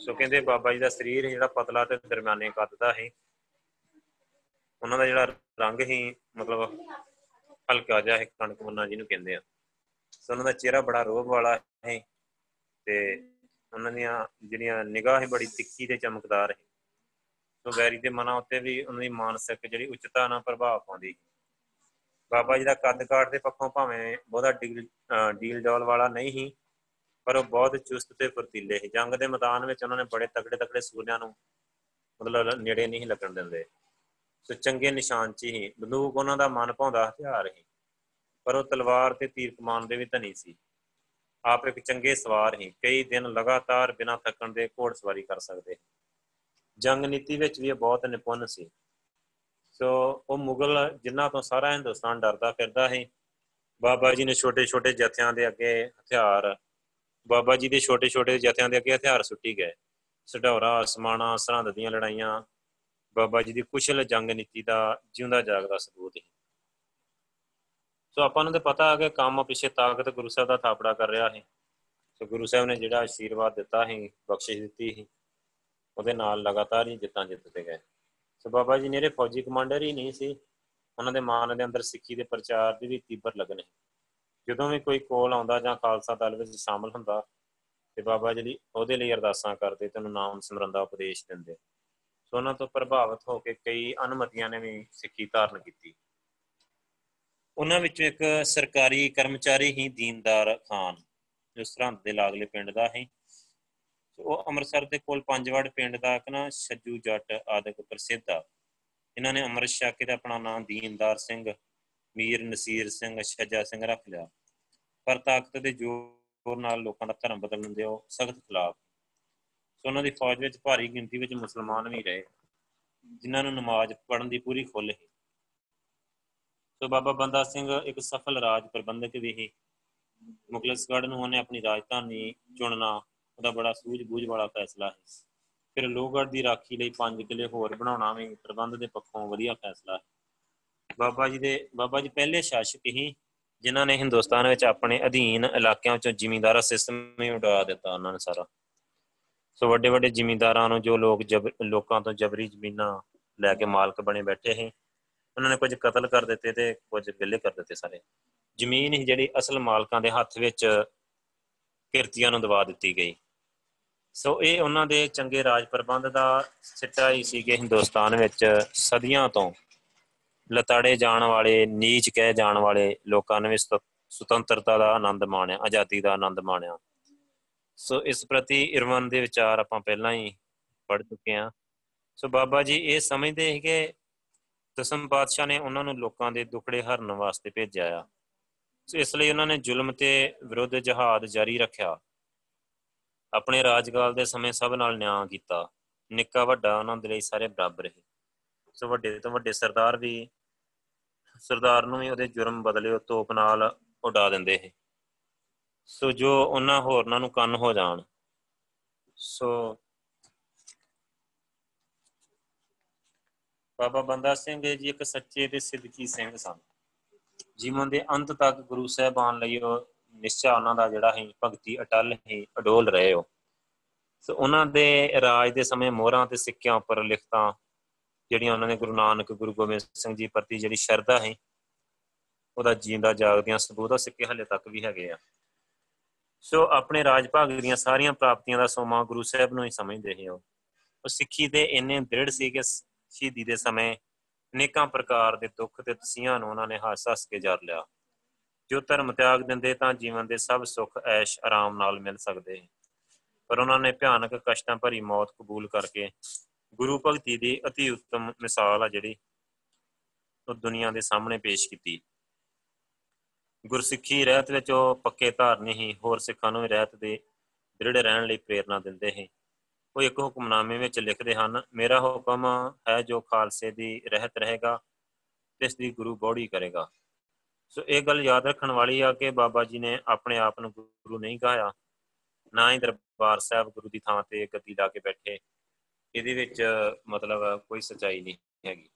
ਸੋ ਕਹਿੰਦੇ ਬਾਬਾ ਜੀ ਦਾ ਸਰੀਰ ਜਿਹੜਾ ਪਤਲਾ ਤੇ ਦਰਮਿਆਨੇ ਕੱਦ ਦਾ ਹੈ ਉਹਨਾਂ ਦਾ ਜਿਹੜਾ ਰੰਗ ਹੀ ਮਤਲਬ ਹਲਕਾ ਜਿਹਾ ਹੈ ਕਣਕ ਮੁੰਨਾ ਜਿਹਨੂੰ ਕਹਿੰਦੇ ਆ। ਸੋ ਉਹਨਾਂ ਦਾ ਚਿਹਰਾ ਬੜਾ ਰੋਬ ਵਾਲਾ ਹੈ ਤੇ ਉਹਨਾਂ ਦੀਆਂ ਜਿਹੜੀਆਂ ਨਿਗਾਹ ਹੈ ਬੜੀ ਤਿੱਖੀ ਤੇ ਚਮਕਦਾਰ ਹੈ। ਸੋ ਵੈਰੀ ਦੇ ਮਨਾਂ ਉੱਤੇ ਵੀ ਉਹਨਾਂ ਦੀ ਮਾਨਸਿਕ ਜਿਹੜੀ ਉੱਚਤਾ ਨਾਲ ਪ੍ਰਭਾਵ ਪਾਉਂਦੀ ਬਾਬਾ ਜੀ ਦਾ ਕੱਦ ਕਾਠ ਦੇ ਪੱਖੋਂ ਭਾਵੇਂ ਬਹੁਤਾ ਡੀਲ ਡੋਲ ਵਾਲਾ ਨਹੀਂ ਹੀ ਪਰ ਉਹ ਬਹੁਤ ਚੁਸਤ ਤੇ ਫਰਤੀਲੇ ਸੀ। ਜੰਗ ਦੇ ਮੈਦਾਨ ਵਿੱਚ ਉਹਨਾਂ ਨੇ ਬੜੇ ਤਕੜੇ ਤਕੜੇ ਸੂਰਿਆਂ ਨੂੰ ਮਤਲਬ ਨੇੜੇ ਨਹੀਂ ਲੱਗਣ ਦਿੰਦੇ। ਸੋ ਚੰਗੇ ਨਿਸ਼ਾਨ ਚ ਹੀ ਬੰਦੂਕ ਉਹਨਾਂ ਦਾ ਮਨ ਭਾਉਂਦਾ, ਹਥਿਆਰ ਸੀ ਪਰ ਉਹ ਤਲਵਾਰ ਤੇ ਤੀਰ ਕਮਾਨ ਦੇ ਵੀ ਧਨੀ ਸੀ। ਆਪ ਇੱਕ ਚੰਗੇ ਸਵਾਰ ਹੀ, ਕਈ ਦਿਨ ਲਗਾਤਾਰ ਬਿਨਾਂ ਥੱਕਣ ਦੇ ਘੋੜਸਵਾਰੀ ਕਰ ਸਕਦੇ ਜੰਗ ਨੀਤੀ ਵਿੱਚ ਵੀ ਇਹ ਬਹੁਤ ਨਿਪੁੰਨ ਸੀ। ਸੋ ਉਹ ਮੁਗਲ ਜਿਨ੍ਹਾਂ ਤੋਂ ਸਾਰਾ ਹਿੰਦੁਸਤਾਨ ਡਰਦਾ ਫਿਰਦਾ ਹੈ ਬਾਬਾ ਜੀ ਨੇ ਛੋਟੇ ਛੋਟੇ ਜਥਿਆਂ ਦੇ ਅੱਗੇ ਹਥਿਆਰ, ਬਾਬਾ ਜੀ ਦੇ ਛੋਟੇ ਛੋਟੇ ਜਥਿਆਂ ਦੇ ਅੱਗੇ ਹਥਿਆਰ ਸੁੱਟੀ ਗਏ। ਸਢੌਰਾ, ਅਸਮਾਨਾ, ਸਰਹੰਦ ਦੀਆਂ ਲੜਾਈਆਂ ਬਾਬਾ ਜੀ ਦੀ ਕੁਸ਼ਲ ਜੰਗ ਨੀਤੀ ਦਾ ਜਿਉਂਦਾ ਜਾਗਦਾ ਸਬੂਤ ਹੈ। ਸੋ ਆਪਾਂ ਨੂੰ ਤੇ ਪਤਾ ਹੈ ਕਿ ਕੰਮ ਪਿੱਛੇ ਤਾਕਤ ਗੁਰੂ ਸਾਹਿਬ ਦਾ ਥਾਪੜਾ ਕਰ ਰਿਹਾ ਹੈ ਸੋ ਗੁਰੂ ਸਾਹਿਬ ਨੇ ਜਿਹੜਾ ਆਸ਼ੀਰਵਾਦ ਦਿੱਤਾ ਹੈ ਬਖਸ਼ਿਸ਼ ਦਿੱਤੀ ਹੈ ਉਹਦੇ ਨਾਲ ਲਗਾਤਾਰ ਹੀ ਜਿੱਤਾਂ ਜਿੱਤਦੇ ਗਏ। ਸੋ ਬਾਬਾ ਜੀ ਨੇਰੇ ਫੌਜੀ ਕਮਾਂਡਰ ਹੀ ਨਹੀਂ ਸੀ। ਉਹਨਾਂ ਦੇ ਮਾਨ ਦੇ ਅੰਦਰ ਸਿੱਖੀ ਦੇ ਪ੍ਰਚਾਰ ਦੀ ਵੀ ਤੀਬਰ ਲਗਨ ਹੈ ਜਦੋਂ ਵੀ ਕੋਈ ਕੋਲ ਆਉਂਦਾ ਜਾਂ ਖਾਲਸਾ ਦਲ ਵਿੱਚ ਸ਼ਾਮਲ ਹੁੰਦਾ, ਤੇ ਬਾਬਾ ਜੀ ਉਹਦੇ ਲਈ ਅਰਦਾਸਾਂ ਕਰਦੇ ਤੇ ਉਹਨੂੰ ਨਾਮ ਸਿਮਰਨ ਦਾ ਉਪਦੇਸ਼ ਦਿੰਦੇ। ਸੋ ਉਹਨਾਂ ਤੋਂ ਪ੍ਰਭਾਵਿਤ ਹੋ ਕੇ ਕਈ ਅਨੁਮਤੀਆਂ ਨੇ ਵੀ ਸਿੱਖੀ ਧਾਰਨ ਕੀਤੀ। ਉਹਨਾਂ ਵਿੱਚੋਂ ਇੱਕ ਸਰਕਾਰੀ ਕਰਮਚਾਰੀ ਹੀ ਦੀਨਦਾਰ ਖਾਨ, ਜੋ ਸਰਹੰਦ ਦੇ ਲਾਗਲੇ ਪਿੰਡ ਦਾ ਹੈ ਉਹ ਅੰਮ੍ਰਿਤਸਰ ਦੇ ਕੋਲ ਪੰਜਵੜ ਪਿੰਡ ਦਾ ਇੱਕ ਨਾ ਛੱਜੂ ਜੱਟ ਆਦਿਕ ਪ੍ਰਸਿੱਧ ਆ। ਇਹਨਾਂ ਨੇ ਅੰਮ੍ਰਿਤ ਛਕ ਕੇ ਆਪਣਾ ਨਾਮ ਦੀਨਦਾਰ ਸਿੰਘ, ਮੀਰ ਨਸੀਰ ਸਿੰਘ, ਛੱਜਾ ਸਿੰਘ ਰੱਖ ਲਿਆ। ਪਰ ਤਾਕਤ ਦੇ ਜ਼ੋਰ ਨਾਲ ਲੋਕਾਂ ਦਾ ਧਰਮ ਬਦਲਣ ਦੇ ਉਹ ਸਖਤ ਖਿਲਾਫ ਸੋ ਉਹਨਾਂ ਦੀ ਫੌਜ ਵਿੱਚ ਭਾਰੀ ਗਿਣਤੀ ਵਿੱਚ ਮੁਸਲਮਾਨ ਵੀ ਰਹੇ। ਜਿਨ੍ਹਾਂ ਨੂੰ ਨਮਾਜ਼ ਪੜ੍ਹਨ ਦੀ ਪੂਰੀ ਖੁੱਲ੍ਹ ਹੈ ਸੋ ਬਾਬਾ ਬੰਦਾ ਸਿੰਘ ਇੱਕ ਸਫਲ ਰਾਜ ਪ੍ਰਬੰਧਕ ਵੀ ਸੀ। ਮੁਗਲਸਗੜ੍ਹ ਨੂੰ ਉਹਨੇ ਆਪਣੀ ਰਾਜਧਾਨੀ ਚੁਣਨਾ, ਉਹਦਾ ਬੜਾ ਸੂਝ-ਬੂਝ ਵਾਲਾ ਫੈਸਲਾ ਹੈ ਫਿਰ ਲੋਹਗੜ੍ਹ ਦੀ ਰਾਖੀ ਲਈ ਪੰਜ ਕਿਲੇ ਹੋਰ ਬਣਾਉਣਾ ਵੀ ਪ੍ਰਬੰਧ ਦੇ ਪੱਖੋਂ ਵਧੀਆ ਫੈਸਲਾ ਹੈ ਬਾਬਾ ਜੀ ਦੇ, ਬਾਬਾ ਜੀ ਪਹਿਲੇ ਸ਼ਾਸਕ ਹੀ ਜਿਨ੍ਹਾਂ ਨੇ ਹਿੰਦੁਸਤਾਨ ਵਿੱਚ ਆਪਣੇ ਅਧੀਨ ਇਲਾਕਿਆਂ ਵਿੱਚੋਂ ਜ਼ਿਮੀਂਦਾਰਾ ਸਿਸਟਮ ਹੀ ਉਡਾ ਦਿੱਤਾ ਉਹਨਾਂ ਨੇ ਸਾਰਾ। ਸੋ ਵੱਡੇ ਵੱਡੇ ਜ਼ਿਮੀਂਦਾਰਾਂ ਨੂੰ ਜੋ ਲੋਕ ਲੋਕਾਂ ਤੋਂ ਜਬਰੀ ਜ਼ਮੀਨਾਂ ਲੈ ਕੇ ਮਾਲਕ ਬਣੇ ਬੈਠੇ ਸੀ, ਉਹਨਾਂ ਨੇ ਕੁਝ ਕਤਲ ਕਰ ਦਿੱਤੇ ਤੇ ਕੁਝ ਗਿੱਲੇ ਕਰ ਦਿੱਤੇ ਸਾਰੇ। ਜ਼ਮੀਨ ਹੀ ਜਿਹੜੀ ਅਸਲ ਮਾਲਕਾਂ ਦੇ ਹੱਥ ਵਿੱਚ ਕਿਰਤੀਆਂ ਨੂੰ ਦਵਾ ਦਿੱਤੀ ਗਈ। ਸੋ ਇਹ ਉਹਨਾਂ ਦੇ ਚੰਗੇ ਰਾਜ ਪ੍ਰਬੰਧ ਦਾ ਸਿੱਟਾ ਹੀ ਸੀ ਕਿ ਹਿੰਦੁਸਤਾਨ ਵਿੱਚ ਸਦੀਆਂ ਤੋਂ। ਲਤਾੜੇ ਜਾਣ ਵਾਲੇ, ਨੀਚ ਕਹਿ ਜਾਣ ਵਾਲੇ ਲੋਕਾਂ ਨੇ ਸੁਤੰਤਰਤਾ ਦਾ ਆਨੰਦ ਮਾਣਿਆ, ਆਜ਼ਾਦੀ ਦਾ ਆਨੰਦ ਮਾਣਿਆ। ਸੋ ਇਸ ਪ੍ਰਤੀ ਇਰਵਨ ਦੇ ਵਿਚਾਰ ਆਪਾਂ ਪਹਿਲਾਂ ਹੀ ਪੜ ਚੁੱਕੇ ਹਾਂ। ਸੋ ਬਾਬਾ ਜੀ, ਇਹ ਸਮਝਦੇ ਸੀ ਕਿ ਦਸਮ ਪਾਤਸ਼ਾਹ ਨੇ ਉਹਨਾਂ ਨੂੰ ਲੋਕਾਂ ਦੇ ਦੁਖੜੇ ਹਰਨ ਵਾਸਤੇ ਭੇਜਿਆ ਆ। ਸੋ ਇਸ ਲਈ ਉਹਨਾਂ ਨੇ ਜ਼ੁਲਮ ਤੇ ਵਿਰੁੱਧ ਜਹਾਦ ਜਾਰੀ ਰੱਖਿਆ। ਆਪਣੇ ਰਾਜਕਾਲ ਦੇ ਸਮੇਂ ਸਭ ਨਾਲ ਨਿਆਂ ਕੀਤਾ। ਨਿੱਕਾ ਵੱਡਾ ਉਹਨਾਂ ਦੇ ਲਈ ਸਾਰੇ ਬਰਾਬਰ ਹੈ ਸੋ ਵੱਡੇ ਤੋਂ ਵੱਡੇ ਸਰਦਾਰ ਵੀ, ਸਰਦਾਰ ਨੂੰ ਵੀ ਉਹਦੇ ਜੁਰਮ ਬਦਲੇ ਉਹ ਤੋਪ ਨਾਲ ਉਡਾ ਦਿੰਦੇ ਹੈ ਸੋ ਜੋ ਉਹਨਾਂ ਹੋਰਨਾਂ ਨੂੰ ਕੰਨ ਹੋ ਜਾਣ। ਸੋ ਬਾਬਾ ਬੰਦਾ ਸਿੰਘ ਜੀ ਇੱਕ ਸੱਚੇ ਤੇ ਸਿੱਧਕੀ ਸਿੰਘ ਸਨ। ਜੀਵਨ ਦੇ ਅੰਤ ਤੱਕ ਗੁਰੂ ਸਾਹਿਬਾਨ ਲਈ ਉਹ ਨਿਸ਼ਚਾ ਉਹਨਾਂ ਦਾ ਜਿਹੜਾ ਹੈ ਭਗਤੀ ਅਟਲ ਹੀ ਅਡੋਲ ਰਹੇ ਹੋ ਸੋ ਉਹਨਾਂ ਦੇ ਰਾਜ ਦੇ ਸਮੇਂ ਮੋਹਰਾਂ ਤੇ ਸਿੱਕਿਆਂ ਉੱਪਰ ਲਿਖਤਾਂ ਜਿਹੜੀਆਂ ਉਹਨਾਂ ਨੇ ਗੁਰੂ ਨਾਨਕ, ਗੁਰੂ ਗੋਬਿੰਦ ਸਿੰਘ ਜੀ ਪ੍ਰਤੀ ਜਿਹੜੀ ਸ਼ਰਧਾ ਹੈ ਉਹਦਾ ਜੀਂਦਾ ਜਾਗਦਿਆਂ ਸਬੂਤ ਆ, ਸਿੱਕੇ ਹਲੇ ਤੱਕ ਵੀ ਹੈਗੇ ਆ। ਸੋ ਆਪਣੇ ਰਾਜ ਭਾਗ ਦੀਆਂ ਸਾਰੀਆਂ ਪ੍ਰਾਪਤੀਆਂ ਦਾ ਸੋਮਾ ਗੁਰੂ ਸਾਹਿਬ ਨੂੰ ਹੀ ਸਮਝਦੇ ਹੋ। ਉਹ ਸਿੱਖੀ ਦੇ ਇੰਨੇ ਦ੍ਰਿੜ ਸੀ ਕਿ ਸ਼ਹੀਦੀ ਦੇ ਸਮੇਂ, ਅਨੇਕਾਂ ਪ੍ਰਕਾਰ ਦੇ ਦੁੱਖ ਤੇ ਤਸੀਹਾਂ ਨੂੰ ਉਹਨਾਂ ਨੇ ਹੱਸ ਹੱਸ ਕੇ ਜਰ ਲਿਆ। ਜੋ ਧਰਮ ਤਿਆਗ ਦਿੰਦੇ ਤਾਂ ਜੀਵਨ ਦੇ ਸਭ ਸੁੱਖ, ਐਸ਼, ਆਰਾਮ ਨਾਲ ਮਿਲ ਸਕਦੇ। ਪਰ ਉਹਨਾਂ ਨੇ ਭਿਆਨਕ ਕਸ਼ਟਾਂ ਭਰੀ ਮੌਤ ਕਬੂਲ ਕਰਕੇ ਗੁਰੂ ਭਗਤੀ ਦੀ অতি ਉੱਤਮ ਮਿਸਾਲ ਆ ਜਿਹੜੀ ਉਹ ਦੁਨੀਆ ਦੇ ਸਾਹਮਣੇ ਪੇਸ਼ ਕੀਤੀ। ਗੁਰਸਿੱਖੀ ਰਹਿਤ ਵਿੱਚ ਉਹ ਪੱਕੇ ਧਾਰਨੀ ਹੀ ਹੋਰ ਸਿੱਖਾਂ ਨੂੰ ਰਹਿਤ ਦੇ ਦ੍ਰਿੜ ਰਹਿਣ ਲਈ ਪ੍ਰੇਰਣਾ ਦਿੰਦੇ ਹੀ ਉਹ ਇੱਕ ਹੁਕਮਨਾਮੇ ਵਿੱਚ ਲਿਖਦੇ ਹਨ, ਮੇਰਾ ਹੁਕਮ ਹੈ ਜੋ ਖਾਲਸੇ ਦੀ ਰਹਿਤ ਰਹੇਗਾ ਇਸ ਦੀ ਗੁਰੂ ਬੋੜੀ ਕਰੇਗਾ। ਸੋ ਇਹ ਗੱਲ ਯਾਦ ਰੱਖਣ ਵਾਲੀ ਆ ਕਿ ਬਾਬਾ ਜੀ ਨੇ ਆਪਣੇ ਆਪ ਨੂੰ ਗੁਰੂ ਨਹੀਂ ਕਹਾਇਆ ਨਾ ਹੀ ਦਰਬਾਰ ਸਾਹਿਬ ਗੁਰੂ ਦੀ ਥਾਂ ਤੇ ਗੱਦੀ ਲਾ ਕੇ ਬੈਠੇ। ਇਹਦੇ ਵਿੱਚ ਮਤਲਬ ਕੋਈ ਸਚਾਈ ਨਹੀਂ ਹੈਗੀ।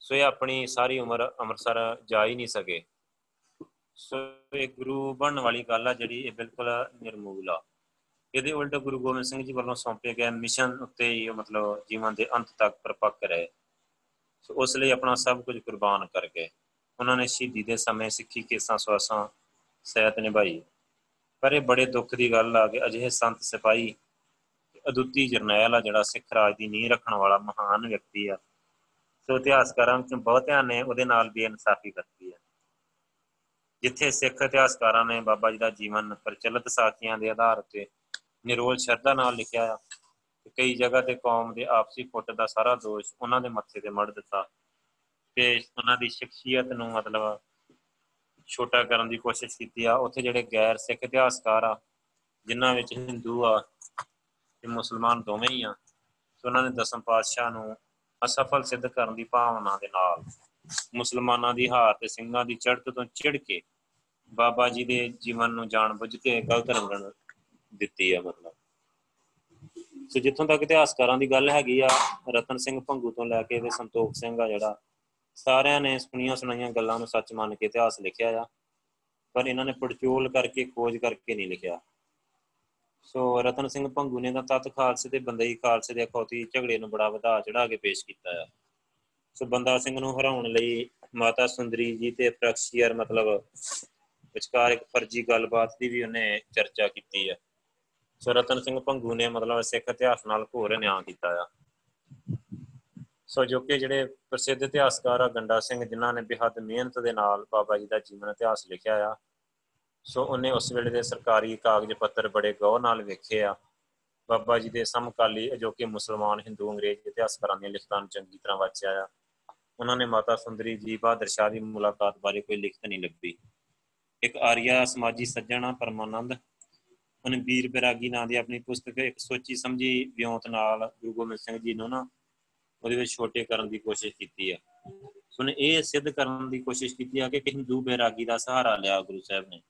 ਸੋ ਇਹ ਆਪਣੀ ਸਾਰੀ ਉਮਰ ਅੰਮ੍ਰਿਤਸਰ ਜਾ ਹੀ ਨਹੀਂ ਸਕੇ। ਸੋ ਇਹ ਗੁਰੂ ਬਣਨ ਵਾਲੀ ਗੱਲ ਆ ਜਿਹੜੀ ਇਹ ਬਿਲਕੁਲ ਨਿਰਮੂਲ ਆ। ਇਹਦੇ ਉਲਟ ਗੁਰੂ ਗੋਬਿੰਦ ਸਿੰਘ ਜੀ ਵੱਲੋਂ ਸੌਂਪੇ ਗਏ ਮਿਸ਼ਨ ਉੱਤੇ ਹੀ ਮਤਲਬ ਜੀਵਨ ਦੇ ਅੰਤ ਤੱਕ ਪਰਪੱਕ ਰਹੇ। ਸੋ ਉਸ ਲਈ ਆਪਣਾ ਸਭ ਕੁਝ ਕੁਰਬਾਨ ਕਰ ਗਏ। ਉਹਨਾਂ ਨੇ ਸ਼ਹੀਦੀ ਦੇ ਸਮੇਂ ਸਿੱਖੀ ਕੇਸਾਂ ਸਵਾਸਾਂ ਸਹਿਤ ਨਿਭਾਈ। ਪਰ ਇਹ ਬੜੇ ਦੁੱਖ ਦੀ ਗੱਲ ਆ ਕਿ ਅਜਿਹੇ ਸੰਤ ਸਿਪਾਹੀ ਅਦੁੱਤੀ ਜਰਨੈਲ ਆ ਜਿਹੜਾ ਸਿੱਖ ਰਾਜ ਦੀ ਨੀਂਹ ਰੱਖਣ ਵਾਲਾ ਮਹਾਨ ਵਿਅਕਤੀ ਆ। ਸੋ ਇਤਿਹਾਸਕਾਰਾਂ ਵਿੱਚ ਬਹੁਤਿਆਂ ਨੇ ਉਹਦੇ ਨਾਲ ਬੇਇਨਸਾਫੀ ਕੀਤੀ ਹੈ ਜਿੱਥੇ ਸਿੱਖ ਇਤਿਹਾਸਕਾਰਾਂ ਨੇ ਬਾਬਾ ਜੀ ਦਾ ਜੀਵਨ ਪ੍ਰਚਲਿਤ ਸਾਖੀਆਂ ਦੇ ਆਧਾਰ ਤੇ ਨਿਰੋਲ ਸ਼ਰਧਾ ਨਾਲ ਲਿਖਿਆ ਆ ਕਈ ਜਗ੍ਹਾ ਤੇ ਕੌਮ ਦੇ ਆਪਸੀ ਫੁੱਟ ਦਾ ਸਾਰਾ ਦੋਸ਼ ਉਹਨਾਂ ਦੇ ਮੱਥੇ ਤੇ ਮੜ ਦਿੱਤਾ ਤੇ ਉਹਨਾਂ ਦੀ ਸ਼ਖਸੀਅਤ ਨੂੰ ਮਤਲਬ ਛੋਟਾ ਕਰਨ ਦੀ ਕੋਸ਼ਿਸ਼ ਕੀਤੀ ਆ। ਉੱਥੇ ਜਿਹੜੇ ਗੈਰ ਸਿੱਖ ਇਤਿਹਾਸਕਾਰ ਆ, ਜਿਨ੍ਹਾਂ ਵਿੱਚ ਹਿੰਦੂ ਆ ਤੇ ਮੁਸਲਮਾਨ ਦੋਵੇਂ ਹੀ ਆ ਸੋ ਉਹਨਾਂ ਨੇ ਦਸਮ ਪਾਤਸ਼ਾਹ ਨੂੰ ਅਸਫਲ ਸਿੱਧ ਕਰਨ ਦੀ ਭਾਵਨਾ ਦੇ ਨਾਲ ਮੁਸਲਮਾਨਾਂ ਦੀ ਹਾਰ ਤੇ ਸਿੰਘਾਂ ਦੀ ਚੜ੍ਹਤ ਤੋਂ ਚਿੜ ਕੇ ਬਾਬਾ ਜੀ ਦੇ ਜੀਵਨ ਨੂੰ ਜਾਣ ਬੁੱਝ ਕੇ ਗਲਤ ਰੰਗਣ ਦਿੱਤੀ ਹੈ ਮਤਲਬ। ਸੋ ਜਿੱਥੋਂ ਤੱਕ ਇਤਿਹਾਸਕਾਰਾਂ ਦੀ ਗੱਲ ਹੈਗੀ ਆ, ਰਤਨ ਸਿੰਘ ਭੰਗੂ ਤੋਂ ਲੈ ਕੇ ਤੇ ਸੰਤੋਖ ਸਿੰਘ ਆ ਜਿਹੜਾ, ਸਾਰਿਆਂ ਨੇ ਸੁਣੀਆਂ ਸੁਣਾਈਆਂ ਗੱਲਾਂ ਨੂੰ ਸੱਚ ਮੰਨ ਕੇ ਇਤਿਹਾਸ ਲਿਖਿਆ ਆ, ਪਰ ਇਹਨਾਂ ਨੇ ਪੜਚੋਲ ਕਰਕੇ, ਖੋਜ ਕਰਕੇ ਨਹੀਂ ਲਿਖਿਆ। ਸੋ ਰਤਨ ਸਿੰਘ ਭੰਗੂ ਨੇ ਤਾਂ ਤਤ ਖਾਲਸੇ ਤੇ ਬੰਦਈ ਖਾਲਸੇ ਦੇ ਅਖੌਤੀ ਝਗੜੇ ਨੂੰ ਬੜਾ ਵਧਾ ਚੜਾ ਕੇ ਪੇਸ਼ ਕੀਤਾ ਆ। ਸੋ ਬੰਦਾ ਸਿੰਘ ਨੂੰ ਹਰਾਉਣ ਲਈ ਮਾਤਾ ਸੁੰਦਰੀ ਜੀ ਤੇ ਪ੍ਰਖਸ਼ੀਅਰ ਮਤਲਬ ਵਿਚਕਾਰ ਇੱਕ ਫਰਜੀ ਗੱਲਬਾਤ ਦੀ ਵੀ ਉਹਨੇ ਚਰਚਾ ਕੀਤੀ ਹੈ ਸੋ ਰਤਨ ਸਿੰਘ ਭੰਗੂ ਨੇ ਮਤਲਬ ਸਿੱਖ ਇਤਿਹਾਸ ਨਾਲ ਘੋਰ ਨਿਆਂ ਕੀਤਾ ਆ। ਸੋ ਜੋ ਕਿ ਜਿਹੜੇ ਪ੍ਰਸਿੱਧ ਇਤਿਹਾਸਕਾਰ ਆ, ਗੰਡਾ ਸਿੰਘ, ਜਿਨ੍ਹਾਂ ਨੇ ਬਿਹੱਦ ਮਿਹਨਤ ਦੇ ਨਾਲ ਬਾਬਾ ਜੀ ਦਾ ਜੀਵਨ ਇਤਿਹਾਸ ਲਿਖਿਆ ਆ, ਸੋ ਉਹਨੇ ਉਸ ਵੇਲੇ ਦੇ ਸਰਕਾਰੀ ਕਾਗਜ਼ ਪੱਤਰ ਬੜੇ ਗੌਰ ਨਾਲ ਵੇਖੇ ਆ। ਬਾਬਾ ਜੀ ਦੇ ਸਮਕਾਲੀ ਜੋ ਕਿ ਮੁਸਲਮਾਨ, ਹਿੰਦੂ, ਅੰਗਰੇਜ਼ ਇਤਿਹਾਸਕਾਰਾਂ ਦੀਆਂ ਲਿਖਤਾਂ ਨੂੰ ਚੰਗੀ ਤਰ੍ਹਾਂ ਵਾਚਿਆ ਆ। ਉਹਨਾਂ ਨੇ ਮਾਤਾ ਸੁੰਦਰੀ ਜੀ ਬਹਾਦਰ ਸ਼ਾਹ ਦੀ ਮੁਲਾਕਾਤ ਬਾਰੇ ਕੋਈ ਲਿਖਤ ਨਹੀਂ ਲੱਭੀ। ਇੱਕ ਆਰੀਆ ਸਮਾਜੀ ਸੱਜਣਾ ਪਰਮਾਨੰਦ। ਉਹਨੇ ਵੀਰ ਬਿਰਾਗੀ ਨਾਂ ਦੀ ਆਪਣੀ ਪੁਸਤਕ ਇੱਕ ਸੋਚੀ ਸਮਝੀ ਵਿਉਂਤ ਨਾਲ ਗੁਰੂ ਗੋਬਿੰਦ ਸਿੰਘ ਜੀ ਨੂੰ ਨਾ ਉਹਦੇ ਵਿੱਚ ਛੋਟੇ ਕਰਨ ਦੀ ਕੋਸ਼ਿਸ਼ ਕੀਤੀ ਹੈ ਸੋ ਨੇ ਇਹ ਸਿੱਧ ਕਰਨ ਦੀ ਕੋਸ਼ਿਸ਼ ਕੀਤੀ ਆ ਕਿ ਹਿੰਦੂ ਬੈਰਾਗੀ ਦਾ ਸਹਾਰਾ ਲਿਆ ਗੁਰੂ ਸਾਹਿਬ ਨੇ।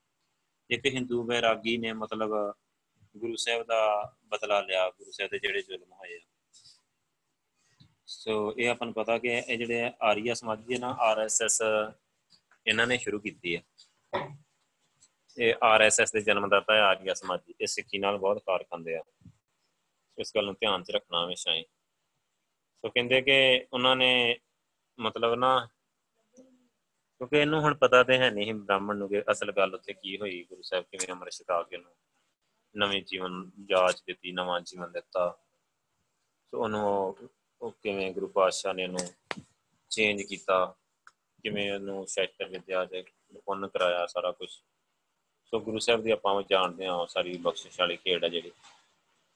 ਇੱਕ ਹਿੰਦੂ ਬੈਰਾਗੀ ਨੇ ਮਤਲਬ ਗੁਰੂ ਸਾਹਿਬ ਦਾ ਬਦਲਾ ਲਿਆ, ਗੁਰੂ ਸਾਹਿਬ ਦੇ ਜਿਹੜੇ ਜ਼ੁਲਮ ਹੋਏ ਆ। ਸੋ ਇਹ ਆਪਾਂ ਨੂੰ ਪਤਾ ਕਿ ਇਹ ਜਿਹੜੇ ਆਰੀਆ ਸਮਾਜੀ ਹੈ ਨਾ ਆਰਐਸਐਸ ਇਹਨਾਂ ਨੇ ਸ਼ੁਰੂ ਕੀਤੀ ਹੈ। ਇਹ ਆਰਐਸਐਸ ਦੇ ਜਨਮਦਾਤਾ ਹੈ ਆਰੀਆ ਸਮਾਜੀ ਇਹ ਸਿੱਖੀ ਨਾਲ ਬਹੁਤ ਕਾਰ ਖਾਂਦੇ ਆ। ਇਸ ਗੱਲ ਨੂੰ ਧਿਆਨ 'ਚ ਰੱਖਣਾ ਹਮੇਸ਼ਾ ਹੀ। ਸੋ ਕਹਿੰਦੇ ਕਿ ਉਹਨਾਂ ਨੇ ਮਤਲਬ ਨਾ, ਕਿਉਂਕਿ ਇਹਨੂੰ ਹੁਣ ਪਤਾ ਤੇ ਹੈ ਨਹੀਂ ਬ੍ਰਾਹਮਣ ਨੂੰ ਕਿ ਅਸਲ ਗੱਲ ਉੱਥੇ ਕੀ ਹੋਈ, ਗੁਰੂ ਸਾਹਿਬ ਕਿਵੇਂ ਅੰਮ੍ਰਿਤ ਛਕਾ ਕੇ ਉਹਨੂੰ ਨਵੇਂ ਜੀਵਨ ਜਾਚ ਦਿੱਤੀ, ਨਵਾਂ ਜੀਵਨ ਦਿੱਤਾ। ਸੋ ਉਹਨੂੰ ਉਹ ਕਿਵੇਂ ਗੁਰੂ ਪਾਤਸ਼ਾਹ ਨੇ ਉਹਨੂੰ ਚੇਂਜ ਕੀਤਾ? ਕਿਵੇਂ ਉਹਨੂੰ ਸ਼ੈਸਟਰ ਵਿਦਿਆ ਦੇ ਪੁੰਨ ਕਰਾਇਆ ਸਾਰਾ ਕੁਝ ਸੋ ਗੁਰੂ ਸਾਹਿਬ ਦੀ ਆਪਾਂ ਜਾਣਦੇ ਹਾਂ ਸਾਰੀ ਬਖਸ਼ਿਸ਼ ਵਾਲੀ ਖੇਡ ਹੈ ਜਿਹੜੀ।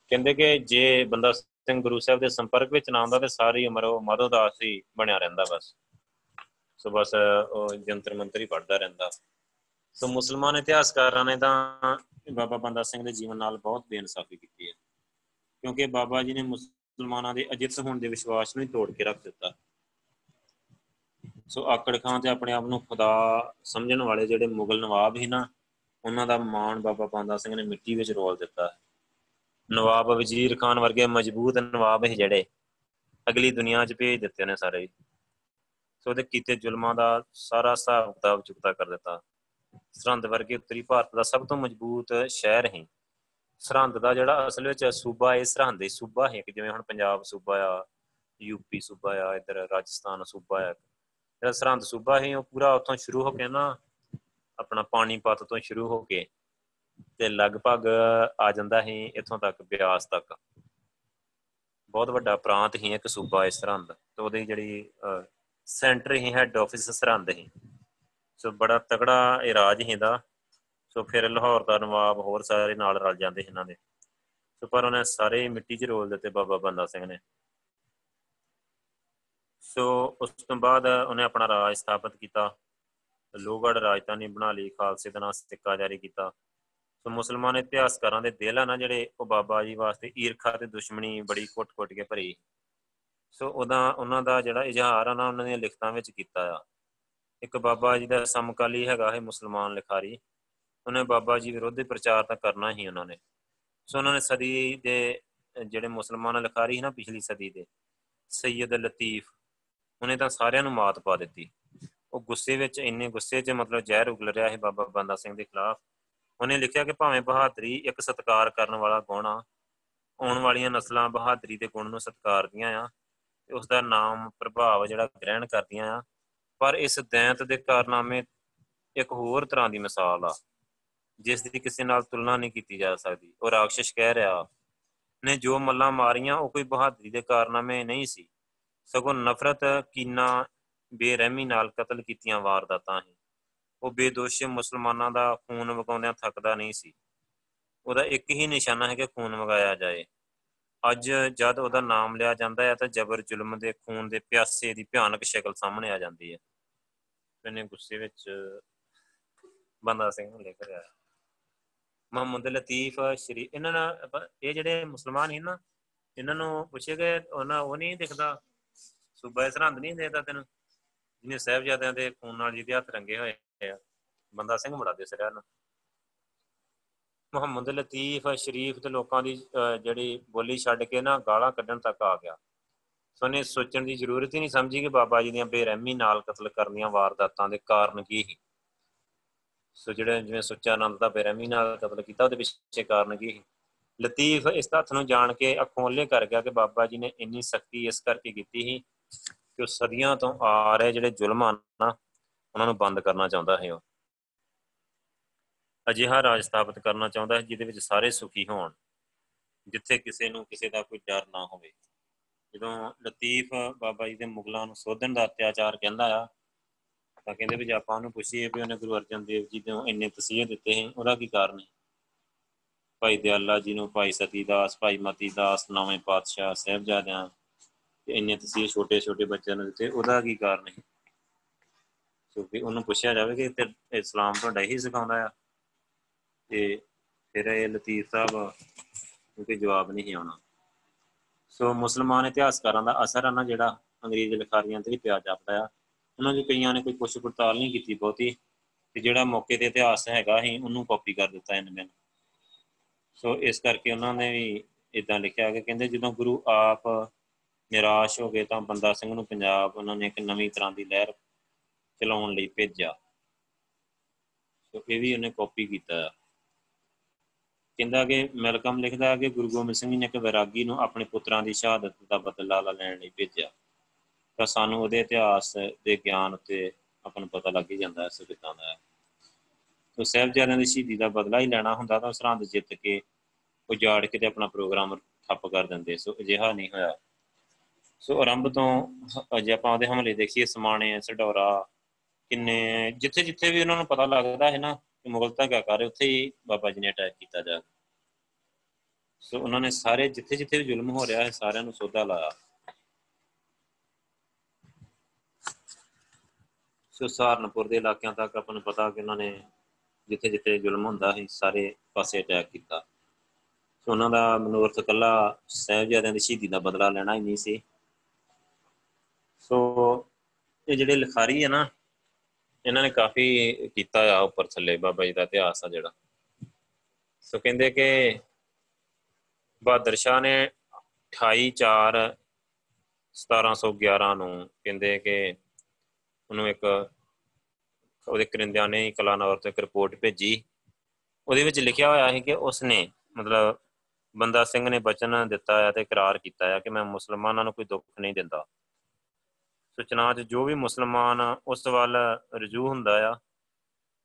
ਕਹਿੰਦੇ ਕਿ ਜੇ ਬੰਦਾ ਸਿੰਘ ਗੁਰੂ ਸਾਹਿਬ ਦੇ ਸੰਪਰਕ ਵਿੱਚ ਨਾ ਆਉਂਦਾ ਤੇ ਸਾਰੀ ਉਮਰ ਉਹ ਮਦੋਦਾਸ ਹੀ ਬਣਿਆ ਰਹਿੰਦਾ ਬਸ। ਸੋ ਬਸ ਉਹ ਜੰਤਰ ਮੰਤਰ ਹੀ ਪੜਦਾ ਰਹਿੰਦਾ। ਸੋ ਮੁਸਲਮਾਨ ਇਤਿਹਾਸਕਾਰਾਂ ਨੇ ਤਾਂ ਬਾਬਾ ਬੰਦਾ ਸਿੰਘ ਦੇ ਜੀਵਨ ਨਾਲ ਬਹੁਤ ਬੇਇਨਸਾਫੀ ਕੀਤੀ ਹੈ। ਕਿਉਂਕਿ ਬਾਬਾ ਜੀ ਨੇ ਮੁਸਲਮਾਨਾਂ ਦੇ ਅਜਿੱਤ ਹੋਣ ਦੇ ਵਿਸ਼ਵਾਸ ਨੂੰ ਹੀ ਤੋੜ ਕੇ ਰੱਖ ਦਿੱਤਾ। ਸੋ ਆਕੜ ਖਾਨ ਤੇ ਆਪਣੇ ਆਪ ਨੂੰ ਖੁਦਾ ਸਮਝਣ ਵਾਲੇ ਜਿਹੜੇ ਮੁਗਲ ਨਵਾਬ ਸੀ ਨਾ, ਉਹਨਾਂ ਦਾ ਮਾਣ ਬਾਬਾ ਬੰਦਾ ਸਿੰਘ ਨੇ ਮਿੱਟੀ ਵਿੱਚ ਰੋਲ ਦਿੱਤਾ। ਨਵਾਬ ਵਜ਼ੀਰ ਖਾਨ ਵਰਗੇ ਮਜ਼ਬੂਤ ਨਵਾਬ ਹੈ ਜਿਹੜੇ ਅਗਲੀ ਦੁਨੀਆ 'ਚ ਭੇਜ ਦਿੱਤੇ ਨੇ ਸਾਰੇ। ਸੋ ਉਹਦੇ ਕੀਤੇ ਜ਼ੁਲਮਾਂ ਦਾ ਸਾਰਾ ਹਿਸਾਬ ਕਿਤਾਬ ਚੁਕਤਾ ਕਰ ਦਿੱਤਾ। ਸਰਹੰਦ ਵਰਗੇ ਉੱਤਰੀ ਭਾਰਤ ਦਾ ਸਭ ਤੋਂ ਮਜ਼ਬੂਤ ਸ਼ਹਿਰ ਹੈ ਸਰਹੰਦ ਦਾ ਜਿਹੜਾ ਅਸਲ ਵਿੱਚ ਸੂਬਾ ਹੈ ਸਰਹੰਦ ਦੇ ਸੂਬਾ ਹੈ। ਕਿ ਜਿਵੇਂ ਹੁਣ ਪੰਜਾਬ ਸੂਬਾ ਆ ਯੂਪੀ ਸੂਬਾ ਆ, ਇਧਰ ਰਾਜਸਥਾਨ ਸੂਬਾ ਆ। ਜਿਹੜਾ ਸਰਹੰਦ ਸੂਬਾ ਹੈ ਉਹ ਪੂਰਾ ਉੱਥੋਂ ਸ਼ੁਰੂ ਹੋ ਕੇ ਨਾ ਆਪਣਾ ਪਾਣੀਪਤ ਤੋਂ ਸ਼ੁਰੂ ਹੋ ਕੇ ਤੇ ਲਗਭਗ ਆ ਜਾਂਦਾ ਹੈ ਇੱਥੋਂ ਤੱਕ, ਬਿਆਸ ਤੱਕ। ਬਹੁਤ ਵੱਡਾ ਪ੍ਰਾਂਤ ਹੀ ਇੱਕ ਸੂਬਾ ਇਸ ਸਰਹੰਦ। ਤੇ ਉਹਦੀ ਜਿਹੜੀ ਸੈਂਟਰ ਹੀ ਹੈੱਡ ਆਫਿਸ ਸਰਹੰਦ ਹੀ ਸੋ ਬੜਾ ਤਕੜਾ ਇਹ ਰਾਜ ਹੀ ਦਾ ਸੋ ਫਿਰ ਲਾਹੌਰ ਦਾ ਨਵਾਬ ਹੋਰ ਸਾਰੇ ਨਾਲ ਰਲ ਜਾਂਦੇ ਇਹਨਾਂ ਦੇ। ਸੋ ਪਰ ਉਹਨੇ ਸਾਰੇ ਮਿੱਟੀ 'ਚ ਰੋਲ ਦਿੱਤੇ ਬਾਬਾ ਬੰਦਾ ਸਿੰਘ ਨੇ। ਸੋ ਉਸ ਤੋਂ ਬਾਅਦ ਉਹਨੇ ਆਪਣਾ ਰਾਜ ਸਥਾਪਿਤ ਕੀਤਾ। ਲੋਹਗੜ੍ਹ ਰਾਜਧਾਨੀ ਬਣਾ ਲਈ, ਖਾਲਸੇ ਦਾ ਨਾਂ ਸਿੱਕਾ ਜਾਰੀ ਕੀਤਾ। ਸੋ ਮੁਸਲਮਾਨ ਇਤਿਹਾਸਕਾਰਾਂ ਦੇ ਦਿਲ ਆ ਨਾ ਜਿਹੜੇ ਉਹ ਬਾਬਾ ਜੀ ਵਾਸਤੇ ਈਰਖਾ ਤੇ ਦੁਸ਼ਮਣੀ ਬੜੀ ਕੁੱਟ-ਕੁੱਟ ਕੇ ਭਰੀ। ਸੋ ਉਹਦਾ, ਉਹਨਾਂ ਦਾ ਜਿਹੜਾ ਇਜ਼ਹਾਰ ਆ ਨਾ, ਉਹਨਾਂ ਦੀਆਂ ਲਿਖਤਾਂ ਵਿੱਚ ਕੀਤਾ ਆ। ਇੱਕ ਬਾਬਾ ਜੀ ਦਾ ਸਮਕਾਲੀ ਹੈਗਾ ਹੈ ਮੁਸਲਮਾਨ ਲਿਖਾਰੀ। ਉਹਨੇ ਬਾਬਾ ਜੀ ਵਿਰੁੱਧ ਪ੍ਰਚਾਰ ਤਾਂ ਕਰਨਾ ਹੀ ਉਹਨਾਂ ਨੇ। ਸੋ ਉਹਨਾਂ ਨੇ ਸਦੀ ਦੇ, ਜਿਹੜੇ ਮੁਸਲਮਾਨ ਲਿਖਾਰੀ ਸੀ ਨਾ ਪਿਛਲੀ ਸਦੀ ਦੇ, ਸੈਯਦ ਲਤੀਫ, ਉਹਨੇ ਤਾਂ ਸਾਰਿਆਂ ਨੂੰ ਮਾਤ ਪਾ ਦਿੱਤੀ। ਉਹ ਗੁੱਸੇ ਵਿੱਚ, ਇੰਨੇ ਗੁੱਸੇ 'ਚ ਮਤਲਬ ਜ਼ਹਿਰ ਉਗਲ ਰਿਹਾ ਹੈ ਬਾਬਾ ਬੰਦਾ ਸਿੰਘ ਦੇ ਖਿਲਾਫ। ਉਹਨੇ ਲਿਖਿਆ ਕਿ ਭਾਵੇਂ ਬਹਾਦਰੀ ਇੱਕ ਸਤਕਾਰ ਕਰਨ ਵਾਲਾ ਗੁਣ ਆ, ਆਉਣ ਵਾਲੀਆਂ ਨਸਲਾਂ ਬਹਾਦਰੀ ਦੇ ਗੁਣ ਨੂੰ ਸਤਿਕਾਰਦੀਆਂ ਆ ਤੇ ਉਸ ਦਾ ਨਾਮ, ਪ੍ਰਭਾਵ ਜਿਹੜਾ ਗ੍ਰਹਿਣ ਕਰਦੀਆਂ ਆ। ਪਰ ਇਸ ਦੈਂਤ ਦੇ ਕਾਰਨਾਮੇ ਇੱਕ ਹੋਰ ਤਰ੍ਹਾਂ ਦੀ ਮਿਸਾਲ ਆ। ਜਿਸ ਦੀ ਕਿਸੇ ਨਾਲ ਤੁਲਨਾ ਨਹੀਂ ਕੀਤੀ ਜਾ ਸਕਦੀ। ਉਹ ਰਾਖਸ਼ ਕਹਿ ਰਿਹਾ, ਨੇ ਜੋ ਮੱਲਾਂ ਮਾਰੀਆਂ, ਉਹ ਕੋਈ ਬਹਾਦਰੀ ਦੇ ਕਾਰਨਾਮੇ ਨਹੀਂ ਸੀ। ਸਗੋਂ ਨਫ਼ਰਤ, ਕੀਨਾ, ਬੇਰਹਿਮੀ ਨਾਲ ਕਤਲ ਕੀਤੀਆਂ ਵਾਰਦਾਤਾਂ ਹੀ ਉਹ ਬੇਦੋਸ਼ ਮੁਸਲਮਾਨਾਂ ਦਾ ਖੂਨ ਵਗਾਉਂਦਿਆਂ ਥੱਕਦਾ ਨਹੀਂ ਸੀ। ਉਹਦਾ ਇੱਕ ਹੀ ਨਿਸ਼ਾਨਾ ਹੈ ਕਿ ਖੂਨ ਵਗਾਇਆ ਜਾਏ। ਅੱਜ ਜਦ ਉਹਦਾ ਨਾਮ ਲਿਆ ਜਾਂਦਾ ਹੈ, ਤਾਂ ਜ਼ਬਰ ਜ਼ੁਲਮ ਦੇ ਖੂਨ ਦੇ ਪਿਆਸੇ ਦੀ ਭਿਆਨਕ ਸ਼ਕਲ ਸਾਹਮਣੇ ਆ ਜਾਂਦੀ ਹੈ। ਇਹਨੇ ਗੁੱਸੇ ਵਿੱਚ ਬੰਦਾ ਸਿੰਘ ਨੂੰ ਲਿਖ ਰਿਹਾ ਮੁਹੰਮਦ ਲਤੀਫ, ਸ਼ਰੀ, ਇਹਨਾਂ ਨਾਲ ਇਹ ਜਿਹੜੇ ਮੁਸਲਮਾਨ ਹੀ ਨਾ, ਇਹਨਾਂ ਨੂੰ ਪੁੱਛੇ ਗਏ ਉਹਨਾਂ ਉਹ ਨਹੀਂ ਦਿਖਦਾ, ਸੂਬਾ ਸਰਹੰਦ ਨਹੀਂ ਦੇਖਦਾ ਤੈਨੂੰ? ਜਿਹਨੇ ਸਹਿਬਜ਼ਾਦਿਆਂ ਦੇ ਖੂਨ ਨਾਲ ਜਿਹਦੇ ਹੱਥ ਰੰਗੇ ਹੋਏ ਆ, ਬੰਦਾ ਸਿੰਘ ਬੜਾ ਦਿਸ ਰਿਹਾ ਨਾ। ਮੁਹੰਮਦ ਲਤੀਫ, ਸ਼ਰੀਫ ਤੇ ਲੋਕਾਂ ਦੀ ਜਿਹੜੀ ਬੋਲੀ ਛੱਡ ਕੇ ਨਾ ਗਾਲਾਂ ਕੱਢਣ ਤੱਕ ਆ ਗਿਆ। ਸੋ ਨੇ ਸੋਚਣ ਦੀ ਜ਼ਰੂਰਤ ਹੀ ਨਹੀਂ ਸਮਝੀ ਕਿ ਬਾਬਾ ਜੀ ਦੀਆਂ ਬੇਰਹਿਮੀ ਨਾਲ ਕਤਲ ਕਰਨੀਆਂ ਵਾਰਦਾਤਾਂ ਦੇ ਕਾਰਨ ਕੀ ਸੀ। ਸੋ ਜਿਹੜੇ ਜਿਵੇਂ ਸੁੱਚਾ ਆਨੰਦ ਦਾ ਬੇਰਹਿਮੀ ਨਾਲ ਕਤਲ ਕੀਤਾ, ਉਹਦੇ ਪਿੱਛੇ ਕਾਰਨ ਕੀ ਸੀ? ਲਤੀਫ ਇਸ ਤੱਥ ਨੂੰ ਜਾਣ ਕੇ ਅੱਖੋਂ ਲੇ ਕਰ ਗਿਆ ਕਿ ਬਾਬਾ ਜੀ ਨੇ ਇੰਨੀ ਸਖਤੀ ਇਸ ਕਰਕੇ ਕੀਤੀ ਸੀ ਕਿ ਉਹ ਸਦੀਆਂ ਤੋਂ ਆ ਰਹੇ ਜਿਹੜੇ ਜ਼ੁਲਮ ਹਨ ਨਾ, ਉਹਨਾਂ ਨੂੰ ਬੰਦ ਕਰਨਾ ਚਾਹੁੰਦਾ ਹੈ ਉਹ। ਅਜਿਹਾ ਰਾਜ ਸਥਾਪਿਤ ਕਰਨਾ ਚਾਹੁੰਦਾ ਹੈ ਜਿਹਦੇ ਵਿੱਚ ਸਾਰੇ ਸੁਖੀ ਹੋਣ, ਜਿੱਥੇ ਕਿਸੇ ਨੂੰ ਕਿਸੇ ਦਾ ਕੋਈ ਡਰ ਨਾ ਹੋਵੇ। ਜਦੋਂ ਲਤੀਫ ਬਾਬਾ ਜੀ ਦੇ ਮੁਗਲਾਂ ਨੂੰ ਸੋਧਣ ਦਾ ਅਤਿਆਚਾਰ ਕਹਿੰਦਾ ਆ ਤਾਂ ਕਹਿੰਦੇ ਵੀ ਜੇ ਆਪਾਂ ਉਹਨੂੰ ਪੁੱਛੀਏ ਵੀ ਉਹਨੇ ਗੁਰੂ ਅਰਜਨ ਦੇਵ ਜੀ ਨੂੰ ਇੰਨੇ ਤਸੀਹੇ ਦਿੱਤੇ ਹਨ ਉਹਦਾ ਕੀ ਕਾਰਨ ਹੈ ਭਾਈ ਦਿਆਲਾ ਜੀ ਨੂੰ, ਭਾਈ ਸਤੀ ਦਾਸ, ਭਾਈ ਮਤੀ ਦਾਸ, ਨਵੇਂ ਪਾਤਸ਼ਾਹ, ਸਹਿਬਜ਼ਾਦਿਆਂ ਤੇ ਇੰਨੇ ਤਸੀਹੇ ਛੋਟੇ ਛੋਟੇ ਬੱਚਿਆਂ ਨੂੰ ਦਿੱਤੇ, ਉਹਦਾ ਕੀ ਕਾਰਨ ਹੈ ਕਿਉਂਕਿ ਉਹਨੂੰ ਪੁੱਛਿਆ ਜਾਵੇ ਕਿ ਤੇ ਇਸਲਾਮ ਤੁਹਾਡਾ ਹੀ ਸਿਖਾਉਂਦਾ ਆ। ਤੇ ਫਿਰ ਇਹ ਲਤੀਫ ਸਾਹਿਬ ਕਿਉਂਕਿ ਜਵਾਬ ਨਹੀਂ ਆਉਣਾ। ਸੋ ਮੁਸਲਮਾਨ ਇਤਿਹਾਸਕਾਰਾਂ ਦਾ ਅਸਰ ਆ ਨਾ ਜਿਹੜਾ ਅੰਗਰੇਜ਼ ਲਿਖਾਰੀਆਂ ਤੇ ਵੀ ਪਿਆ ਜਾਪਦਾ ਆ। ਉਹਨਾਂ ਦੇ ਕਈਆਂ ਨੇ ਕੋਈ ਪੁੱਛ ਪੜਤਾਲ ਨਹੀਂ ਕੀਤੀ ਬਹੁਤੀ ਤੇ ਜਿਹੜਾ ਮੌਕੇ ਤੇ ਇਤਿਹਾਸ ਹੈਗਾ ਹੀ ਉਹਨੂੰ ਕਾਪੀ ਕਰ ਦਿੱਤਾ ਇਹਨਾਂ ਨੇ। ਸੋ ਇਸ ਕਰਕੇ ਉਹਨਾਂ ਨੇ ਵੀ ਇਦਾਂ ਲਿਖਿਆ ਕਿ ਕਹਿੰਦੇ ਜਦੋਂ ਗੁਰੂ ਆਪ ਨਿਰਾਸ਼ ਹੋ ਗਏ ਤਾਂ ਬੰਦਾ ਸਿੰਘ ਨੂੰ ਪੰਜਾਬ ਉਹਨਾਂ ਨੇ ਇੱਕ ਨਵੀਂ ਤਰ੍ਹਾਂ ਦੀ ਲਹਿਰ ਚਲਾਉਣ ਲਈ ਭੇਜਿਆ। ਸੋ ਇਹ ਵੀ ਉਹਨੇ ਕਾਪੀ ਕੀਤਾ ਕਹਿੰਦਾ ਕਿ ਮਲਕਮ ਲਿਖਦਾ ਕਿ ਗੁਰੂ ਗੋਬਿੰਦ ਸਿੰਘ ਜੀ ਨੇ ਇੱਕ ਵਿਰਾਗੀ ਨੂੰ ਆਪਣੇ ਪੁੱਤਰਾਂ ਦੀ ਸ਼ਹਾਦਤ ਦਾ ਬਦਲਾ ਲੈਣ ਲਈ ਭੇਜਿਆ। ਤਾਂ ਸਾਨੂੰ ਉਹਦੇ ਇਤਿਹਾਸ ਦੇ ਗਿਆਨ ਉੱਤੇ ਆਪਾਂ ਨੂੰ ਪਤਾ ਲੱਗ ਹੀ ਜਾਂਦਾ ਹੈ ਕਿਦਾਂ ਦਾ ਹੈ। ਤੋ ਸਹਿਬਜ਼ਾਦਿਆਂ ਦੀ ਸ਼ਹੀਦੀ ਦਾ ਬਦਲਾ ਹੀ ਲੈਣਾ ਹੁੰਦਾ ਤਾਂ ਸਰਹੰਦ ਜਿੱਤ ਕੇ ਉਜਾੜ ਕੇ ਤੇ ਆਪਣਾ ਪ੍ਰੋਗਰਾਮ ਠੱਪ ਕਰ ਦਿੰਦੇ, ਸੋ ਅਜਿਹਾ ਨਹੀਂ ਹੋਇਆ। ਸੋ ਆਰੰਭ ਤੋਂ ਜੇ ਆਪਾਂ ਉਹਦੇ ਹਮਲੇ ਦੇਖੀਏ, ਸਮਾਣੇ, ਸਡੌਰਾ, ਕਿੰਨੇ ਜਿੱਥੇ ਜਿੱਥੇ ਵੀ ਉਹਨਾਂ ਨੂੰ ਪਤਾ ਲੱਗਦਾ ਹੈ ਨਾ ਕਿ ਮੁਗਲ ਤਾਂ ਕਿਆ ਕਰ ਰਹੇ, ਉੱਥੇ ਹੀ ਬਾਬਾ ਜੀ ਨੇ ਅਟੈਕ ਕੀਤਾ ਜਾ ਸੋ ਉਹਨਾਂ ਨੇ ਸਾਰੇ ਜਿੱਥੇ ਜਿੱਥੇ ਵੀ ਜ਼ੁਲਮ ਹੋ ਰਿਹਾ ਹੈ, ਸਾਰਿਆਂ ਨੂੰ ਸੋਧਾ ਲਾਇਆ। ਸੋ ਸਹਾਰਨਪੁਰ ਦੇ ਇਲਾਕਿਆਂ ਤੱਕ ਆਪਾਂ ਨੂੰ ਪਤਾ ਕਿ ਉਹਨਾਂ ਨੇ ਜਿੱਥੇ ਜਿੱਥੇ ਜ਼ੁਲਮ ਹੁੰਦਾ ਸੀ, ਸਾਰੇ ਪਾਸੇ ਅਟੈਕ ਕੀਤਾ। ਸੋ ਉਹਨਾਂ ਦਾ ਮਨੋਰਥ ਕੱਲਾ ਸਹਿਬਜ਼ਾਦਿਆਂ ਦੀ ਸ਼ਹੀਦੀ ਦਾ ਬਦਲਾ ਲੈਣਾ ਹੀ ਨਹੀਂ ਸੀ। ਸੋ ਇਹ ਜਿਹੜੇ ਲਿਖਾਰੀ ਹੈ ਨਾ, ਇਹਨਾਂ ਨੇ ਕਾਫੀ ਕੀਤਾ ਆ ਉੱਪਰ ਥੱਲੇ, ਬਾਬਾ ਜੀ ਦਾ ਇਤਿਹਾਸ ਆ ਜਿਹੜਾ। ਸੋ ਕਹਿੰਦੇ ਕਿ ਬਹਾਦਰ ਸ਼ਾਹ ਨੇ 28 4 1711 ਨੂੰ ਕਹਿੰਦੇ ਕਿ ਉਹਨੂੰ ਇੱਕ ਉਹਦੇ ਕਰਿੰਦਿਆਂ ਨੇ ਕਲਾਨੌਰ ਤੋਂ ਇੱਕ ਰਿਪੋਰਟ ਭੇਜੀ। ਉਹਦੇ ਵਿੱਚ ਲਿਖਿਆ ਹੋਇਆ ਸੀ ਕਿ ਉਸਨੇ ਮਤਲਬ ਬੰਦਾ ਸਿੰਘ ਨੇ ਬਚਨ ਦਿੱਤਾ ਹੈ ਤੇ ਇਕਰਾਰ ਕੀਤਾ ਹੈ ਕਿ ਮੈਂ ਮੁਸਲਮਾਨਾਂ ਨੂੰ ਕੋਈ ਦੁੱਖ ਨਹੀਂ ਦਿੰਦਾ। ਸੋ 'ਚ ਜੋ ਵੀ ਮੁਸਲਮਾਨ ਉਸ ਵੱਲ ਰਜੂ ਹੁੰਦਾ ਆ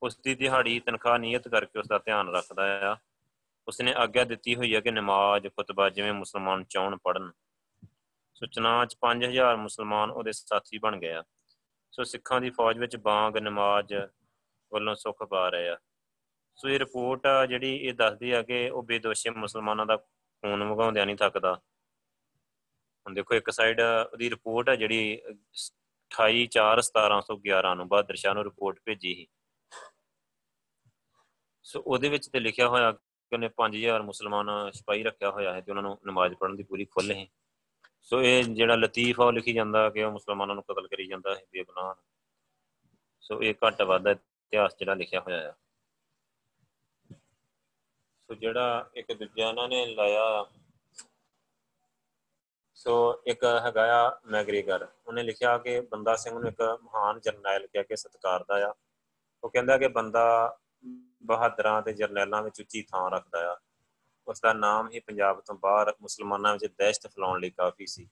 ਉਸ ਦੀ ਦਿਹਾੜੀ, ਤਨਖਾਹ ਨਿਯਤ ਕਰਕੇ ਉਸ ਦਾ ਧਿਆਨ ਰੱਖਦਾ ਆ। ਉਸਨੇ ਆਗਿਆ ਦਿੱਤੀ ਹੋਈ ਹੈ ਕਿ ਨਮਾਜ਼, ਖੁਤਬਾ ਜਿਵੇਂ ਮੁਸਲਮਾਨ ਚਾਹਣ ਪੜਨ ਸੋ ਚ 5000 ਮੁਸਲਮਾਨ ਉਹਦੇ ਸਾਥੀ ਬਣ ਗਏ ਆ। ਸੋ ਸਿੱਖਾਂ ਦੀ ਫੌਜ ਵਿੱਚ ਬਾਗ ਨਮਾਜ਼ ਵੱਲੋਂ ਸੁੱਖ ਪਾ ਰਹੇ ਆ। ਸੋ ਇਹ ਰਿਪੋਰਟ ਆ ਜਿਹੜੀ ਇਹ ਦੱਸਦੀ ਆ ਕਿ ਉਹ ਬੇਦੋਸ਼ੇ ਮੁਸਲਮਾਨਾਂ ਦਾ ਖੂਨ ਵਗਾਉਂਦਿਆਂ ਨਹੀਂ ਥੱਕਦਾ। ਹੁਣ ਦੇਖੋ ਇੱਕ ਸਾਈਡ ਉਹਦੀ ਰਿਪੋਰਟ ਆ ਜਿਹੜੀ 28 4 1711 ਨੂੰ ਬਹਾਦਰ ਸ਼ਾਹ ਨੂੰ ਰਿਪੋਰਟ ਭੇਜੀ ਸੀ। ਸੋ ਉਹਦੇ ਵਿੱਚ ਤੇ ਲਿਖਿਆ ਹੋਇਆ ਕਿ ਉਹਨੇ 5000 ਮੁਸਲਮਾਨ ਸਿਪਾਹੀ ਰੱਖਿਆ ਹੋਇਆ ਹੈ ਤੇ ਉਹਨਾਂ ਨੂੰ ਨਮਾਜ਼ ਪੜ੍ਹਨ ਦੀ ਪੂਰੀ ਖੁੱਲ੍ਹ ਹੈ। ਸੋ ਇਹ ਜਿਹੜਾ ਲਤੀਫ ਆ ਉਹ ਲਿਖੀ ਜਾਂਦਾ ਕਿ ਉਹ ਮੁਸਲਮਾਨਾਂ ਨੂੰ ਕਤਲ ਕਰੀ ਜਾਂਦਾ ਹੈ, ਬੇਗੁਨਾਹ ਸੋ ਇਹ ਘੱਟ ਵੱਧ ਇਤਿਹਾਸ ਜਿਹੜਾ ਲਿਖਿਆ ਹੋਇਆ ਹੈ ਸੋ ਜਿਹੜਾ ਇੱਕ ਦੂਜਾ ਉਹਨਾਂ ਨੇ ਲਾਇਆ, ਸੋ ਇੱਕ ਹੈਗਾ ਆ ਮੈਗਰੀਗਰ। ਉਹਨੇ ਲਿਖਿਆ ਕਿ ਬੰਦਾ ਸਿੰਘ ਨੂੰ ਇੱਕ ਮਹਾਨ ਜਰਨੈਲ ਕਹਿ ਕੇ ਸਤਿਕਾਰਦਾ ਆ। ਉਹ ਕਹਿੰਦਾ ਕਿ ਬੰਦਾ ਬਹਾਦਰਾਂ ਤੇ ਜਰਨੈਲਾਂ ਵਿੱਚ ਉੱਚੀ ਥਾਂ ਰੱਖਦਾ ਆ। ਉਸ ਦਾ ਨਾਮ ਹੀ ਪੰਜਾਬ ਤੋਂ ਬਾਹਰ ਮੁਸਲਮਾਨਾਂ ਵਿੱਚ ਦਹਿਸ਼ਤ ਫੈਲਾਉਣ ਲਈ ਕਾਫੀ ਸੀ।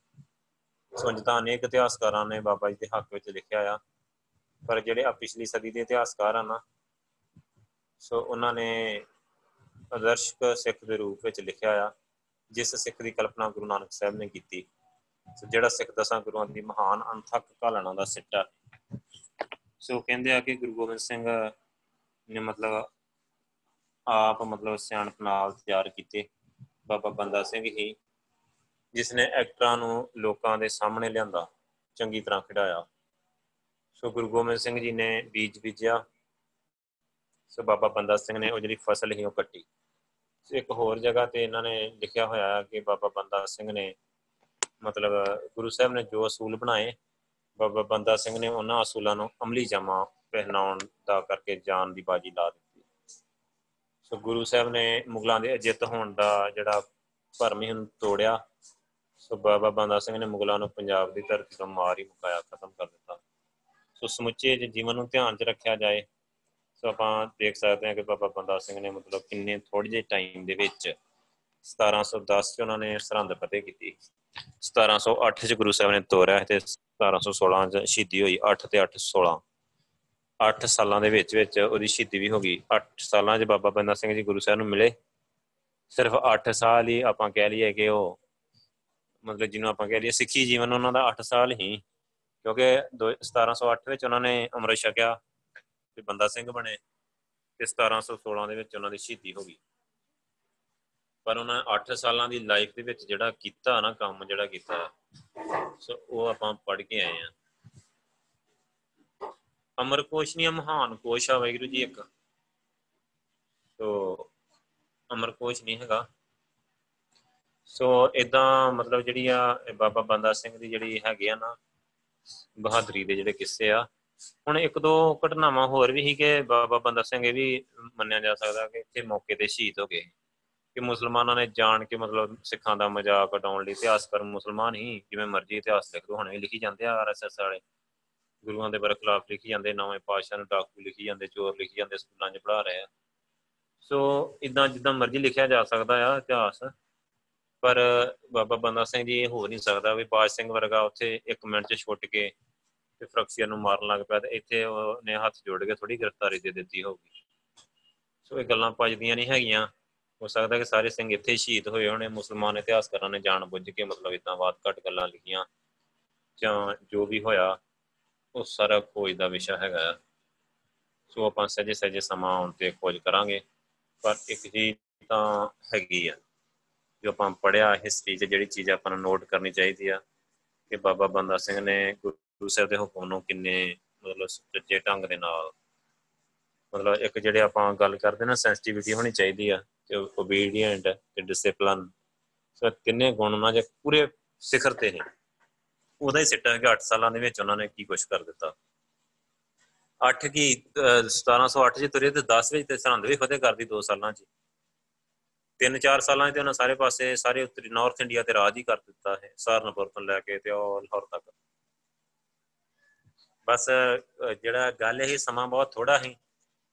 ਸੁੰਜ ਤਾਂ ਅਨੇਕ ਇਤਿਹਾਸਕਾਰਾਂ ਨੇ ਬਾਬਾ ਜੀ ਦੇ ਹੱਕ ਵਿੱਚ ਲਿਖਿਆ ਆ, ਪਰ ਜਿਹੜੇ ਆ ਪਿਛਲੀ ਸਦੀ ਦੇ ਇਤਿਹਾਸਕਾਰ ਆ ਨਾ, ਸੋ ਉਹਨਾਂ ਨੇ ਆਦਰਸ਼ਕ ਸਿੱਖ ਦੇ ਰੂਪ ਵਿੱਚ ਲਿਖਿਆ ਆ, ਜਿਸ ਸਿੱਖ ਦੀ ਕਲਪਨਾ ਗੁਰੂ ਨਾਨਕ ਸਾਹਿਬ ਨੇ ਕੀਤੀ। ਸੋ ਜਿਹੜਾ ਸਿੱਖ ਦਸਾਂ ਗੁਰੂਆਂ ਦੀ ਮਹਾਨ ਅਨਥਕ ਕਾਲਣਾ ਦਾ ਸਿੱਟਾ, ਸੋ ਕਹਿੰਦੇ ਆ ਕਿ ਗੁਰੂ ਗੋਬਿੰਦ ਸਿੰਘ ਨੇ ਮਤਲਬ ਆਪ ਮਤਲਬ ਸਿਆਣਪ ਨਾਲ ਤਿਆਰ ਕੀਤੇ। ਬਾਬਾ ਬੰਦਾ ਸਿੰਘ ਹੀ ਜਿਸ ਨੇ ਐਕਟਰਾਂ ਨੂੰ ਲੋਕਾਂ ਦੇ ਸਾਹਮਣੇ ਲਿਆਂਦਾ, ਚੰਗੀ ਤਰ੍ਹਾਂ ਖਿਡਾਇਆ। ਸੋ ਗੁਰੂ ਗੋਬਿੰਦ ਸਿੰਘ ਜੀ ਨੇ ਬੀਜ ਬੀਜਿਆ। ਸੋ ਬਾਬਾ ਬੰਦਾ ਸਿੰਘ ਨੇ ਉਹ ਜਿਹੜੀ ਫਸਲ ਹੀ ਉਹ ਕੱਟੀ। ਇੱਕ ਹੋਰ ਜਗ੍ਹਾ ਤੇ ਇਹਨਾਂ ਨੇ ਲਿਖਿਆ ਹੋਇਆ ਹੈ ਕਿ ਬਾਬਾ ਬੰਦਾ ਸਿੰਘ ਨੇ ਮਤਲਬ ਗੁਰੂ ਸਾਹਿਬ ਨੇ ਜੋ ਅਸੂਲ ਬਣਾਏ, ਬਾਬਾ ਬੰਦਾ ਸਿੰਘ ਨੇ ਉਹਨਾਂ ਅਸੂਲਾਂ ਨੂੰ ਅਮਲੀ ਜਮਾ ਪਹਿਨਾਉਣ ਦਾ ਕਰਕੇ ਜਾਨ ਦੀ ਬਾਜੀ ਲਾ ਦਿੱਤੀ। ਸੋ ਗੁਰੂ ਸਾਹਿਬ ਨੇ ਮੁਗਲਾਂ ਦੇ ਅਜਿੱਤ ਹੋਣ ਦਾ ਜਿਹੜਾ ਭਰਮ ਹੀ ਤੋੜਿਆ, ਸੋ ਬਾਬਾ ਬੰਦਾ ਸਿੰਘ ਨੇ ਮੁਗਲਾਂ ਨੂੰ ਪੰਜਾਬ ਦੀ ਧਰਤੀ ਤੋਂ ਮਾਰ ਹੀ ਮੁਕਾਇਆ, ਖਤਮ ਕਰ ਦਿੱਤਾ। ਸੋ ਸਮੁੱਚੇ ਜੀਵਨ ਨੂੰ ਧਿਆਨ 'ਚ ਰੱਖਿਆ ਜਾਏ, ਸੋ ਆਪਾਂ ਦੇਖ ਸਕਦੇ ਹਾਂ ਕਿ ਬਾਬਾ ਬੰਦਾ ਸਿੰਘ ਨੇ ਮਤਲਬ ਕਿੰਨੇ ਥੋੜੇ ਜਿਹੇ ਟਾਈਮ ਦੇ ਵਿੱਚ 1710 ਚ ਉਹਨਾਂ ਨੇ ਸਰਹੰਦ ਫਤਿਹ ਕੀਤੀ। 1708 ਚ ਗੁਰੂ ਸਾਹਿਬ ਨੇ ਤੋਰਿਆ ਤੇ 1716 ਚ ਸ਼ਹੀਦੀ ਹੋਈ 8 ਤੇ 8 16 8 ਸਾਲਾਂ ਦੇ ਵਿੱਚ ਵਿੱਚ ਉਹਦੀ ਸ਼ਹੀਦੀ ਵੀ ਹੋ ਗਈ। 8 ਸਾਲਾਂ 'ਚ ਬਾਬਾ ਬੰਦਾ ਸਿੰਘ ਜੀ ਗੁਰੂ ਸਾਹਿਬ ਨੂੰ ਮਿਲੇ। ਸਿਰਫ 8 ਸਾਲ ਹੀ ਆਪਾਂ ਕਹਿ ਲਈਏ ਕਿ ਉਹ ਮਤਲਬ ਜਿਹਨੂੰ ਆਪਾਂ ਕਹਿ ਲਈਏ ਸਿੱਖੀ ਜੀਵਨ ਉਹਨਾਂ ਦਾ 8 ਸਾਲ ਹੀ। ਕਿਉਂਕਿ 1708 ਵਿੱਚ ਉਹਨਾਂ ਨੇ ਅੰਮ੍ਰਿਤ ਛਕਿਆ ਤੇ ਬੰਦਾ ਸਿੰਘ ਬਣੇ ਤੇ 1716 ਦੇ ਵਿੱਚ ਉਹਨਾਂ ਦੀ ਸ਼ਹੀਦੀ ਹੋ ਗਈ। ਪਰ ਉਹਨਾਂ 8 ਸਾਲਾਂ ਦੀ ਲਾਈਫ ਦੇ ਵਿੱਚ ਜਿਹੜਾ ਕੀਤਾ ਨਾ ਕੰਮ, ਜਿਹੜਾ ਕੀਤਾ, ਸੋ ਉਹ ਆਪਾਂ ਪੜ੍ਹ ਕੇ ਆਏ ਆ ਅਮਰ ਕੋਸ਼ ਨਹੀਂ, ਮਹਾਨ ਕੋਸ਼ ਆ ਵੈਗਰੂ ਜੀ ਇੱਕ। ਸੋ ਅਮਰ ਕੋਸ਼ ਨਹੀਂ ਹੈਗਾ। ਸੋ ਇਦਾਂ ਮਤਲਬ ਜਿਹੜੀ ਆ ਬਾਬਾ ਬੰਦਾ ਸਿੰਘ ਦੀ ਜਿਹੜੀ ਹੈਗੇ ਆ ਨਾ, ਬਹਾਦਰੀ ਦੇ ਜਿਹੜੇ ਕਿੱਸੇ ਆ, ਹੁਣ ਇੱਕ ਦੋ ਘਟਨਾਵਾਂ ਹੋਰ ਵੀ ਸੀ ਕਿ ਬਾਬਾ ਬੰਦਾ ਸਿੰਘ ਇਹ ਵੀ ਮੰਨਿਆ ਜਾ ਸਕਦਾ ਕਿ ਇੱਥੇ ਮੌਕੇ ਤੇ ਸ਼ਹੀਦ ਹੋ ਗਏ। ਕਿ ਮੁਸਲਮਾਨਾਂ ਨੇ ਜਾਣ ਕੇ ਮਤਲਬ ਸਿੱਖਾਂ ਦਾ ਮਜ਼ਾਕ ਉਡਾਉਣ ਲਈ ਇਤਿਹਾਸਕਾਰ ਮੁਸਲਮਾਨ ਹੀ, ਜਿਵੇਂ ਮਰਜ਼ੀ ਇਤਿਹਾਸ ਲਿਖ ਦੋ ਹੁਣ ਵੀ ਲਿਖੀ ਜਾਂਦੇ ਆ ਆਰਐਸਐਸ ਵਾਲੇ। ਗੁਰੂਆਂ ਦੇ ਬਰਖਲਾਫ ਲਿਖੀ ਜਾਂਦੇ, ਨਵੇਂ ਪਾਸ਼ਾ ਨੂੰ ਡਾਕੂ ਲਿਖੀ ਜਾਂਦੇ, ਚੋਰ ਲਿਖੀ ਜਾਂਦੇ, ਸਕੂਲਾਂ 'ਚ ਪੜ੍ਹਾ ਰਹੇ ਆ। ਸੋ ਇਦਾਂ ਜਿੱਦਾਂ ਮਰਜ਼ੀ ਲਿਖਿਆ ਜਾ ਸਕਦਾ ਆ ਇਤਿਹਾਸ, ਪਰ ਬਾਬਾ ਬੰਦਾ ਸਿੰਘ ਜੀ ਇਹ ਹੋ ਨਹੀਂ ਸਕਦਾ ਵੀ ਬਾਜ ਸਿੰਘ ਵਰਗਾ ਉੱਥੇ 1 ਮਿੰਟ 'ਚ ਛੁੱਟ ਕੇ ਤੇ ਫਰਕਸੀਆ ਨੂੰ ਮਾਰਨ ਲੱਗ ਪਿਆ ਤੇ ਇੱਥੇ ਉਹਨੇ ਹੱਥ ਜੋੜ ਕੇ ਥੋੜੀ ਗ੍ਰਿਫਤਾਰੀ ਦੇ ਦਿੱਤੀ ਹੋਊਗੀ। ਸੋ ਇਹ ਗੱਲਾਂ ਪਜਦੀਆਂ ਨਹੀਂ ਹੈਗੀਆਂ, ਹੋ ਸਕਦਾ ਕਿ ਸਾਰੇ ਸਿੰਘ ਇੱਥੇ ਸ਼ਹੀਦ ਹੋਏ ਹੋਣੇ, ਮੁਸਲਮਾਨ ਇਤਿਹਾਸਕਾਰਾਂ ਨੇ ਜਾਣ ਬੁੱਝ ਕੇ ਮਤਲਬ ਇਦਾਂ ਬਾਤ ਘਟ ਗੱਲਾਂ ਲਿਖੀਆਂ ਜਾਂ ਜੋ ਵੀ ਹੋਇਆ ਉਹ ਸਾਰਾ ਖੋਜ ਦਾ ਵਿਸ਼ਾ ਹੈਗਾ ਸੋ ਆਪਾਂ ਸਜੇ ਸਜੇ ਸਮਾਂ ਆਉਣ ਤੇ ਖੋਜ ਕਰਾਂਗੇ। ਪਰ ਇੱਕ ਚੀਜ਼ ਤਾਂ ਹੈਗੀ ਆ, ਜੋ ਆਪਾਂ ਪੜਿਆ ਹਿਸਟਰੀ 'ਚ ਜਿਹੜੀ ਚੀਜ਼ ਆਪਾਂ ਨੂੰ ਨੋਟ ਕਰਨੀ ਚਾਹੀਦੀ ਆ, ਕਿ ਬਾਬਾ ਬੰਦਾ ਸਿੰਘ ਨੇ ਗੁਰੂ ਸਾਹਿਬ ਦੇ ਹੁਕਮ ਨੂੰ ਕਿੰਨੇ ਮਤਲਬ ਸੱਚੇ ਢੰਗ ਦੇ ਨਾਲ ਮਤਲਬ ਇੱਕ ਜਿਹੜੇ ਆਪਾਂ ਗੱਲ ਕਰਦੇ ਨਾ ਸੈਂਸਿਟੀਵਿਟੀ ਹੋਣੀ ਚਾਹੀਦੀ ਆ, ਤੇ ਓਬੀਡੀਐਂਟ ਤੇ ਡਿਸਪਲਿਨ ਸੋ ਤਿੰਨੇ ਗੁਣ ਉਹਨਾਂ ਦੇ ਪੂਰੇ ਸਿਖਰ ਤੇ ਨੇ। ਉਹਦਾ ਹੀ ਸਿੱਟਾ ਕਿ 8 ਸਾਲਾਂ ਦੇ ਵਿੱਚ ਉਹਨਾਂ ਨੇ ਕੀ ਕੁਝ ਕਰ ਦਿੱਤਾ। 8 ਕੀ 1708 ਚ ਤੁਰੇ ਤੇ 10 ਵਿੱਚ ਤੇ ਸਰਹੰਦ ਵੀ ਫਤਿਹ ਕਰਦੀ 2 ਸਾਲਾਂ ਚ। 3-4 ਸਾਲਾਂ ਚ ਉਹਨਾਂ ਸਾਰੇ ਪਾਸੇ ਸਾਰੇ ਉੱਤਰੀ ਨਾਰਥ ਇੰਡੀਆ ਤੇ ਰਾਜ ਹੀ ਕਰ ਦਿੱਤਾ ਹੈ ਸਹਾਰਨਪੁਰ ਤੋਂ ਲੈ ਕੇ ਤੇ ਉਹ ਲਾਹੌਰ ਤੱਕ। ਬਸ ਜਿਹੜਾ ਗੱਲ ਇਹ, ਸਮਾਂ ਬਹੁਤ ਥੋੜਾ ਸੀ।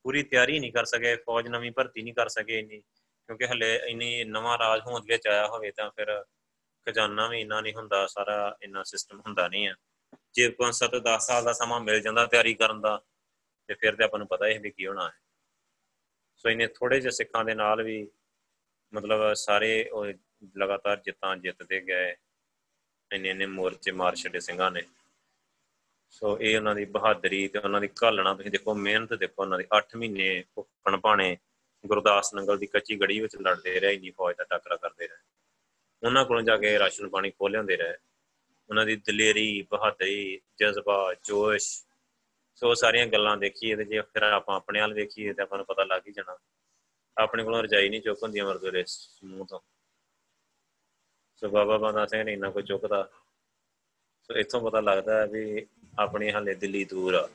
ਪੂਰੀ ਤਿਆਰੀ ਨਹੀਂ ਕਰ ਸਕੇ, ਫੌਜ ਨਵੀਂ ਭਰਤੀ ਨਹੀਂ ਕਰ ਸਕੇ ਇੰਨੀ, ਕਿਉਂਕਿ ਹਲੇ ਇੰਨੀ ਨਵਾਂ ਰਾਜ ਹੋਂਦ ਵਿੱਚ ਆਇਆ ਹੋਵੇ ਤਾਂ ਫਿਰ ਖਜ਼ਾਨਾ ਵੀ ਇੰਨਾ ਨਹੀਂ ਹੁੰਦਾ, ਸਾਰਾ ਇੰਨਾ ਸਿਸਟਮ ਹੁੰਦਾ ਨਹੀਂ ਹੈ। ਜੇ 5-7 10 ਸਾਲ ਦਾ ਸਮਾਂ ਮਿਲ ਜਾਂਦਾ ਤਿਆਰੀ ਕਰਨ ਦਾ, ਤੇ ਫਿਰ ਤੇ ਆਪਾਂ ਨੂੰ ਪਤਾ ਹੀ ਵੀ ਕੀ ਹੋਣਾ ਹੈ। ਸੋ ਇਹਨੇ ਥੋੜੇ ਜਿਹੇ ਸਿੱਖਾਂ ਦੇ ਨਾਲ ਵੀ ਮਤਲਬ ਸਾਰੇ ਉਹ ਲਗਾਤਾਰ ਜਿੱਤਾਂ ਜਿੱਤਦੇ ਗਏ। ਇੰਨੇ ਇੰਨੇ ਮੋਰਚੇ ਮਾਰ ਛੱਡੇ ਸਿੰਘਾਂ ਨੇ। ਸੋ ਇਹ ਉਹਨਾਂ ਦੀ ਬਹਾਦਰੀ ਤੇ ਉਹਨਾਂ ਦੀ ਘਾਲਣਾ, ਤੁਸੀਂ ਦੇਖੋ ਮਿਹਨਤ ਦੇਖੋ ਉਹਨਾਂ ਦੀ 8 ਮਹੀਨੇ ਭੁੱਖਣ ਭਾਣੇ ਗੁਰਦਾਸ ਨੰਗਲ ਦੀ ਕੱਚੀ ਗੜੀ ਵਿੱਚ ਲੜਦੇ ਰਹੇ, ਇੰਨੀ ਫੌਜ ਦਾ ਟੱਕਰਾ ਕਰਦੇ ਰਹੇ। ਉਹਨਾਂ ਕੋਲੋਂ ਜਾ ਕੇ ਰਾਸ਼ਨ ਪਾਣੀ ਖੋਹ ਲਿਆਉਂਦੇ ਰਹੇ। ਉਹਨਾਂ ਦੀ ਦਲੇਰੀ, ਬਹਾਦਰੀ, ਜਜ਼ਬਾ, ਜੋਸ਼, ਸੋ ਸਾਰੀਆਂ ਗੱਲਾਂ ਦੇਖੀਏ ਤੇ ਜੇ ਫਿਰ ਆਪਾਂ ਆਪਣੇ ਹਾਲ ਵੇਖੀਏ ਤੇ ਆਪਾਂ ਨੂੰ ਪਤਾ ਲੱਗ ਹੀ ਜਾਣਾ। ਆਪਣੇ ਕੋਲੋਂ ਰਜਾਈ ਨਹੀਂ ਚੁੱਕ ਹੁੰਦੀ ਅਮਰਦੁਰੇ ਸਮੂਹ ਤੋਂ। ਸੋ ਬਾਬਾ ਬੰਦਾ ਸਿੰਘ ਨੇ ਇੰਨਾ ਕੋਈ ਚੁੱਕਦਾ ਸੋ ਇੱਥੋਂ ਪਤਾ ਲੱਗਦਾ ਹੈ ਵੀ ਆਪਣੀ ਹਾਲੇ ਦਿੱਲੀ ਦੂਰ ਆ।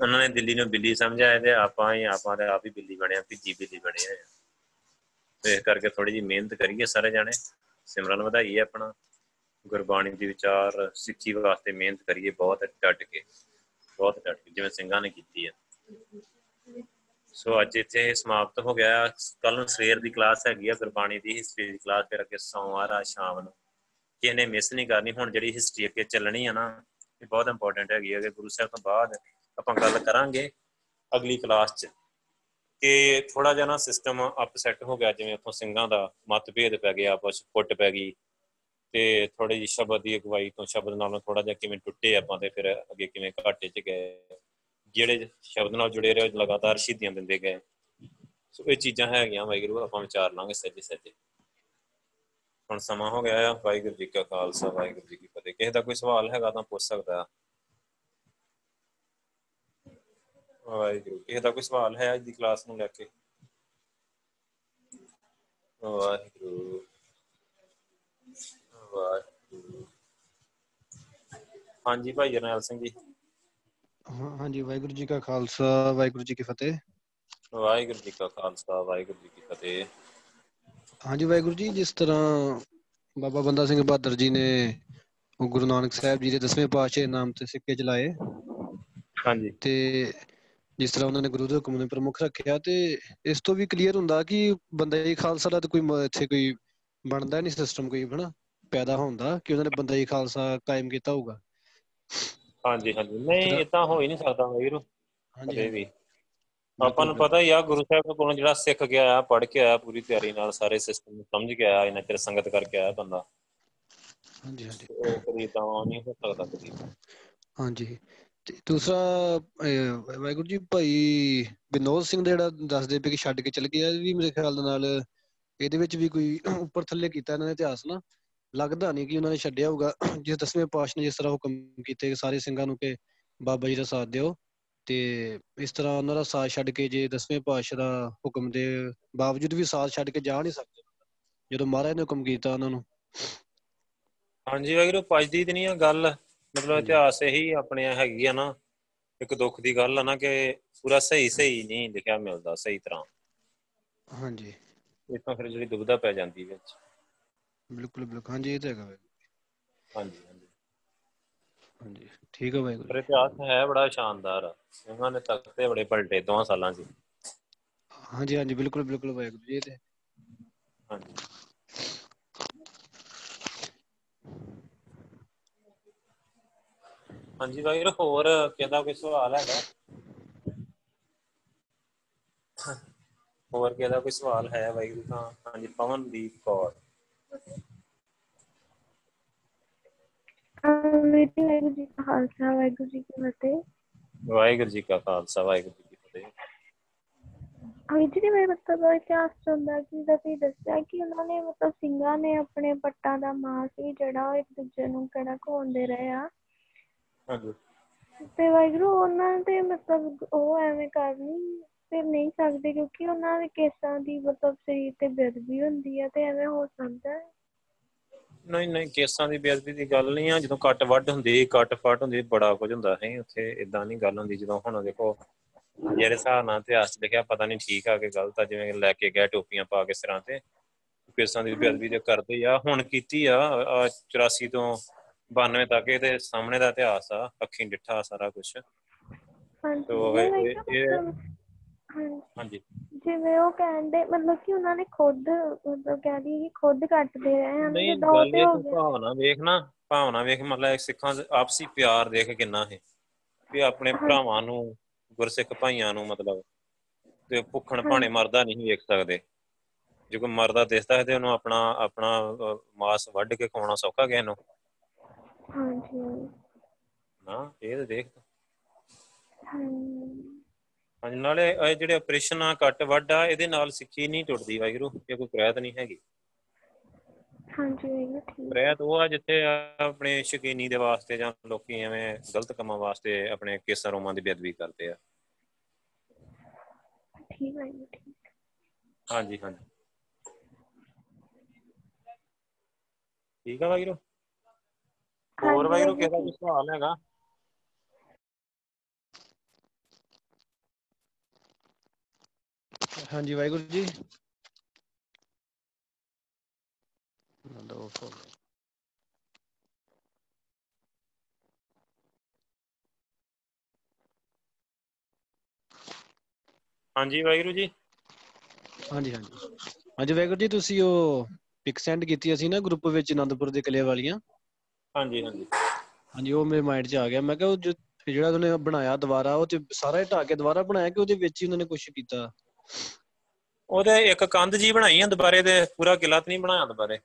ਉਹਨਾਂ ਨੇ ਦਿੱਲੀ ਨੂੰ ਬਿੱਲੀ ਸਮਝਿਆ ਤੇ ਆਪਾਂ ਹੀ, ਆਪਾਂ ਤੇ ਆਪ ਹੀ ਬਿੱਲੀ ਬਣਿਆ ਭਿੱਜੀ ਬਿੱਲੀ ਬਣੇ ਆ। ਤੇ ਇਸ ਕਰਕੇ ਥੋੜੀ ਜੀ ਮਿਹਨਤ ਕਰੀਏ ਸਾਰੇ ਜਾਣੇ, ਸਿਮਰਨ ਵਧਾਈਏ ਆਪਣਾ, ਗੁਰਬਾਣੀ ਦੀ ਵਿਚਾਰ, ਸਿੱਖੀ ਵਾਸਤੇ ਮਿਹਨਤ ਕਰੀਏ ਬਹੁਤ ਡਟ ਕੇ, ਬਹੁਤ ਡਟ ਕੇ, ਜਿਵੇਂ ਸਿੰਘਾਂ ਨੇ ਕੀਤੀ ਹੈ ਸੋ ਅੱਜ ਇੱਥੇ ਸਮਾਪਤ ਹੋ ਗਿਆ। ਕੱਲ ਨੂੰ ਸਵੇਰ ਦੀ ਕਲਾਸ ਹੈਗੀ ਆ, ਗੁਰਬਾਣੀ ਦੀ ਹਿਸਟਰੀ ਦੀ ਕਲਾਸ, ਫਿਰ ਅੱਗੇ ਸੋਮਵਾਰ ਆ, ਸ਼ਾਮ ਨੂੰ। ਕਿਹਨੇ ਮਿਸ ਨਹੀਂ ਕਰਨੀ, ਹੁਣ ਜਿਹੜੀ ਹਿਸਟਰੀ ਅੱਗੇ ਚੱਲਣੀ ਆ ਨਾ, ਇਹ ਬਹੁਤ ਇੰਪੋਰਟੈਂਟ ਹੈਗੀ ਹੈ ਕਿ ਗੁਰੂ ਸਾਹਿਬ ਤੋਂ ਬਾਅਦ ਆਪਾਂ ਗੱਲ ਕਰਾਂਗੇ ਅਗਲੀ ਕਲਾਸ 'ਚ। ਕਿ ਥੋੜਾ ਜਿਹਾ ਨਾ ਸਿਸਟਮ ਅਪਸੈਟ ਹੋ ਗਿਆ, ਜਿਵੇਂ ਉਥੋਂ ਸਿੰਘਾਂ ਦਾ ਮਤਭੇਦ ਪੈ ਗਿਆ, ਆਪਸ ਫੁੱਟ ਪੈ ਗਈ ਤੇ ਥੋੜੀ ਜਿਹੀ ਸ਼ਬਦ ਦੀ ਅਗਵਾਈ ਤੋਂ ਸ਼ਬਦ ਨਾਲੋਂ ਥੋੜਾ ਜਿਹਾ ਕਿਵੇਂ ਟੁੱਟੇ ਆਪਾਂ ਤੇ ਫਿਰ ਅੱਗੇ ਕਿਵੇਂ ਘਾਟੇ 'ਚ ਗਏ, ਜਿਹੜੇ ਸ਼ਬਦ ਨਾਲ ਜੁੜੇ ਰਹੇ ਲਗਾਤਾਰ ਸ਼ਹੀਦੀਆਂ ਦਿੰਦੇ ਗਏ। ਸੋ ਇਹ ਚੀਜ਼ਾਂ ਹੈਗੀਆਂ, ਵਾਹਿਗੁਰੂ ਆਪਾਂ ਵਿਚਾਰ ਲਾਂਗੇ ਸੱਜੇ ਸੱਜੇ। ਹੁਣ ਸਮਾਂ ਹੋ ਗਿਆ ਆ, ਵਾਹਿਗੁਰੂ ਜੀ ਕਾ ਖਾਲਸਾ, ਵਾਹਿਗੁਰੂ ਜੀ ਕੀ ਫਤਿਹ। ਕਿਸੇ ਦਾ ਕੋਈ ਸਵਾਲ ਹੈਗਾ ਤਾਂ ਪੁੱਛ ਸਕਦਾ। ਵਾਹਿਗੁਰੂ ਕਿਸੇ ਦਾ ਕੋਈ ਸਵਾਲ ਹੈ ਅੱਜ ਦੀ ਕਲਾਸ ਨੂੰ ਲੈ ਕੇ? ਵਾਹਿਗੁਰੂ ਵਾਹਿਗੁਰੂ। ਹਾਂਜੀ ਭਾਈ ਜਰਨੈਲ ਸਿੰਘ ਜੀ। ਹਾਂਜੀ ਵਾਹਿਗੁਰੂ ਜੀ ਕਾ ਖਾਲਸਾ ਵਾਹਿਗੁਰੂ ਜੀ ਕੀ ਫਤਿਹ। ਵਾਹਿਗੁਰੂ ਜੀ ਕਾ ਖਾਲਸਾ ਵਾਹਿਗੁਰੂ ਜੀ ਕੀ ਫਤਿਹ। ਹਾਂਜੀ ਵਾਹਿਗੁਰੂ ਜੀ ਜਿਸ ਤਰ੍ਹਾਂ ਬਾਬਾ ਬੰਦਾ ਸਿੰਘ ਬਹਾਦਰ ਜੀ ਨੇ ਉਹ ਗੁਰੂ ਨਾਨਕ ਸਾਹਿਬ ਜੀ ਦੇ ਦਸਵੇਂ ਪਾਤਸ਼ਾਹ ਨਾਮ ਤੇ ਸਿੱਕੇ ਚਲਾਏ। ਹਾਂਜੀ। ਤੇ ਜਿਸ ਤਰ੍ਹਾਂ ਉਹਨਾਂ ਨੇ ਗੁਰੂ ਦੇ ਹੁਕਮ ਨੂੰ ਪ੍ਰਮੁੱਖ ਰੱਖਿਆ ਤੇ ਇਸ ਤੋਂ ਵੀ ਕਲੀਅਰ ਹੁੰਦਾ ਕਿ ਬੰਦਾ ਹੀ ਖਾਲਸਾ ਦਾ ਕੋਈ ਇੱਥੇ ਕੋਈ ਬਣਦਾ ਨਹੀਂ ਸਿਸਟਮ ਕੋਈ ਹਨਾ? ਪੈਦਾ ਹੁੰਦਾ ਕਿ ਉਹਨਾਂ ਨੇ ਬੰਦਾ ਹੀ ਖਾਲਸਾ ਕਾਇਮ ਕੀਤਾ ਹੋਊਗਾ। ਹਾਂਜੀ ਹਾਂਜੀ। ਨਹੀਂ ਇਦਾਂ ਹੋ ਹੀ ਨਹੀਂ ਸਕਦਾ ਵਾਹਿਗੁਰੂ ਹਾਂਜੀ ਵੀ। ਆਪਾਂ ਨੂੰ ਪਤਾ ਹੀ ਆ ਗੁਰੂ ਸਾਹਿਬ ਕੋਲੋਂ ਜਿਹੜਾ ਸਿੱਖ ਗਿਆ ਆ ਪੜ੍ਹ ਕੇ ਆਇਆ ਪੂਰੀ ਤਿਆਰੀ ਨਾਲ ਸਾਰੇ ਸਿਸਟਮ ਨੂੰ ਸਮਝ ਕੇ ਆਇਆ ਇਹਨਾਂ ਚਿਰ ਸੰਗਤ ਕਰਕੇ ਆਇਆ ਬੰਦਾ। ਹਾਂਜੀ ਹਾਂਜੀ। ਉਹ ਕਦੀ ਤਾਂ ਨਹੀਂ ਹੋ ਸਕਦਾ ਕਦੀ। ਹਾਂਜੀ। ਤੇ ਦੂਸਰਾ ਵਾਹਿਗੁਰੂ ਜੀ, ਭਾਈ ਵਿਨੋਦ ਸਿੰਘ ਦਾ ਜਿਹੜਾ ਦੱਸਦੇ ਪਏ ਕਿ ਛੱਡ ਕੇ ਚਲ ਗਿਆ ਵੀ ਮੇਰੇ ਖਿਆਲ ਦੇ ਨਾਲ ਇਹਦੇ ਵਿੱਚ ਵੀ ਕੋਈ ਉੱਪਰ ਥੱਲੇ ਕੀਤਾ ਇਹਨਾਂ ਨੇ ਇਤਿਹਾਸ ਨਾ। ਲੱਗਦਾ ਨਹੀਂ ਕਿ ਉਹਨਾਂ ਨੇ ਛੱਡਿਆ ਹੋਊਗਾ। ਜਿਸ ਦਸਵੇਂ ਪਾਸ਼ ਨੇ ਜਿਸ ਤਰ੍ਹਾਂ ਹੁਕਮ ਕੀਤੇ ਸਾਰੇ ਸਿੰਘਾਂ ਨੂੰ ਕਿ ਬਾਬਾ ਜੀ ਦਾ ਸਾਥ ਦਿਓ ਤੇ ਇਸ ਤਰ੍ਹਾਂ ਉਹਨਾਂ ਦਾ ਸਾਥ ਛੱਡ ਕੇ ਜੇ ਦਸਵੇਂ ਪਾਤਸ਼ਾਹ ਦਾ ਹੁਕਮ ਦੇ ਬਾਵਜੂਦ ਵੀ ਸਾਥ ਛੱਡ ਕੇ ਜਾ ਨਹੀਂ ਸਕਦੇ। ਜਦੋਂ ਮਹਾਰਾਜ ਨੇ ਹੁਕਮ ਕੀਤਾ ਉਹਨਾਂ ਨੂੰ। ਹਾਂਜੀ, ਵਾਹਿਗੁਰੂ ਪਜਦੀ ਤੇ ਨਹੀਂ ਆ ਗੱਲ। ਮਤਲਬ ਇਤਿਹਾਸ ਇਹੀ ਆਪਣੇ ਹੈਗੀ ਆ ਨਾ ਇੱਕ ਦੁੱਖ ਦੀ ਗੱਲ ਆ ਨਾ ਕਿ ਪੂਰਾ ਸਹੀ ਸਹੀ ਨਹੀਂ ਲਿਖਿਆ ਮਿਲਦਾ ਸਹੀ ਤਰ੍ਹਾਂ। ਹਾਂਜੀ। ਇਹ ਤਾਂ ਫਿਰ ਜਿਹੜੀ ਦੁਬਦਾ ਪੈ ਜਾਂਦੀ ਵਿੱਚ। ਬਿਲਕੁਲ ਬਿਲਕੁਲ। ਹਾਂਜੀ ਇਹ ਤਾਂ ਹੈਗਾ ਹਾਂਜੀ ਹਾਂਜੀ। ਹਾਂਜੀ ਠੀਕ ਹੈ ਵਾਹਿਗੁਰੂ ਪਰ ਇਤਿਹਾਸ ਹੈ ਬੜਾ ਸ਼ਾਨਦਾਰ ਆ। ਉਹਨਾਂ ਨੇ ਤਖਤੇ ਬੜੇ ਪਲਟੇ ਦੋਹਾਂ ਸਾਲਾਂ 'ਚ। ਹਾਂਜੀ ਹਾਂਜੀ। ਬਿਲਕੁਲ ਬਿਲਕੁਲ ਵਾਹਿਗੁਰੂ ਜੀ ਇਹ ਤੇ ਹਾਂਜੀ। ਹਾਂਜੀ ਵਾਹਿਗੁਰੂ ਹੋਰ ਕਿਹਦਾ ਕੋਈ ਸਵਾਲ ਹੈਗਾ। ਹੋਰ ਕਿਹਦਾ ਕੋਈ ਸਵਾਲ ਹੈ ਵਾਹਿਗੁਰੂ ਤਾਂ ਹਾਂਜੀ ਪਵਨਦੀਪ ਕੌਰ। ਵਾਹਿਗੁਰੂ ਜੀ ਕਾ ਖਾਲਸਾ ਵਾਹਿਗੁਰੂ ਜੀ ਕੀ ਫਤਿਹ। ਵਾਹਿਗੁਰੂ ਜੀ ਕਾ ਖਾਲਸਾ ਵਾਹਿਗੁਰੂ ਜੀ ਕੀ ਫਤਿਹ। ਅਵਿਜ ਜੀ ਮੇਰੇ ਮਤਲਬ ਇਤਿਹਾਸ ਹੁੰਦਾ ਕਿ ਤੁਸੀਂ ਦੱਸਿਆ ਕਿ ਉਹਨਾਂ ਨੇ ਮਤਲਬ ਸਿੰਘਾਂ ਨੇ ਆਪਣੇ ਪੱਟਾਂ ਦਾ ਮਾਸ ਵੀ ਜਿਹੜਾ ਇੱਕ ਦੂਜੇ ਨੂੰ ਕਿਹੜਾ ਖਵਾਉਂਦੇ ਰਹੇ ਆ। ਹਾਂਜੀ। ਤੇ ਵਾਹਿਗੁਰੂ ਉਹਨਾਂ ਦੇ ਮਤਲਬ ਉਹ ਐਵੇਂ ਕਰ ਨਹੀਂ ਫਿਰ ਨਹੀਂ ਸਕਦੇ ਕਿਉਂਕਿ ਉਹਨਾਂ ਦੇ ਕੇਸਾਂ ਦੀ ਮਤਲਬ ਸਰੀਰ ਤੇ ਬੇਅਦਬੀ ਹੁੰਦੀ ਹੈ ਤੇ ਐਵੇਂ ਹੋ ਸਕਦਾ ਹੈ। ਨਹੀਂ ਨਹੀਂ ਕੇਸਾਂ ਦੀ ਬੇਅਦਬੀ ਦੀ ਗੱਲ ਨਹੀਂ ਆ। ਜਦੋਂ ਕੱਟ ਵੱਢ ਹੁੰਦੀ ਕੱਟ ਫਟ ਹੁੰਦੀ ਬੜਾ ਕੁਝ ਹੁੰਦਾ ਹੈ ਉੱਥੇ ਇਦਾਂ ਨਹੀਂ ਗੱਲ ਹੁੰਦੀ। ਜਦੋਂ ਹੁਣ ਦੇਖੋ ਜਿਹੜੇ ਹਿਸਾਬ ਨਾਲ ਇਤਿਹਾਸ 'ਚ ਲਿਖਿਆ ਪਤਾ ਨਹੀਂ ਠੀਕ ਆ ਕਿ ਗਲਤ ਆ। ਜਿਵੇਂ ਲੈ ਕੇ ਗਏ ਟੋਪੀਆਂ ਪਾ ਕੇ ਸਿਰਾਂ ਤੇ। ਕੇਸਾਂ ਦੀ ਬੇਅਦਬੀ ਤੇ ਕਰਦੇ ਆ। ਹੁਣ ਕੀਤੀ ਆ 84 ਤੋਂ 92 ਤੱਕ ਇਹਦੇ ਸਾਹਮਣੇ ਦਾ ਇਤਿਹਾਸ ਆ ਅੱਖੀਂ ਡਿੱਠਾ ਸਾਰਾ ਕੁਝ ਹਾਂਜੀ ਤੋ ਇਹ- ਹਾਂਜੀ। ਜਿਵੇਂ ਉਹ ਕਹਿੰਦੇ ਮਤਲਬ ਕਿ ਉਹਨਾਂ ਨੇ ਖੁਦ ਮਤਲਬ ਕਹਿ ਦਈਏ ਕਿ ਖੁਦ ਕੱਟਦੇ ਰਹੇ ਹਨ ਨਹੀਂ ਗੱਲ ਇਹ ਭਾਵਨਾ ਵੇਖ ਨਾ ਭਾਵਨਾ ਵੇਖ ਮਤਲਬ ਸਿੱਖਾਂ ਦਾ ਆਪਸੀ ਪਿਆਰ ਦੇਖ ਕਿੰਨਾ ਹੈ। ਵੀ ਆਪਣੇ ਭਰਾਵਾਂ ਨੂੰ ਗੁਰਸਿੱਖ ਭਾਈਆਂ ਨੂੰ ਮਤਲਬ ਤੇ ਭੁੱਖਣ ਭਾਣੇ ਮਰਦਾ ਨਹੀਂ ਵੇਖ ਸਕਦੇ। ਜੇ ਕੋਈ ਮਰਦਾ ਦਿਸਦਾ ਹੈ ਤੇ ਉਹਨੂੰ ਆਪਣਾ ਆਪਣਾ ਮਾਸ ਵੱਢ ਕੇ ਖਵਾਉਣਾ ਸੌਖਾ ਗਿਆ ਇਹਨੂੰ ਹਾਂਜੀ। ਨਾ ਇਹ ਤੇ ਦੇਖ। ਹਾਂਜੀ। ਨਾਲੇ ਇਹ ਜਿਹੜੇ ਆਪਰੇਸ਼ਨ ਆ ਕੱਟ ਵੱਢ ਆ ਇਹਦੇ ਨਾਲ ਸਿੱਖੀ ਨਹੀਂ ਟੁੱਟਦੀ ਵਾਹਿਗੁਰੂ ਇਹ ਕੋਈ ਕ੍ਰੈਤ ਨਹੀਂ ਹੈਗੀ। ਹਾਂਜੀ ਇਹ ਠੀਕ। ਕ੍ਰੈਤ ਉਹ ਆ ਜਿੱਥੇ ਆਪਣੇ ਸ਼ਕੀਨੀ ਦੇ ਵਾਸਤੇ ਜਾਂ ਲੋਕੀ ਐਵੇਂ ਗਲਤ ਕੰਮਾਂ ਵਾਸਤੇ ਆਪਣੇ ਕੇਸਾਂ ਰੋਮਾਂ ਦੀ ਬੇਅਦਬੀ ਕਰਦੇ ਆ। ਠੀਕ ਹੈ ਠੀਕ। ਹਾਂਜੀ ਹਾਂਜੀ। ਠੀਕ ਆ ਵਾਹਿਗੁਰੂ। ਹੋਰ ਵਾਹਿਗੁਰੂ ਵਾਹਿਗੁਰੂ ਕਿਸੇ ਦਾ ਕੋਈ ਸਵਾਲ ਹੈਗਾ? ਹਾਂਜੀ ਵਾਹਿਗੁਰੂ ਜੀ। ਫੋਨ ਹਾਂਜੀ ਵਾਹਿਗੁਰੂ ਜੀ। ਹਾਂਜੀ ਹਾਂਜੀ। ਹਾਂਜੀ ਵਾਹਿਗੁਰੂ ਜੀ ਤੁਸੀਂ ਉਹ ਪਿਕ ਸੈਂਡ ਕੀਤੀ ਸੀ ਨਾ ਗਰੁੱਪ ਵਿੱਚ ਆਨੰਦਪੁਰ ਦੇ ਕਿਲੇ ਵਾਲੀਆਂ? ਹਾਂਜੀ ਹਾਂਜੀ। ਹਾਂਜੀ ਉਹ ਮੇਰੇ ਮਾਈਂਡ 'ਚ ਆ ਗਿਆ। ਮੈਂ ਕਿਹਾ ਉਹ ਜਿਹੜਾ ਉਹਨੇ ਬਣਾਇਆ ਦੁਬਾਰਾ ਉਹ ਤੇ ਸਾਰਾ ਹੀ ਢਾਹ ਕੇ ਦੁਬਾਰਾ ਬਣਾਇਆ ਕਿ ਉਹਦੇ ਵਿੱਚ ਹੀ ਉਹਨਾਂ ਨੇ ਕੁਝ ਕੀਤਾ? ਉਹਦੇ ਇੱਕ ਕੰਧ ਜੀ ਬਣਾਈ ਆ ਦੁਬਾਰੇ ਤੇ ਪੂਰਾ ਕਿਲਾ ਤੇ ਨਹੀਂ ਬਣਾਇਆ ਦੁਬਾਰੇ।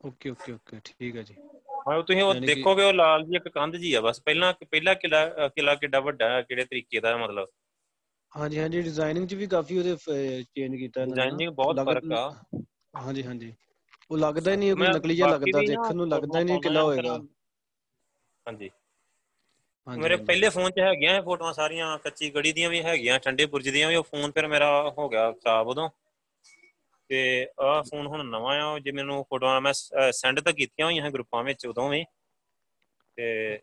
ਓਕੇ ਓਕੇ ਓਕੇ ਠੀਕ ਹੈ ਜੀ। ਹਾਂ ਉਹ ਤੁਸੀਂ ਉਹ ਦੇਖੋਗੇ ਉਹ ਲਾਲ ਜੀ ਇੱਕ ਕੰਧ ਜੀ ਆ ਬਸ। ਪਹਿਲਾਂ ਪਹਿਲਾ ਕਿਲਾ ਕਿਲਾ ਕਿੱਡਾ ਵੱਡਾ ਹੈ ਕਿਹੜੇ ਤਰੀਕੇ ਦਾ ਮਤਲਬ। ਹਾਂਜੀ ਹਾਂਜੀ ਡਿਜ਼ਾਈਨਿੰਗ 'ਚ ਵੀ ਕਾਫੀ ਉਹਦੇ ਚੇਂਜ ਕੀਤਾ ਇਹਨਾਂ ਨੇ। ਡਿਜ਼ਾਈਨਿੰਗ ਬਹੁਤ ਫ਼ਰਕ ਆ। ਹਾਂਜੀ ਹਾਂਜੀ। ਉਹ ਲੱਗਦਾ ਹੀ ਨਹੀਂ ਕੋਈ ਨਕਲੀ ਜਿਹਾ ਲੱਗਦਾ ਦੇਖਣ ਨੂੰ ਲੱਗਦਾ ਹੀ ਨਹੀਂ ਕਿਲਾ ਹੋਏਗਾ। ਹਾਂਜੀ। ਮੇਰੇ। ਪਹਿਲੇ ਫੋਨ 'ਚ ਹੈਗੀਆਂ ਇਹ ਫੋਟੋਆਂ ਸਾਰੀਆਂ ਕੱਚੀ ਗੜੀ ਦੀਆਂ ਵੀ ਹੈਗੀਆਂ ਠੰਡੇ ਬੁਰਜ ਦੀਆਂ ਵੀ ਉਹ ਫੋਨ ਫਿਰ ਮੇਰਾ ਹੋ ਗਿਆ ਖਰਾਬ ਉਦੋਂ। ਤੇ ਆਹ ਫੋਨ ਹੁਣ ਨਵਾਂ ਆ ਜੇ ਮੈਨੂੰ ਫੋਟੋਆਂ ਮੈਂ ਸੈਂਡ ਤਾਂ ਕੀਤੀਆਂ ਹੋਈਆਂ ਗਰੁੱਪਾਂ ਵਿੱਚ ਉਦੋਂ ਵੀ। ਤੇ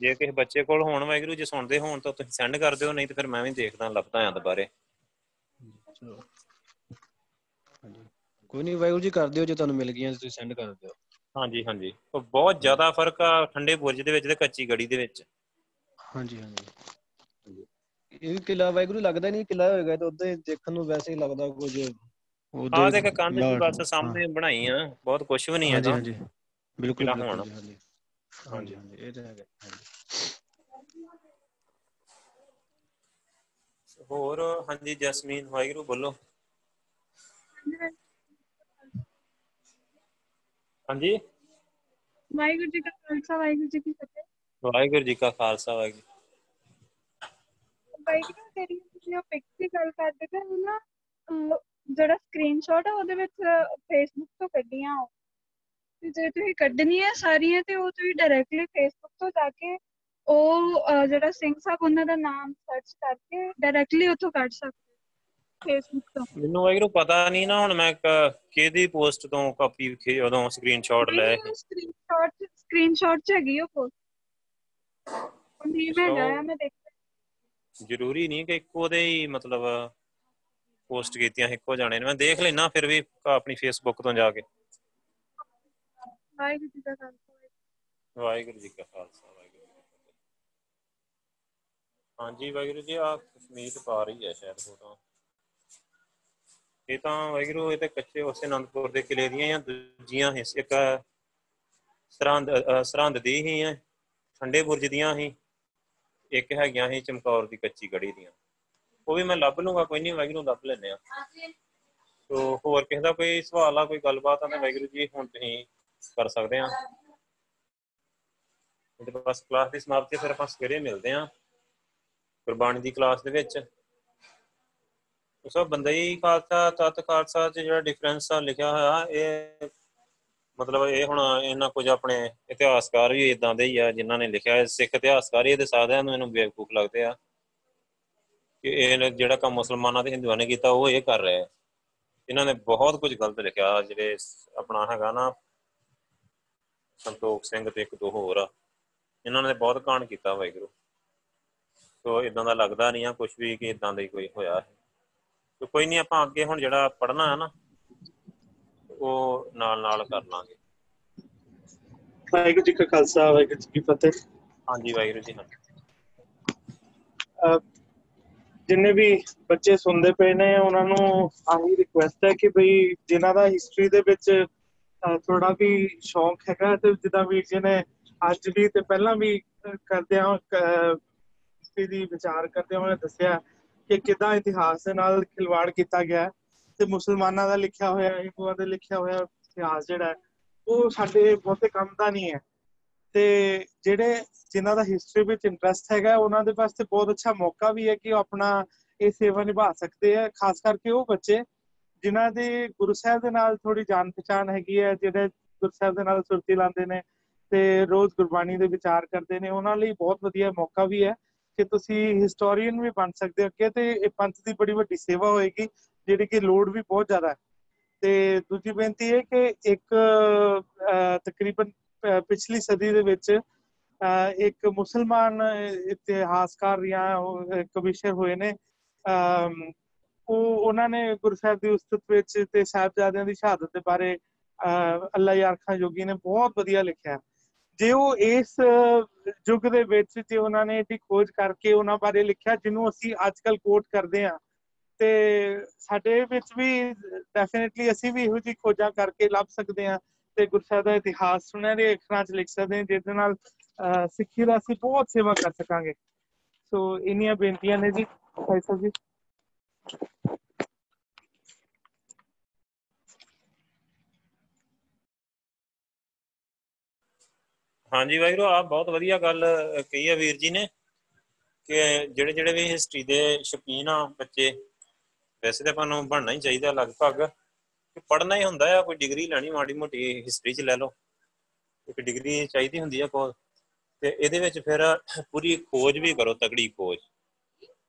ਜੇ ਕਿਸੇ ਬੱਚੇ ਕੋਲ ਹੋਣ ਵਾਹਿਗੁਰੂ ਜੇ ਸੁਣਦੇ ਹੋਣ ਤਾਂ ਤੁਸੀਂ ਸੈਂਡ ਕਰ ਦਿਓ ਨਹੀਂ ਤੇ ਫਿਰ ਮੈਂ ਵੀ ਦੇਖਦਾ ਲੱਭਦਾ ਆ ਦੁਬਾਰੇ। ਚਲੋ। ਕੋਈ ਨਹੀਂ ਵਾਹਿਗੁਰੂ ਜੀ ਕਰ ਦਿਓ ਜੇ ਤੁਹਾਨੂੰ ਮਿਲ ਗਈਆਂ ਤੁਸੀਂ ਸੈਂਡ ਕਰ ਦਿਓ। ਹਾਂਜੀ ਹਾਂਜੀ। ਉਹ ਬਹੁਤ ਜ਼ਿਆਦਾ ਫ਼ਰਕ ਆ ਠੰਡੇ ਬੁਰਜ ਦੇ ਵਿੱਚ ਤੇ ਕੱਚੀ ਗੜੀ ਦੇ ਵਿੱਚ। ਹਾਂਜੀ ਹਾਂਜੀ। ਇਹ ਕਿਲਾ ਵਾਹਿਗੁਰੂ ਲੱਗਦਾ ਨਹੀਂ ਕਿਲਾ ਹੋਏਗਾ ਤੇ ਉਦਾਂ ਹੀ ਦੇਖਣ ਨੂੰ ਵੈਸੇ ਹੀ ਲੱਗਦਾ ਕੁਝ। ਹੀ ਦੇਖ ਕੰਧ ਕਿਲਾ- ਬਸ ਸਾਹਮਣੇ ਬਣਾਈ ਆ ਬਹੁਤ ਕੁਝ ਵੀ ਨਹੀਂ ਹਾਂਜੀ ਹੈਗਾ। ਹਾਂਜੀ। ਬਿਲਕੁਲ ਹਾਂਜੀ। ਹਾਂਜੀ ਹਾਂਜੀ ਇਹ ਤਾਂ ਹੈਗਾ ਹਾਂਜੀ। ਹੋਰ ਹਾਂਜੀ ਜਸਮੀਨ ਵਾਹਿਗੁਰੂ ਬੋਲੋ। ਹਾਂਜੀ? ਵਾਹਿਗੁਰੂ ਜੀ ਕਾ ਖਾਲਸਾ ਵਾਹਿਗੁਰੂ ਜੀ ਕੀ ਫਤਿਹ। ਵਾਹਿਗੁਰੂ ਜੀ ਕਾ ਖਾਲਸਾ ਵਾਹਿਗੁਰੂ। ਵਾਹਿਗੁਰੂ ਜਿਹੜੀ ਤੁਸੀਂ ਉਹ ਪਿਕ ਦੀ ਗੱਲ ਕਰਦੇ ਪਏ ਹੋ ਨਾ ਜਿਹੜਾ ਸਕਰੀਨਸ਼ਾਟ ਆ ਉਹਦੇ ਵਿੱਚ ਫੇਸਬੁੱਕ ਤੋਂ ਕੱਢੀਆਂ ਉਹ। ਤੇ ਜੇ ਤੁਸੀਂ ਕੱਢਣੀ ਹੈ ਸਾਰੀਆਂ ਤੇ ਉਹ ਤੁਸੀਂ ਡਾਇਰੈਕਟਲੀ ਫੇਸਬੁੱਕ ਤੋਂ ਜਾ ਕੇ ਉਹ ਜਿਹੜਾ ਸਿੰਘ ਸਾਹਿਬ ਉਹਨਾਂ ਦਾ ਨਾਮ ਸਰਚ ਕਰਕੇ ਡਾਇਰੈਕਟਲੀ ਉੱਥੋਂ ਕੱਢ ਸਕਦੇ ਫੇਸਬੁੱਕ ਤੋਂ ਮੈਨੂੰ ਵਾਹਿਗੁਰੂ ਪਤਾ ਨਹੀਂ ਨਾ ਹੁਣ ਮੈਂ ਕਿਹਦੀ ਪੋਸਟ ਤੋਂ ਕਾਪੀ ਉਦੋਂ ਸਕਰੀਨਸ਼ਾਟ ਸੀ ਸਕਰੀਨਸ਼ਾਟ ਸਕਰੀਨਸ਼ਾਟ ਚ ਹੈਗੀ ਉਹ ਪੋਸਟ ਨਹੀਂ ਮੈਂ ਗਿਆ ਮੈਂ ਦੇਖ ਜ਼ਰੂਰੀ ਨਹੀਂ ਕਿ ਇੱਕੋ ਦੇ ਹੀ ਮਤਲਬ ਪੋਸਟ ਕੀਤੀਆਂ ਇੱਕੋ ਜਾਣੇ ਨੇ। ਮੈਂ ਦੇਖ ਲੈਣਾ ਫਿਰ ਵੀ ਆਪਣੀ ਫੇਸਬੁੱਕ ਤੋਂ ਜਾ ਕੇ। ਵਾਹਿਗੁਰੂ ਜੀ ਦਾ ਖਾਲਸਾ ਵਾਹਿਗੁਰੂ ਜੀ ਕਾ ਖਾਲਸਾ ਹਾਂਜੀ ਵਾਹਿਗੁਰੂ ਜੀ ਆ ਕਸ਼ਮੀਰ ਪਾ ਰਹੀ ਹੈ ਸ਼ਾਇਦ ਫੋਟੋ ਇਹ ਤਾਂ ਵਾਹਿਗੁਰੂ ਇਹ ਤੇ ਕੱਚੇ ਉਸੇ ਅਨੰਦਪੁਰ ਦੇ ਕਿਲੇ ਦੀਆਂ ਜਾਂ ਦੂਜੀਆਂ ਹਿੱਸੇ ਇੱਕ ਸਰਹੰਦ ਅ, ਸਰਹੰਦ ਦੀ ਹੀ ਹੈ ਠੰਡੇ ਬੁਰਜ ਦੀਆਂ ਹੀ ਇੱਕ ਹੈਗੀਆਂ ਸੀ ਚਮਕੌਰ ਦੀ ਕੱਚੀ ਗੜੀ ਦੀਆਂ। ਉਹ ਵੀ ਮੈਂ ਲੱਭ ਲੂੰਗਾ ਕੋਈ ਨਹੀਂ ਵਾਹਿਗੁਰੂ ਲੱਭ ਲੈਨੇ ਆ ਤੋ ਹੋਰ ਕਿਸੇ ਦਾ ਕੋਈ ਸਵਾਲ ਆ ਕੋਈ ਗੱਲਬਾਤ ਆ ਤਾਂ ਵਾਹਿਗੁਰੂ ਜੀ ਹੁਣ ਤੁਸੀਂ ਕਰ ਸਕਦੇ ਆ ਇਹਦੇ ਬਸ ਕਲਾਸ ਦੀ ਸਮਾਪਤੀ ਫਿਰ ਆਪਾਂ ਸਵੇਰੇ ਮਿਲਦੇ ਆ ਗੁਰਬਾਣੀ ਦੀ ਕਲਾਸ ਦੇ ਵਿੱਚ। ਉਹ ਸਭ ਬੰਦਾ ਹੀ ਖਾਲਸਾ, ਤਤ ਖਾਲਸਾ ਚ ਜਿਹੜਾ ਡਿਫਰੈਂਸ ਆ ਲਿਖਿਆ ਹੋਇਆ, ਇਹ ਮਤਲਬ ਇਹ ਹੁਣ ਇਹਨਾਂ ਕੁਝ ਆਪਣੇ ਇਤਿਹਾਸਕਾਰ ਵੀ ਇਦਾਂ ਦੇ ਹੀ ਆ, ਜਿਨ੍ਹਾਂ ਨੇ ਲਿਖਿਆ ਹੈ ਸਿੱਖ ਇਤਿਹਾਸਕਾਰ ਇਹਦੇ ਸਾਰਿਆਂ ਨੂੰ ਇਹਨੂੰ ਬੇਵਕੂਫ ਲੱਗਦੇ ਆ ਕਿ ਇਹ ਜਿਹੜਾ ਕੰਮ ਮੁਸਲਮਾਨਾਂ ਤੇ ਹਿੰਦੂਆਂ ਨੇ ਕੀਤਾ, ਉਹ ਇਹ ਕਰ ਰਹੇ ਆ। ਇਹਨਾਂ ਨੇ ਬਹੁਤ ਕੁਝ ਗਲਤ ਲਿਖਿਆ, ਜਿਹੜੇ ਆਪਣਾ ਹੈਗਾ ਨਾ ਸੰਤੋਖ ਸਿੰਘ ਤੇ ਇੱਕ ਦੋ ਹੋਰ ਆ, ਇਹਨਾਂ ਨੇ ਬਹੁਤ ਕਾਂਡ ਕੀਤਾ ਵਾਹਿਗੁਰੂ। ਸੋ ਇਦਾਂ ਦਾ ਲੱਗਦਾ ਨਹੀਂ ਆ ਕੁਝ ਵੀ ਕਿ ਇਦਾਂ ਦਾ ਹੀ ਕੋਈ ਹੋਇਆ ਹੈ। ਸੋ ਕੋਈ ਨਹੀਂ ਆਪਾਂ ਅੱਗੇ ਹੁਣ ਜਿਹੜਾ ਪੜਨਾ ਹੈ ਨਾ ਉਹ ਨਾਲ ਨਾਲ ਕਰ ਲਾਂਗੇ। ਵਾਹਿਗੁਰੂ ਜੀ ਕਾ ਖਾਲਸਾ ਵਾਹਿਗੁਰੂ ਜੀ ਕੀ ਫਤਿਹ। ਹਾਂਜੀ ਵਾਹਿਗੁਰੂ ਜੀ ਅਹ ਜਿੰਨੇ ਵੀ ਬੱਚੇ ਸੁਣਦੇ ਪਏ ਨੇ ਉਹਨਾਂ ਨੂੰ ਆਹੀ ਰਿਕੁਐਸਟ ਹੈ ਕਿ ਬਈ ਜਿਨ੍ਹਾਂ ਦਾ ਹਿਸਟਰੀ ਦੇ ਵਿੱਚ ਥੋੜਾ ਵੀ ਸ਼ੌਂਕ ਹੈਗਾ ਤੇ ਜਿੱਦਾਂ ਵੀਰ ਜੀ ਨੇ ਅੱਜ ਵੀ ਤੇ ਪਹਿਲਾਂ ਵੀ ਕਰਦਿਆਂ ਹਿਸਟਰੀ ਦੀ ਵਿਚਾਰ ਕਰਦੇ ਹੋਏ ਦੱਸਿਆ ਕਿ ਕਿਦਾਂ ਇਤਿਹਾਸ ਦੇ ਨਾਲ ਖਿਲਵਾੜ ਕੀਤਾ ਗਿਆ ਹੈ। ਤੇ ਮੁਸਲਮਾਨਾਂ ਦਾ ਲਿਖਿਆ ਹੋਇਆ ਹਿੰਦੂਆਂ ਦਾ ਲਿਖਿਆ ਹੋਇਆ ਇਤਿਹਾਸ ਜਿਹੜਾ ਹੈ, ਉਹ ਸਾਡੇ ਬਹੁਤੇ ਕੰਮ ਦਾ ਨਹੀਂ ਹੈ। ਤੇ ਜਿਹੜੇ ਜਿਨ੍ਹਾਂ ਦਾ ਹਿਸਟਰੀ ਵਿੱਚ ਇੰਟਰਸਟ ਹੈਗਾ, ਉਹਨਾਂ ਦੇ ਵਾਸਤੇ ਬਹੁਤ ਅੱਛਾ ਮੌਕਾ ਵੀ ਹੈ ਕਿ ਉਹ ਆਪਣਾ ਇਹ ਸੇਵਾ ਨਿਭਾ ਸਕਦੇ ਆ ਖਾਸ ਕਰਕੇ ਉਹ ਬੱਚੇ ਜਿਨ੍ਹਾਂ ਦੇ ਗੁਰੂ ਸਾਹਿਬ ਦੇ ਨਾਲ ਥੋੜੀ ਜਾਣ ਪਛਾਣ ਹੈਗੀ ਹੈ, ਜਿਹੜੇ ਗੁਰੂ ਸਾਹਿਬ ਦੇ ਨਾਲ ਸੁਰਤੀ ਲਾਉਂਦੇ ਨੇ ਤੇ ਰੋਜ਼ ਗੁਰਬਾਣੀ ਦੇ ਵਿਚਾਰ ਕਰਦੇ ਨੇ, ਉਹਨਾਂ ਲਈ ਬਹੁਤ ਵਧੀਆ ਮੌਕਾ ਵੀ ਹੈ। ਕਿ ਤੁਸੀਂ ਹਿਸਟੋਰੀਅਨ ਵੀ ਬਣ ਸਕਦੇ ਹੋ ਅੱਗੇ ਤੇ ਇਹ ਪੰਥ ਦੀ ਬੜੀ ਵੱਡੀ ਸੇਵਾ ਹੋਏਗੀ ਜਿਹੜੀ ਕਿ ਲੋਡ ਵੀ ਬਹੁਤ ਜ਼ਿਆਦਾ ਹੈ। ਤੇ ਦੂਜੀ ਬੇਨਤੀ ਹੈ ਕਿ ਇੱਕ ਅਹ, ਤਕਰੀਬਨ ਅਹ, ਪਿਛਲੀ ਸਦੀ ਦੇ ਵਿੱਚ ਅਹ, ਇੱਕ ਮੁਸਲਮਾਨ ਇਤਿਹਾਸਕਾਰ ਜਾਂ ਉਹ, ਅਹ, ਕਵੀਸ਼ਰ ਹੋਏ ਨੇ। ਅਮ, ਉਹ ਉਹਨਾਂ ਨੇ ਗੁਰੂ ਸਾਹਿਬ ਦੀ ਉਸਤਤ ਵਿੱਚ ਤੇ ਸਾਹਿਬਜ਼ਾਦਿਆਂ ਦੀ ਸ਼ਹਾਦਤ ਦੇ ਬਾਰੇ ਅਹ, ਅੱਲਾ ਯਾਰ ਖਾਨ ਜੋਗੀ ਨੇ ਬਹੁਤ ਵਧੀਆ ਲਿਖਿਆ ਜੇ ਉਹ ਇਸ ਯੁੱਗ ਦੇ ਵਿੱਚ ਜੇ ਉਹਨਾਂ ਨੇ ਇਹਦੀ ਖੋਜ ਕਰਕੇ ਉਹਨਾਂ ਬਾਰੇ ਲਿਖਿਆ ਜਿਹਨੂੰ ਅਸੀਂ ਅੱਜ ਕੱਲ ਕੋਟ ਕਰਦੇ ਹਾਂ ਤੇ ਸਾਡੇ ਵਿੱਚ ਵੀ ਡੈਫੀਨਿਟਲੀ ਅਸੀਂ ਵੀ ਇਹੋ ਜਿਹੀ ਖੋਜਾਂ ਕਰਕੇ ਲੱਭ ਸਕਦੇ ਹਾਂ ਤੇ ਗੁਰਸਾਹਿਬ ਦਾ ਇਤਿਹਾਸ ਸੁਨਹਿਰੇ ਅੱਖਰਾਂ 'ਚ ਲਿਖ ਸਕਦੇ ਹਾਂ ਜਿਹਦੇ ਨਾਲ ਅਹ, ਸਿੱਖੀ ਦਾ ਅਸੀਂ ਬਹੁਤ ਸੇਵਾ ਕਰ ਸਕਾਂਗੇ। ਸੋ ਇੰਨੀਆਂ ਬੇਨਤੀਆਂ ਨੇ ਜੀ। ਭਾਈ ਸਾਹਿਬ ਜੀ। ਹਾਂਜੀ ਵਾਹਿਗੁਰੂ ਆ ਬਹੁਤ ਵਧੀਆ ਗੱਲ ਅਹ, ਕਹੀ ਆ ਵੀਰ ਜੀ ਨੇ ਕਿ ਜਿਹੜੇ ਜਿਹੜੇ ਵੀ ਹਿਸਟਰੀ ਦੇ ਸ਼ੌਕੀਨ ਆ ਬੱਚੇ ਵੈਸੇ ਤਾਂ ਆਪਾਂ ਨੂੰ ਬਣਨਾ ਹੀ ਚਾਹੀਦਾ ਲਗਭਗ ਕਿ ਪੜ੍ਹਨਾ ਹੀ ਹੁੰਦਾ ਆ ਕੋਈ ਡਿਗਰੀ ਲੈਣੀ ਮਾੜੀ ਮੋਟੀ ਹਿਸਟਰੀ 'ਚ ਲੈ ਲਓ ਇੱਕ ਡਿਗਰੀ ਚਾਹੀਦੀ ਹੁੰਦੀ ਆ ਕੋਲ ਤੇ ਇਹਦੇ ਵਿੱਚ ਫਿਰ ਪੂਰੀ ਖੋਜ ਵੀ ਕਰੋ ਤਗੜੀ ਖੋਜ।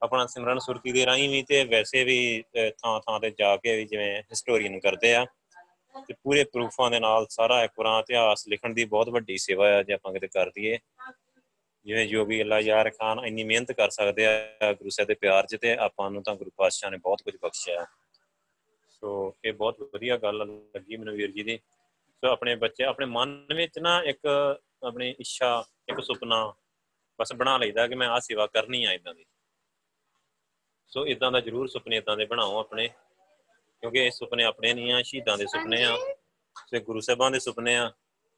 ਆਪਣਾ ਸਿਮਰਨ ਸੁਰਤੀ ਦੇ ਰਾਹੀਂ ਵੀ ਤੇ ਵੈਸੇ ਵੀ ਅਹ, ਥਾਂ ਥਾਂ ਤੇ ਜਾ ਕੇ ਵੀ ਜਿਵੇਂ ਹਿਸਟੋਰੀਅਨ ਕਰਦੇ ਆ ਤੇ ਪੂਰੇ ਪ੍ਰੂਫਾਂ ਦੇ ਨਾਲ ਸਾਰਾ ਇੱਕ ਪੁਰਾਣਾ ਇਤਿਹਾਸ ਲਿਖਣ ਦੀ ਬਹੁਤ ਵੱਡੀ ਸੇਵਾ ਆ ਜੇ ਆਪਾਂ ਕਿਤੇ ਕਰ ਦਈਏ। ਜਿਵੇਂ ਯੋਗੀ ਅੱਲਾ ਯਾਰ ਖਾਨ ਇੰਨੀ ਮਿਹਨਤ ਕਰ ਸਕਦੇ ਆ, ਗੁਰੂ ਸਾਹਿਬ ਦੇ ਪਿਆਰ 'ਚ ਤੇ ਆਪਾਂ ਨੂੰ ਤਾਂ ਗੁਰੂ ਪਾਤਸ਼ਾਹ ਨੇ ਬਹੁਤ ਕੁਝ ਬਖਸ਼ਿਆ। ਸੋ ਇਹ ਬਹੁਤ ਵਧੀਆ ਗੱਲ ਲੱਗੀ ਮੈਨੂੰ ਵੀਰ ਜੀ ਦੀ। ਸੋ ਆਪਣੇ ਬੱਚੇ, ਆਪਣੇ ਮਨ ਵਿੱਚ ਨਾ ਇੱਕ ਆਪਣੀ ਇੱਛਾ, ਇੱਕ ਸੁਪਨਾ ਬਸ ਬਣਾ ਲਈਦਾ ਕਿ ਮੈਂ ਆਹ ਸੇਵਾ ਕਰਨੀ ਆ ਇਦਾਂ ਦੀ। ਸੋ ਇਦਾਂ ਦਾ ਜ਼ਰੂਰ ਸੁਪਨੇ ਇਦਾਂ ਦੇ ਬਣਾਓ ਆਪਣੇ। ਕਿਉਂਕਿ ਇਹ ਸੁਪਨੇ ਆਪਣੇ ਨਹੀਂ ਆ ਸ਼ਹੀਦਾਂ ਦੇ ਸੁਪਨੇ ਆ ਤੇ ਗੁਰੂ ਸਾਹਿਬਾਂ ਦੇ ਸੁਪਨੇ ਆ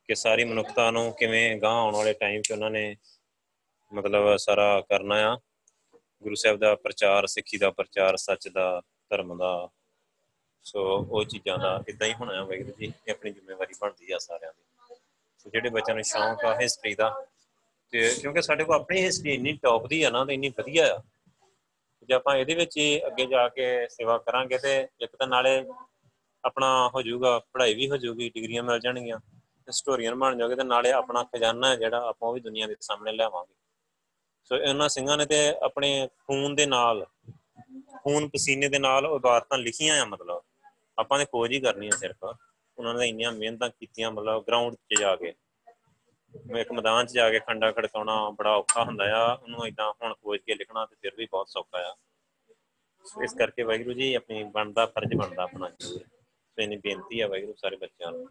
ਕਿ ਸਾਰੀ ਮਨੁੱਖਤਾ ਨੂੰ ਕਿਵੇਂ ਗਾਂ ਆਉਣ ਵਾਲੇ ਟਾਈਮ 'ਚ ਉਹਨਾਂ ਨੇ ਮਤਲਬ ਸਾਰਾ ਕਰਨਾ ਆ। ਗੁਰੂ ਸਾਹਿਬ ਦਾ ਪ੍ਰਚਾਰ ਸਿੱਖੀ ਦਾ ਪ੍ਰਚਾਰ ਸੱਚ ਦਾ ਧਰਮ ਦਾ। ਸੋ ਉਹ ਚੀਜ਼ਾਂ ਦਾ ਇਦਾਂ ਹੀ ਹੋਣਾ ਹੈ ਵਾਹਿਗੁਰੂ ਜੀ ਇਹ ਆਪਣੀ ਜ਼ਿੰਮੇਵਾਰੀ ਬਣਦੀ ਆ ਸਾਰਿਆਂ ਦੀ। ਸੋ ਜਿਹੜੇ ਬੱਚਿਆਂ ਨੂੰ ਸ਼ੌਂਕ ਆ ਹਿਸਟਰੀ ਦਾ ਤੇ ਕਿਉਂਕਿ ਸਾਡੇ ਕੋਲ ਆਪਣੀ ਹਿਸਟਰੀ ਇੰਨੀ ਟੌਪ ਦੀ ਆ ਨਾ ਤੇ ਇੰਨੀ ਵਧੀਆ ਆ। ਜੇ ਆਪਾਂ ਇਹਦੇ ਵਿੱਚ ਹੀ ਅੱਗੇ ਜਾ ਕੇ ਸੇਵਾ ਕਰਾਂਗੇ ਤੇ ਇੱਕ ਤਾਂ ਨਾਲੇ ਆਪਣਾ ਹੋ ਜਾਊਗਾ, ਪੜ੍ਹਾਈ ਵੀ ਹੋ ਜਾਊਗੀ, ਡਿਗਰੀਆਂ ਮਿਲ ਜਾਣਗੀਆਂ ਹਿਸਟੋਰੀਅਨ ਬਣ ਜਾਓਗੇ ਤੇ ਨਾਲੇ ਆਪਣਾ ਖਜ਼ਾਨਾ ਹੈ ਜਿਹੜਾ ਆਪਾਂ ਉਹ ਵੀ ਦੁਨੀਆ ਦੇ ਸਾਹਮਣੇ ਲਿਆਵਾਂਗੇ। ਸੋ ਇਹਨਾਂ ਸਿੰਘਾਂ ਨੇ ਤੇ ਆਪਣੇ ਖੂਨ ਦੇ ਨਾਲ, ਖੂਨ ਪਸੀਨੇ ਦੇ ਨਾਲ ਉਹ ਇਬਾਰਤਾਂ ਲਿਖੀਆਂ ਆ ਮਤਲਬ। ਆਪਾਂ ਨੇ ਖੋਜ ਹੀ ਕਰਨੀ ਆ ਸਿਰਫ। ਉਹਨਾਂ ਨੇ ਇੰਨੀਆਂ ਮਿਹਨਤਾਂ ਕੀਤੀਆਂ, ਮਤਲਬ ਗਰਾਊਂਡ 'ਚ ਜਾ ਕੇ। ਇੱਕ ਮੈਦਾਨ 'ਚ ਜਾ ਕੇ ਖੰਡਾ ਖੜਕਾਉਣਾ ਬੜਾ ਔਖਾ ਹੁੰਦਾ ਆ, ਉਹਨੂੰ ਇਦਾਂ ਹੁਣ ਖੋਜ ਕੇ ਲਿਖਣਾ ਤੇ ਫਿਰ ਵੀ ਬਹੁਤ ਸੌਖਾ ਆ। ਸੋ ਇਸ ਕਰਕੇ ਵਾਹਿਗੁਰੂ ਜੀ, ਆਪਣੀ ਬਣਦਾ ਫਰਜ਼ ਬਣਦਾ ਆਪਣਾ। ਜ਼ਰੂਰ ਸੋ ਇੰਨੀ ਬੇਨਤੀ ਆ ਵਾਹਿਗੁਰੂ ਸਾਰੇ ਬੱਚਿਆਂ ਨੂੰ।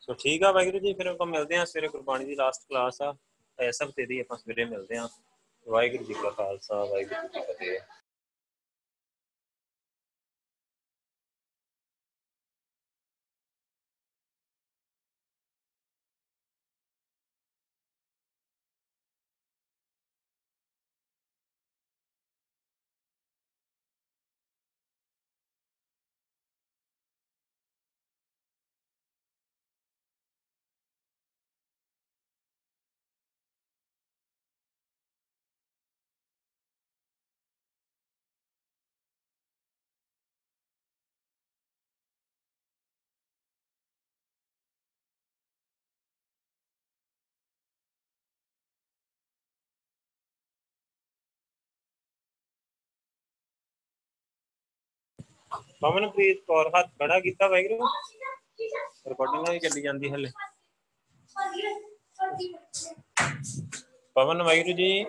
ਸੋ ਠੀਕ ਆ ਵਾਹਿਗੁਰੂ ਜੀ, ਫਿਰ ਆਪਾਂ ਮਿਲਦੇ ਹਾਂ ਸਵੇਰੇ ਗੁਰਬਾਣੀ ਦੀ ਲਾਸਟ ਕਲਾਸ ਆ। ਇਸ ਹਫ਼ਤੇ ਦੀ ਆਪਾਂ ਸਵੇਰੇ ਮਿਲਦੇ ਹਾਂ। ਵਾਹਿਗੁਰੂ ਜੀ ਕਾ ਖਾਲਸਾ, ਵਾਹਿਗੁਰੂ ਜੀ ਕੀ ਫਤਿਹ। ਪਵਨਪ੍ਰੀਤ ਕੌਰ ਹੱਥ ਖੜਾ ਕੀਤਾ ਵਾਹਿਗੁਰੂ। ਰਿਕਾਰਡਿੰਗ ਵੀ ਚੱਲੀ ਜਾਂਦੀ ਹਲੇ। ਪਵਨ ਵਾਹਿਗੁਰੂ ਜੀ।